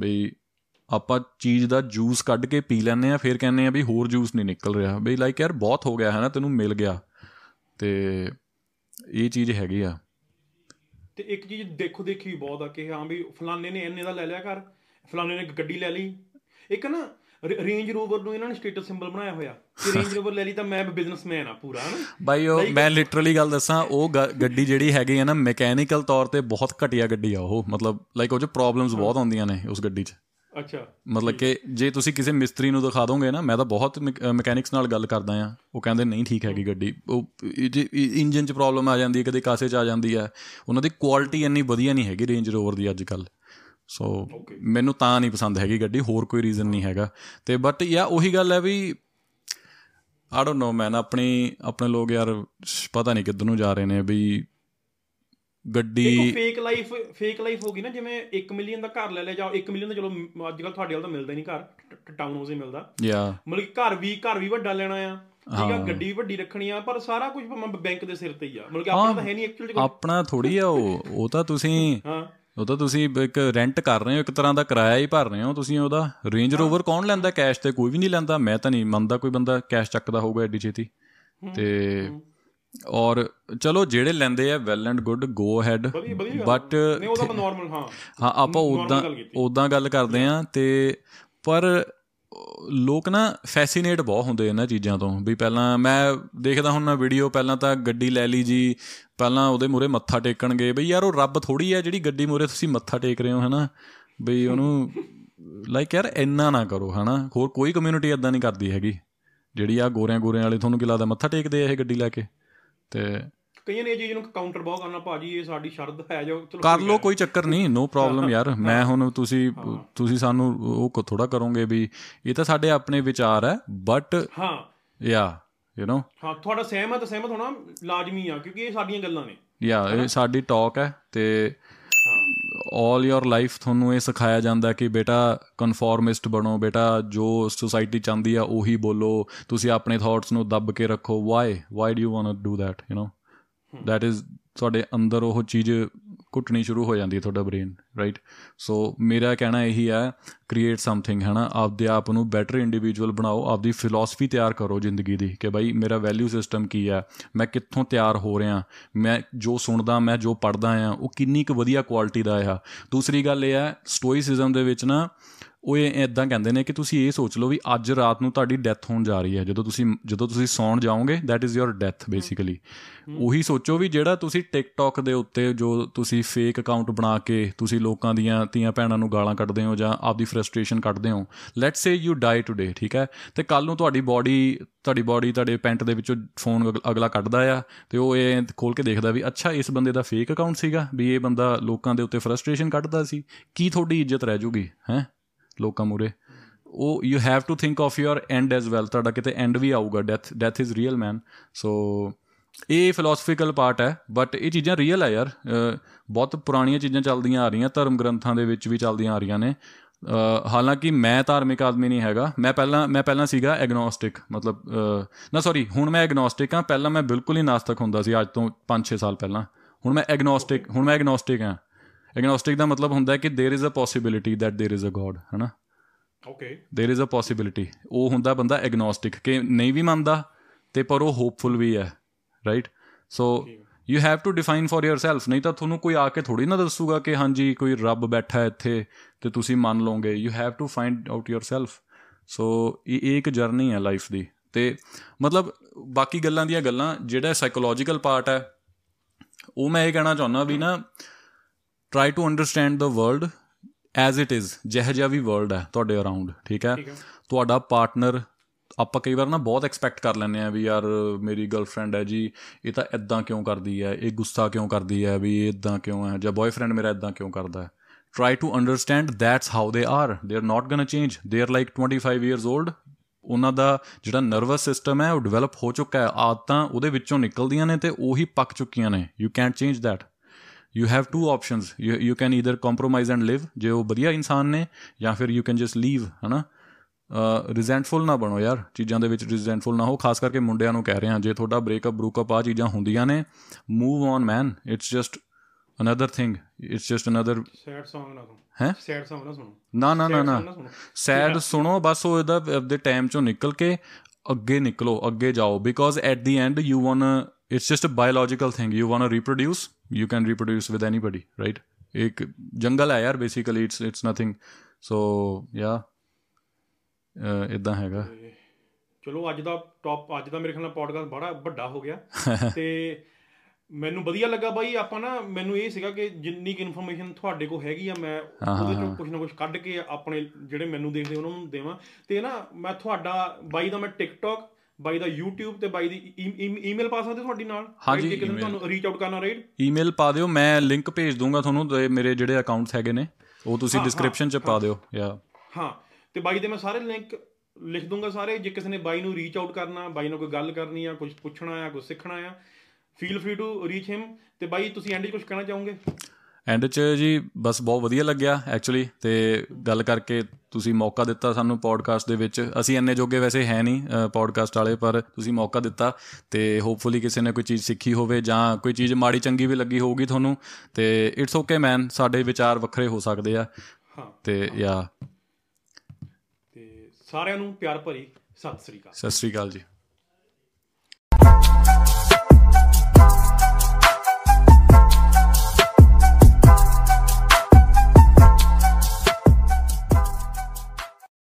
Speaker 2: ਬਈ ਆਪਾਂ ਚੀਜ਼ ਦਾ ਜੂਸ ਕੱਢ ਕੇ ਪੀ ਲੈਂਦੇ ਆ ਫਿਰ ਕਹਿੰਦੇ ਆ ਵੀ ਹੋਰ ਜੂਸ ਨਹੀਂ ਨਿਕਲ ਰਿਹਾ। ਬਈ ਲਾਈਕ ਯਾਰ ਬਹੁਤ ਹੋ ਗਿਆ ਹੈ ਨਾ ਤੈਨੂੰ ਮਿਲ ਗਿਆ। ਤੇ ਇਹ ਚੀਜ਼ ਹੈਗੀ ਆ।
Speaker 1: ਤੇ ਇੱਕ ਚੀਜ਼ ਦੇਖੋ ਦੇਖੀ ਵੀ ਬਹੁਤ ਆ ਕਿ ਹਾਂ ਵੀ ਫਲਾਣੇ ਨੇ ਇੰਨੇ ਦਾ ਲੈ ਲਿਆ ਕਰ ਫਲਾਣੇ ਨੇ ਗੱਡੀ ਲੈ ਲਈ। ਇੱਕ ਨਾ ਰੇਂਜ ਰੋਵਰ ਨੂੰ ਇਹਨਾਂ ਨੇ ਸਟੇਟਸ ਸਿੰਬਲ ਬਣਾਇਆ ਹੋਇਆ। ਕਿ ਰੇਂਜ ਰੋਵਰ ਲੈ ਲਈ ਤਾਂ ਮੈਂ ਬਿਜ਼ਨਸਮੈਨ ਆ ਪੂਰਾ ਹਨਾ?
Speaker 2: ਬਾਈ ਉਹ ਮੈਂ ਲਿਟਰਲੀ ਗੱਲ ਦੱਸਾਂ ਉਹ ਗੱਡੀ ਜਿਹੜੀ ਹੈਗੀ ਹੈ ਨਾ ਮੈਕੈਨੀਕਲ ਤੌਰ ਤੇ ਬਹੁਤ ਘਟੀਆ ਗੱਡੀ ਆ ਉਹ। ਮਤਲਬ ਲਾਈਕ ਉਹ ਚ ਪ੍ਰੋਬਲਮਸ ਬਹੁਤ ਆਉਂਦੀਆਂ ਨੇ ਉਸ ਗੱਡੀ 'ਚ।
Speaker 1: ਅੱਛਾ।
Speaker 2: ਮਤਲਬ ਕਿ ਜੇ ਤੁਸੀਂ ਕਿਸੇ ਮਿਸਤਰੀ ਨੂੰ ਦਿਖਾ ਦੋਗੇ ਨਾ ਮੈਂ ਤਾਂ ਬਹੁਤ ਮਕੈਨਿਕਸ ਨਾਲ ਗੱਲ ਕਰਦਾ ਆ। ਉਹ ਕਹਿੰਦੇ ਨਹੀਂ ਠੀਕ ਹੈਗੀ ਗੱਡੀ। ਉਹ ਜੇ ਇੰਜਨ 'ਚ ਪ੍ਰੋਬਲਮ ਆ ਜਾਂਦੀ ਹੈ ਕਦੇ ਕਾਸੇ 'ਚ ਆ ਜਾਂਦੀ ਹੈ। ਉਹਨਾਂ ਦੀ ਕੁਆਲਿਟੀ ਇੰਨੀ ਵਧੀਆ ਨਹੀਂ ਹੈਗੀ ਰੇਂਜ ਰੋਵਰ ਦੀ ਅੱਜ ਕੱਲ ਸੋ ਮੈਨੂੰ ਤਾਂ ਨਹੀਂ ਪਸੰਦ ਹੈਗੀ ਗੱਡੀ ਹੋਰ ਕੋਈ ਰੀਜ਼ਨ ਨਹੀਂ ਹੈਗਾ। ਤੇ ਬਟ ਯਾ ਉਹੀ ਗੱਲ ਹੈ ਵੀ ਆਈ ਡੋਨਟ ਨੋ ਮੈਨ ਆਪਣੀ ਆਪਣੇ ਲੋਕ ਯਾਰ ਪਤਾ ਨਹੀਂ ਕਿੱਧਰ ਨੂੰ ਜਾ ਰਹੇ ਨੇ ਵੀ ਗੱਡੀ
Speaker 1: ਫੇਕ ਲਾਈਫ ਫੇਕ ਲਾਈਫ ਹੋ ਗਈ ਨਾ ਜਿਵੇਂ 1 ਮਿਲੀਅਨ ਦਾ ਘਰ ਲੈ ਲੈ ਜਾਓ 1 ਮਿਲੀਅਨ ਦਾ ਚਲੋ ਅੱਜ ਕੱਲ ਤੁਹਾਡੇ ਵੱਲ ਤਾਂ ਮਿਲਦਾ ਨਹੀਂ ਘਰ ਟਾਊਨ ਹਾਊਸ ਹੀ ਮਿਲਦਾ।
Speaker 2: ਯਾ।
Speaker 1: ਮਤਲਬ ਘਰ ਵੀ ਘਰ ਵੀ ਵੱਡਾ ਲੈਣਾ ਆ ਠੀਕ ਆ ਗੱਡੀ ਵੀ ਵੱਡੀ ਰੱਖਣੀ ਆ ਪਰ ਸਾਰਾ ਕੁਝ ਬੈਂਕ ਦੇ ਸਿਰ ਤੇ ਹੀ ਆ। ਮਤਲਬ ਕਿ ਆਪਣਾ ਤਾਂ ਹੈ ਨਹੀਂ ਐਕਚੁਅਲੀ
Speaker 2: ਆਪਣਾ ਥੋੜੀ ਆ ਉਹ ਉਹ ਤਾਂ ਤੁਸੀਂ
Speaker 1: ਹਾਂ।
Speaker 2: ਉਹ ਤਾਂ ਤੁਸੀਂ ਇੱਕ ਰੈਂਟ ਕਰ ਰਹੇ ਹੋ ਇੱਕ ਤਰ੍ਹਾਂ ਦਾ ਕਿਰਾਇਆ ਹੀ ਭਰ ਰਹੇ ਹੋ ਤੁਸੀਂ ਉਹਦਾ ਰੇਂਜ ਰੋਵਰ ਕੌਣ ਲੈਂਦਾ ਕੈਸ਼ ਤੇ? ਕੋਈ ਵੀ ਨਹੀਂ ਲੈਂਦਾ। ਮੈਂ ਤਾਂ ਨਹੀਂ ਮੰਨਦਾ ਕੋਈ ਬੰਦਾ ਕੈਸ਼ ਚੱਕਦਾ ਹੋਊਗਾ ਐਡੀ ਛੇਤੀ। ਤੇ ਔਰ ਚਲੋ ਜਿਹੜੇ ਲੈਂਦੇ ਆ well and good go ahead but
Speaker 1: ਨਹੀਂ ਉਹਦਾ ਨਾਰਮਲ ਹਾਂ।
Speaker 2: ਹਾਂ ਆਪਾਂ ਉਦਾਂ ਉਦਾਂ ਗੱਲ ਕਰਦੇ ਆ ਤੇ ਪਰ ਲੋਕ ਨਾ ਫੈਸੀਨੇਟ ਬਹੁਤ ਹੁੰਦੇ ਇਹਨਾਂ ਚੀਜ਼ਾਂ ਤੋਂ। ਵੀ ਪਹਿਲਾਂ ਮੈਂ ਦੇਖਦਾ ਹੁਣ ਨਾ ਵੀਡੀਓ ਪਹਿਲਾਂ ਤਾਂ ਗੱਡੀ ਲੈ ਲਈ ਜੀ ਪਹਿਲਾਂ ਉਹਦੇ ਮੂਰੇ ਮੱਥਾ ਟੇਕਣਗੇ ਬਈ ਯਾਰ ਉਹ ਰੱਬ ਥੋੜੀ ਆ ਜਿਹੜੀ ਗੱਡੀ ਮੂਰੇ ਤੁਸੀਂ ਮੱਥਾ ਟੇਕ ਰਹੇ ਹੋ ਹਨਾ? ਬਈ ਉਹਨੂੰ ਲਾਈਕ ਯਾਰ ਇੰਨਾ ਨਾ ਕਰੋ ਹਨਾ? ਹੋਰ ਕੋਈ ਕਮਿਊਨਿਟੀ ਇਦਾਂ ਨਹੀਂ ਕਰਦੀ ਹੈਗੀ ਜਿਹੜੀ ਆ ਗੋਰਿਆਂ ਗੋਰਿਆਂ ਵਾਲੇ ਤੁਹਾਨੂੰ ਕੀ ਲੱਗਦਾ ਮੱਥਾ ਟੇਕਦੇ ਆ ਇਹ ਗੱਡੀ ਲੈ ਕੇ? ਤੇ
Speaker 1: ਕਈਆਂ ਨੇ ਇਹ ਚੀਜ਼ ਨੂੰ ਕਾਊਂਟਰ ਬਹੁਤ ਕਰਨਾ ਭਾਜੀ ਇਹ ਸਾਡੀ ਸ਼ਰਤ ਹੈ ਜੋ ਚਲੋ
Speaker 2: ਕਰ
Speaker 1: ਠੀਕ
Speaker 2: ਲੋ
Speaker 1: ਹੈ।
Speaker 2: ਕੋਈ ਚੱਕਰ ਨਹੀਂ ਨੋ ਪ੍ਰੋਬਲਮ ਯਾਰ। ਮੈਂ ਹੁਣ ਤੁਸੀਂ ਤੁਸੀਂ ਸਾਨੂੰ ਉਹ ਥੋੜਾ ਕਰੋਗੇ ਵੀ ਇਹ ਤਾਂ ਸਾਡੇ ਆਪਣੇ ਵਿਚਾਰ ਹੈ ਬਟ
Speaker 1: ਹਾਂ।
Speaker 2: ਯਾ ਯੂ نو
Speaker 1: ਹਾਂ ਤੁਹਾਡਾ ਸਹਿਮਤ ਸਹਿਮਤ ਹੋਣਾ ਲਾਜ਼ਮੀ ਆ ਕਿਉਂਕਿ ਇਹ ਸਾਡੀਆਂ ਗੱਲਾਂ ਨੇ
Speaker 2: ਯਾ ਇਹ ਸਾਡੀ ਟਾਕ ਹੈ ਤੇ
Speaker 1: ਹਾਂ
Speaker 2: 올 ਯੋਰ ਲਾਈਫ ਤੁਹਾਨੂੰ ਇਹ ਸਿਖਾਇਆ ਜਾਂਦਾ ਕਿ ਬੇਟਾ ਕਨਫਾਰਮਿਸਟ ਬਣੋ ਬੇਟਾ ਜੋ ਸੋਸਾਇਟੀ ਚਾਹੁੰਦੀ ਆ ਉਹੀ ਬੋਲੋ ਤੁਸੀਂ ਆਪਣੇ ਥਾਟਸ ਨੂੰ ਦੱਬ ਕੇ ਰੱਖੋ why why do you want to do that you know that is ਤੁਹਾਡੇ ਅੰਦਰ ਉਹ ਚੀਜ਼ ਕੁੱਟਣੀ ਸ਼ੁਰੂ ਹੋ ਜਾਂਦੀ ਹੈ ਤੁਹਾਡਾ ਬ੍ਰੇਨ ਰਾਈਟ ਸੋ ਮੇਰਾ ਕਹਿਣਾ ਇਹੀ ਹੈ ਕ੍ਰੀਏਟ ਸਮਥਿੰਗ ਹੈ ਨਾ? ਆਪਦੇ ਆਪ ਨੂੰ ਬੈਟਰ ਇੰਡੀਵਿਜੂਅਲ ਬਣਾਓ, ਆਪਦੀ ਫਿਲਾਸਫੀ ਤਿਆਰ ਕਰੋ ਜ਼ਿੰਦਗੀ ਦੀ ਕਿ ਭਾਈ ਮੇਰਾ ਵੈਲਿਊ ਸਿਸਟਮ ਕੀ ਹੈ, ਮੈਂ ਕਿੱਥੋਂ ਤਿਆਰ ਹੋ ਰਿਹਾ, ਮੈਂ ਜੋ ਸੁਣਦਾ, ਮੈਂ ਜੋ ਪੜਦਾ ਆ, ਉਹ ਕਿੰਨੀ ਕੁ ਵਧੀਆ ਕੁਆਲਿਟੀ ਦਾ ਆ। ਦੂਸਰੀ ਗੱਲ ਇਹ ਹੈ ਸਟੋਈਸਿਜ਼ਮ ਦੇ ਵਿੱਚ ਨਾ ਉਹ ਇਦਾਂ ਕਹਿੰਦੇ ਨੇ ਕਿ ਤੁਸੀਂ ਇਹ ਸੋਚ ਲਓ ਵੀ ਅੱਜ ਰਾਤ ਨੂੰ ਤੁਹਾਡੀ ਡੈਥ ਹੋਣ ਜਾ ਰਹੀ ਹੈ। ਜਦੋਂ ਤੁਸੀਂ ਜਦੋਂ ਤੁਸੀਂ ਸੌਣ ਜਾਓਗੇ that is your death basically ਉਹੀ ਸੋਚੋ ਵੀ ਜਿਹੜਾ ਤੁਸੀਂ ਟਿਕਟੌਕ ਦੇ ਉੱਤੇ ਜੋ ਤੁਸੀਂ ਫੇਕ ਅਕਾਊਂਟ ਬਣਾ ਕੇ ਤੁਸੀਂ ਲੋਕਾਂ ਦੀਆਂ ਧੀਆਂ ਭੈਣਾਂ ਨੂੰ ਗਾਲਾਂ ਕੱਢਦੇ ਹੋ ਜਾਂ ਆਪਦੀ ਫਰਸਟ੍ਰੇਸ਼ਨ ਕੱਢਦੇ ਹੋ let's say you die today ਠੀਕ ਹੈ? ਤੇ ਕੱਲ ਨੂੰ ਤੁਹਾਡੀ ਬਾਡੀ ਤੁਹਾਡੀ ਬਾਡੀ ਤੁਹਾਡੇ ਪੈਂਟ ਦੇ ਵਿੱਚੋਂ ਫੋਨ ਅਗਲਾ ਕੱਢਦਾ ਆ ਤੇ ਉਹ ਇਹ ਖੋਲ ਕੇ ਦੇਖਦਾ ਵੀ ਅੱਛਾ ਇਸ ਬੰਦੇ ਦਾ ਫੇਕ ਅਕਾਊਂਟ ਸੀਗਾ ਵੀ ਇਹ ਬੰਦਾ ਲੋਕਾਂ ਦੇ ਉੱਤੇ ਫਰਸਟ੍ਰੇਸ਼ਨ ਕੱਢਦਾ ਸੀ। ਕੀ ਤੁਹਾਡੀ ਇੱਜ਼ਤ ਰਹਿ ਜੂਗੀ ਹੈ? ਲੋਕਾਂ ਮੂਰੇ ਉਹ you have to think of your end as well ਤੁਹਾਡਾ ਕਿਤੇ ਐਂਡ ਵੀ ਆਊਗਾ। Death death is real man so ਇਹ ਫਿਲਾਸਫੀਕਲ ਪਾਰਟ ਹੈ। ਬਟ ਇਹ ਚੀਜ਼ਾਂ ਰੀਅਲ ਹੈ ਯਾਰ। ਅਹ, ਬਹੁਤ ਪੁਰਾਣੀਆਂ ਚੀਜ਼ਾਂ ਚੱਲਦੀਆਂ ਆ ਰਹੀਆਂ। ਧਰਮ ਗ੍ਰੰਥਾਂ ਦੇ ਵਿੱਚ ਵੀ ਚੱਲਦੀਆਂ ਆ ਰਹੀਆਂ ਨੇ। ਅਹ, ਹਾਲਾਂਕਿ ਮੈਂ ਧਾਰਮਿਕ ਆਦਮੀ ਨਹੀਂ ਹੈਗਾ। ਮੈਂ ਪਹਿਲਾਂ ਮੈਂ ਪਹਿਲਾਂ ਸੀਗਾ ਐਗਨੋਸਟਿਕ ਮਤਲਬ, ਅਹ, ਨਾ ਸੌਰੀ ਹੁਣ ਮੈਂ ਐਗਨੋਸਟਿਕ ਹਾਂ। ਪਹਿਲਾਂ ਮੈਂ ਬਿਲਕੁਲ ਹੀ ਨਾਸਤਕ ਹੁੰਦਾ ਸੀ। ਅੱਜ ਤੋਂ 5-6 ਸਾਲ ਪਹਿਲਾਂ। ਹੁਣ ਮੈਂ ਐਗਨੋਸਟਿਕ ਹੁਣ ਮੈਂ ਐਗਨੋਸਟਿਕ ਹਾਂ। ਐਗਨੋਸਟਿਕ ਦਾ ਮਤਲਬ ਹੁੰਦਾ ਹੈ ਕਿ there is a possibility that there is a god ਹੈਨਾ?
Speaker 1: Okay
Speaker 2: there is a possibility ਉਹ ਹੁੰਦਾ ਬੰਦਾ ਐਗਨੋਸਟਿਕ ਕਿ ਨਹੀਂ ਵੀ ਮੰਨਦਾ ਤੇ ਪਰ ਉਹ ਹੋਪਫੁਲ ਵੀ ਹੈ right so you have to define for yourself ਨਹੀਂ ਤਾਂ ਤੁਹਾਨੂੰ ਕੋਈ ਆ ਕੇ ਥੋੜੀ ਨਾ ਦੱਸੂਗਾ ਕਿ ਹਾਂਜੀ ਕੋਈ ਰੱਬ ਬੈਠਾ ਹੈ ਇੱਥੇ ਤੇ ਤੁਸੀਂ ਮੰਨ ਲਓਗੇ। You have to find out yourself so ਇਹ ਇੱਕ ਜਰਨੀ ਹੈ ਲਾਈਫ ਦੀ। ਤੇ ਮਤਲਬ ਬਾਕੀ ਗੱਲਾਂ ਦੀਆਂ ਗੱਲਾਂ ਜਿਹੜਾ ਸਾਈਕੋਲੋਜੀਕਲ ਪਾਰਟ ਹੈ ਉਹ ਮੈਂ ਇਹ ਕਹਿਣਾ ਚਾਹੁੰਦਾ ਵੀ ਨਾ try to understand the world as it is ਜਿਹੋ ਜਿਹਾ ਵੀ ਵਰਲਡ ਹੈ ਤੁਹਾਡੇ ਅਰਾਊਂਡ ਠੀਕ ਹੈ? ਤੁਹਾਡਾ ਪਾਰਟਨਰ ਆਪਾਂ ਕਈ ਵਾਰ ਨਾ ਬਹੁਤ ਐਕਸਪੈਕਟ ਕਰ ਲੈਂਦੇ ਆ ਵੀ ਯਾਰ ਮੇਰੀ ਗਰਲਫ੍ਰੈਂਡ ਹੈ ਜੀ ਇਹ ਤਾਂ ਇਦਾਂ ਕਿਉਂ ਕਰਦੀ ਹੈ? ਇਹ ਗੁੱਸਾ ਕਿਉਂ ਕਰਦੀ ਹੈ ਵੀ ਇਹ ਇਦਾਂ ਕਿਉਂ ਹੈ? ਜਾਂ ਬॉयਫ੍ਰੈਂਡ ਮੇਰਾ ਇਦਾਂ ਕਿਉਂ ਕਰਦਾ ਹੈ? Try to understand that's how they are they are not gonna change they are like 25 years old ਉਹਨਾਂ ਦਾ ਜਿਹੜਾ ਨਰਵਸ ਸਿਸਟਮ ਹੈ ਉਹ ਡਿਵੈਲਪ ਹੋ ਚੁੱਕਾ ਹੈ। ਆਦਤਾਂ ਉਹਦੇ ਵਿੱਚੋਂ ਨਿਕਲਦੀਆਂ ਨੇ ਤੇ ਉਹੀ ਪੱਕ ਚੁੱਕੀਆਂ ਨੇ। You can't change that you have two options you can either compromise and live ਜੇ ਉਹ ਵਧੀਆ ਇਨਸਾਨ ਨੇ ਜਾਂ ਫਿਰ ਯੂ ਕੈਨ ਜਸਟ ਲੀਵ ਹਨਾ ਰਿਜ਼ੈਂਟਫੁਲ ਨਾ ਬਣੋ ਯਾਰ ਚੀਜ਼ਾਂ ਦੇ ਵਿੱਚ ਰਿਜ਼ੈਂਟਫੁਲ ਨਾ ਹੋ ਖਾਸ ਕਰਕੇ ਮੁੰਡਿਆਂ ਨੂੰ ਕਹਿ ਰਿਹਾ ਜੇ ਤੁਹਾਡਾ ਬ੍ਰੇਕਅਪ ਬਰੂਕਅਪ ਆ ਚੀਜ਼ਾਂ ਹੁੰਦੀਆਂ ਨੇ move on man it's just another thing it's just another
Speaker 1: sad Song ਨਾ ਸੁਣੋ
Speaker 2: ਹੈਂ?
Speaker 1: ਸੈਡ Song ਨਾ ਸੁਣੋ
Speaker 2: ਨਾ ਨਾ ਨਾ
Speaker 1: Sad
Speaker 2: ਨਾ। ਸੈਡ ਸੁਣੋ ਬਸ ਉਹ ਇਹਦਾ ਆਪਦੇ ਟਾਈਮ ਚੋਂ ਨਿਕਲ ਕੇ ਅੱਗੇ ਨਿਕਲੋ ਅੱਗੇ ਜਾਓ because at the end you want it's just a biological thing you want reproduce you can reproduce with anybody right ਇੱਕ ਜੰਗਲ ਹੈ ਯਾਰ basically it's it's nothing so ya ਇਦਾਂ ਹੈਗਾ
Speaker 1: ਚਲੋ ਅੱਜ ਦਾ ਟੌਪ ਅੱਜ ਦਾ ਮੇਰੇ ਖਿਆਲ ਨਾਲ ਪੋਡਕਾਸਟ ਬੜਾ ਵੱਡਾ ਹੋ ਗਿਆ ਤੇ ਮੈਨੂੰ ਵਧੀਆ ਲੱਗਾ ਬਾਈ ਆਪਾਂ ਨਾ ਮੈਨੂੰ ਇਹ ਸੀਗਾ ਕਿ ਜਿੰਨੀ ਕਿ ਇਨਫੋਰਮੇਸ਼ਨ ਤੁਹਾਡੇ ਕੋਲ ਹੈਗੀ ਆ ਮੈਂ ਉਹਦੇ ਚੋਂ ਕੁਝ ਨਾ ਕੁਝ ਕੱਢ ਕੇ ਆਪਣੇ ਜਿਹੜੇ ਮੈਨੂੰ ਦੇਖਦੇ ਉਹਨਾਂ ਨੂੰ ਦੇਵਾਂ ਤੇ ਨਾ ਮੈਂ ਤੁਹਾਡਾ ਬਾਈ ਦਾ ਮੈਂ ਟਿਕਟੌਕ ਬਾਈ ਦਾ YouTube ਤੇ ਬਾਈ ਦੀ ਈਮੇਲ ਪਾ ਸਕਦੇ ਤੁਹਾਡੀ ਨਾਲ?
Speaker 2: ਹਾਂਜੀ,
Speaker 1: ਕਿਸੇ ਨੇ
Speaker 2: email।
Speaker 1: ਤੁਹਾਨੂੰ ਰੀਚ ਆਊਟ ਕਰਨਾ ਰਾਈਟ
Speaker 2: ਈਮੇਲ ਪਾ ਦਿਓ ਮੈਂ ਲਿੰਕ ਭੇਜ ਦੂੰਗਾ ਤੁਹਾਨੂੰ ਤੇ ਮੇਰੇ ਜਿਹੜੇ ਅਕਾਊਂਟਸ ਹੈਗੇ ਨੇ ਉਹ ਤੁਸੀਂ ਡਿਸਕ੍ਰਿਪਸ਼ਨ ਚ ਪਾ ਦਿਓ ਯਾ
Speaker 1: ਹਾਂ ਤੇ ਬਾਈ ਦੇ ਮੈਂ ਸਾਰੇ ਲਿੰਕ ਲਿਖ ਦੂੰਗਾ ਸਾਰੇ ਜੇ ਕਿਸੇ ਨੇ ਬਾਈ ਨੂੰ ਰੀਚ ਆਊਟ ਕਰਨਾ ਬਾਈ ਨਾਲ ਕੋਈ ਗੱਲ ਕਰਨੀ ਆ ਕੁਝ ਪੁੱਛਣਾ ਆ ਕੁਝ ਸਿੱਖਣਾ ਆ feel free to reach him ਤੇ ਬਾਈ ਤੁਸੀਂ ਐਂਡ 'ਚ ਕੁਝ ਕਹਿਣਾ ਚਾਹੋਗੇ?
Speaker 2: ਐਂਡ 'ਚ ਜੀ ਬਸ ਬਹੁਤ ਵਧੀਆ ਲੱਗਿਆ ਐਕਚੁਅਲੀ ਤੇ ਗੱਲ ਕਰਕੇ ਤੁਸੀਂ ਮੌਕਾ ਦਿੱਤਾ ਸਾਨੂੰ ਪੋਡਕਾਸਟ ਦੇ ਵਿੱਚ। ਅਸੀਂ ਇੰਨੇ ਜੋਗੇ ਵੈਸੇ ਹੈ ਨਹੀਂ ਪੋਡਕਾਸਟ ਵਾਲੇ ਪਰ ਤੁਸੀਂ ਮੌਕਾ ਦਿੱਤਾ ਤੇ ਹੋਪਫੁਲੀ ਕਿਸੇ ਨੇ ਕੋਈ ਚੀਜ਼ ਸਿੱਖੀ ਹੋਵੇ ਜਾਂ ਕੋਈ ਚੀਜ਼ ਮਾੜੀ ਚੰਗੀ ਵੀ ਲੱਗੀ ਹੋਊਗੀ ਤੁਹਾਨੂੰ ਤੇ ਇਟਸ ਓਕੇ ਮੈਨ ਸਾਡੇ ਵਿਚਾਰ ਵੱਖਰੇ ਹੋ ਸਕਦੇ ਆ। ਤੇ ਯਾ।
Speaker 1: ਤੇ ਸਾਰਿਆਂ ਨੂੰ ਪਿਆਰ ਭਰੀ ਸਤਿ ਸ੍ਰੀ ਅਕਾਲ।
Speaker 2: ਸਤਿ ਸ੍ਰੀ ਅਕਾਲ ਜੀ।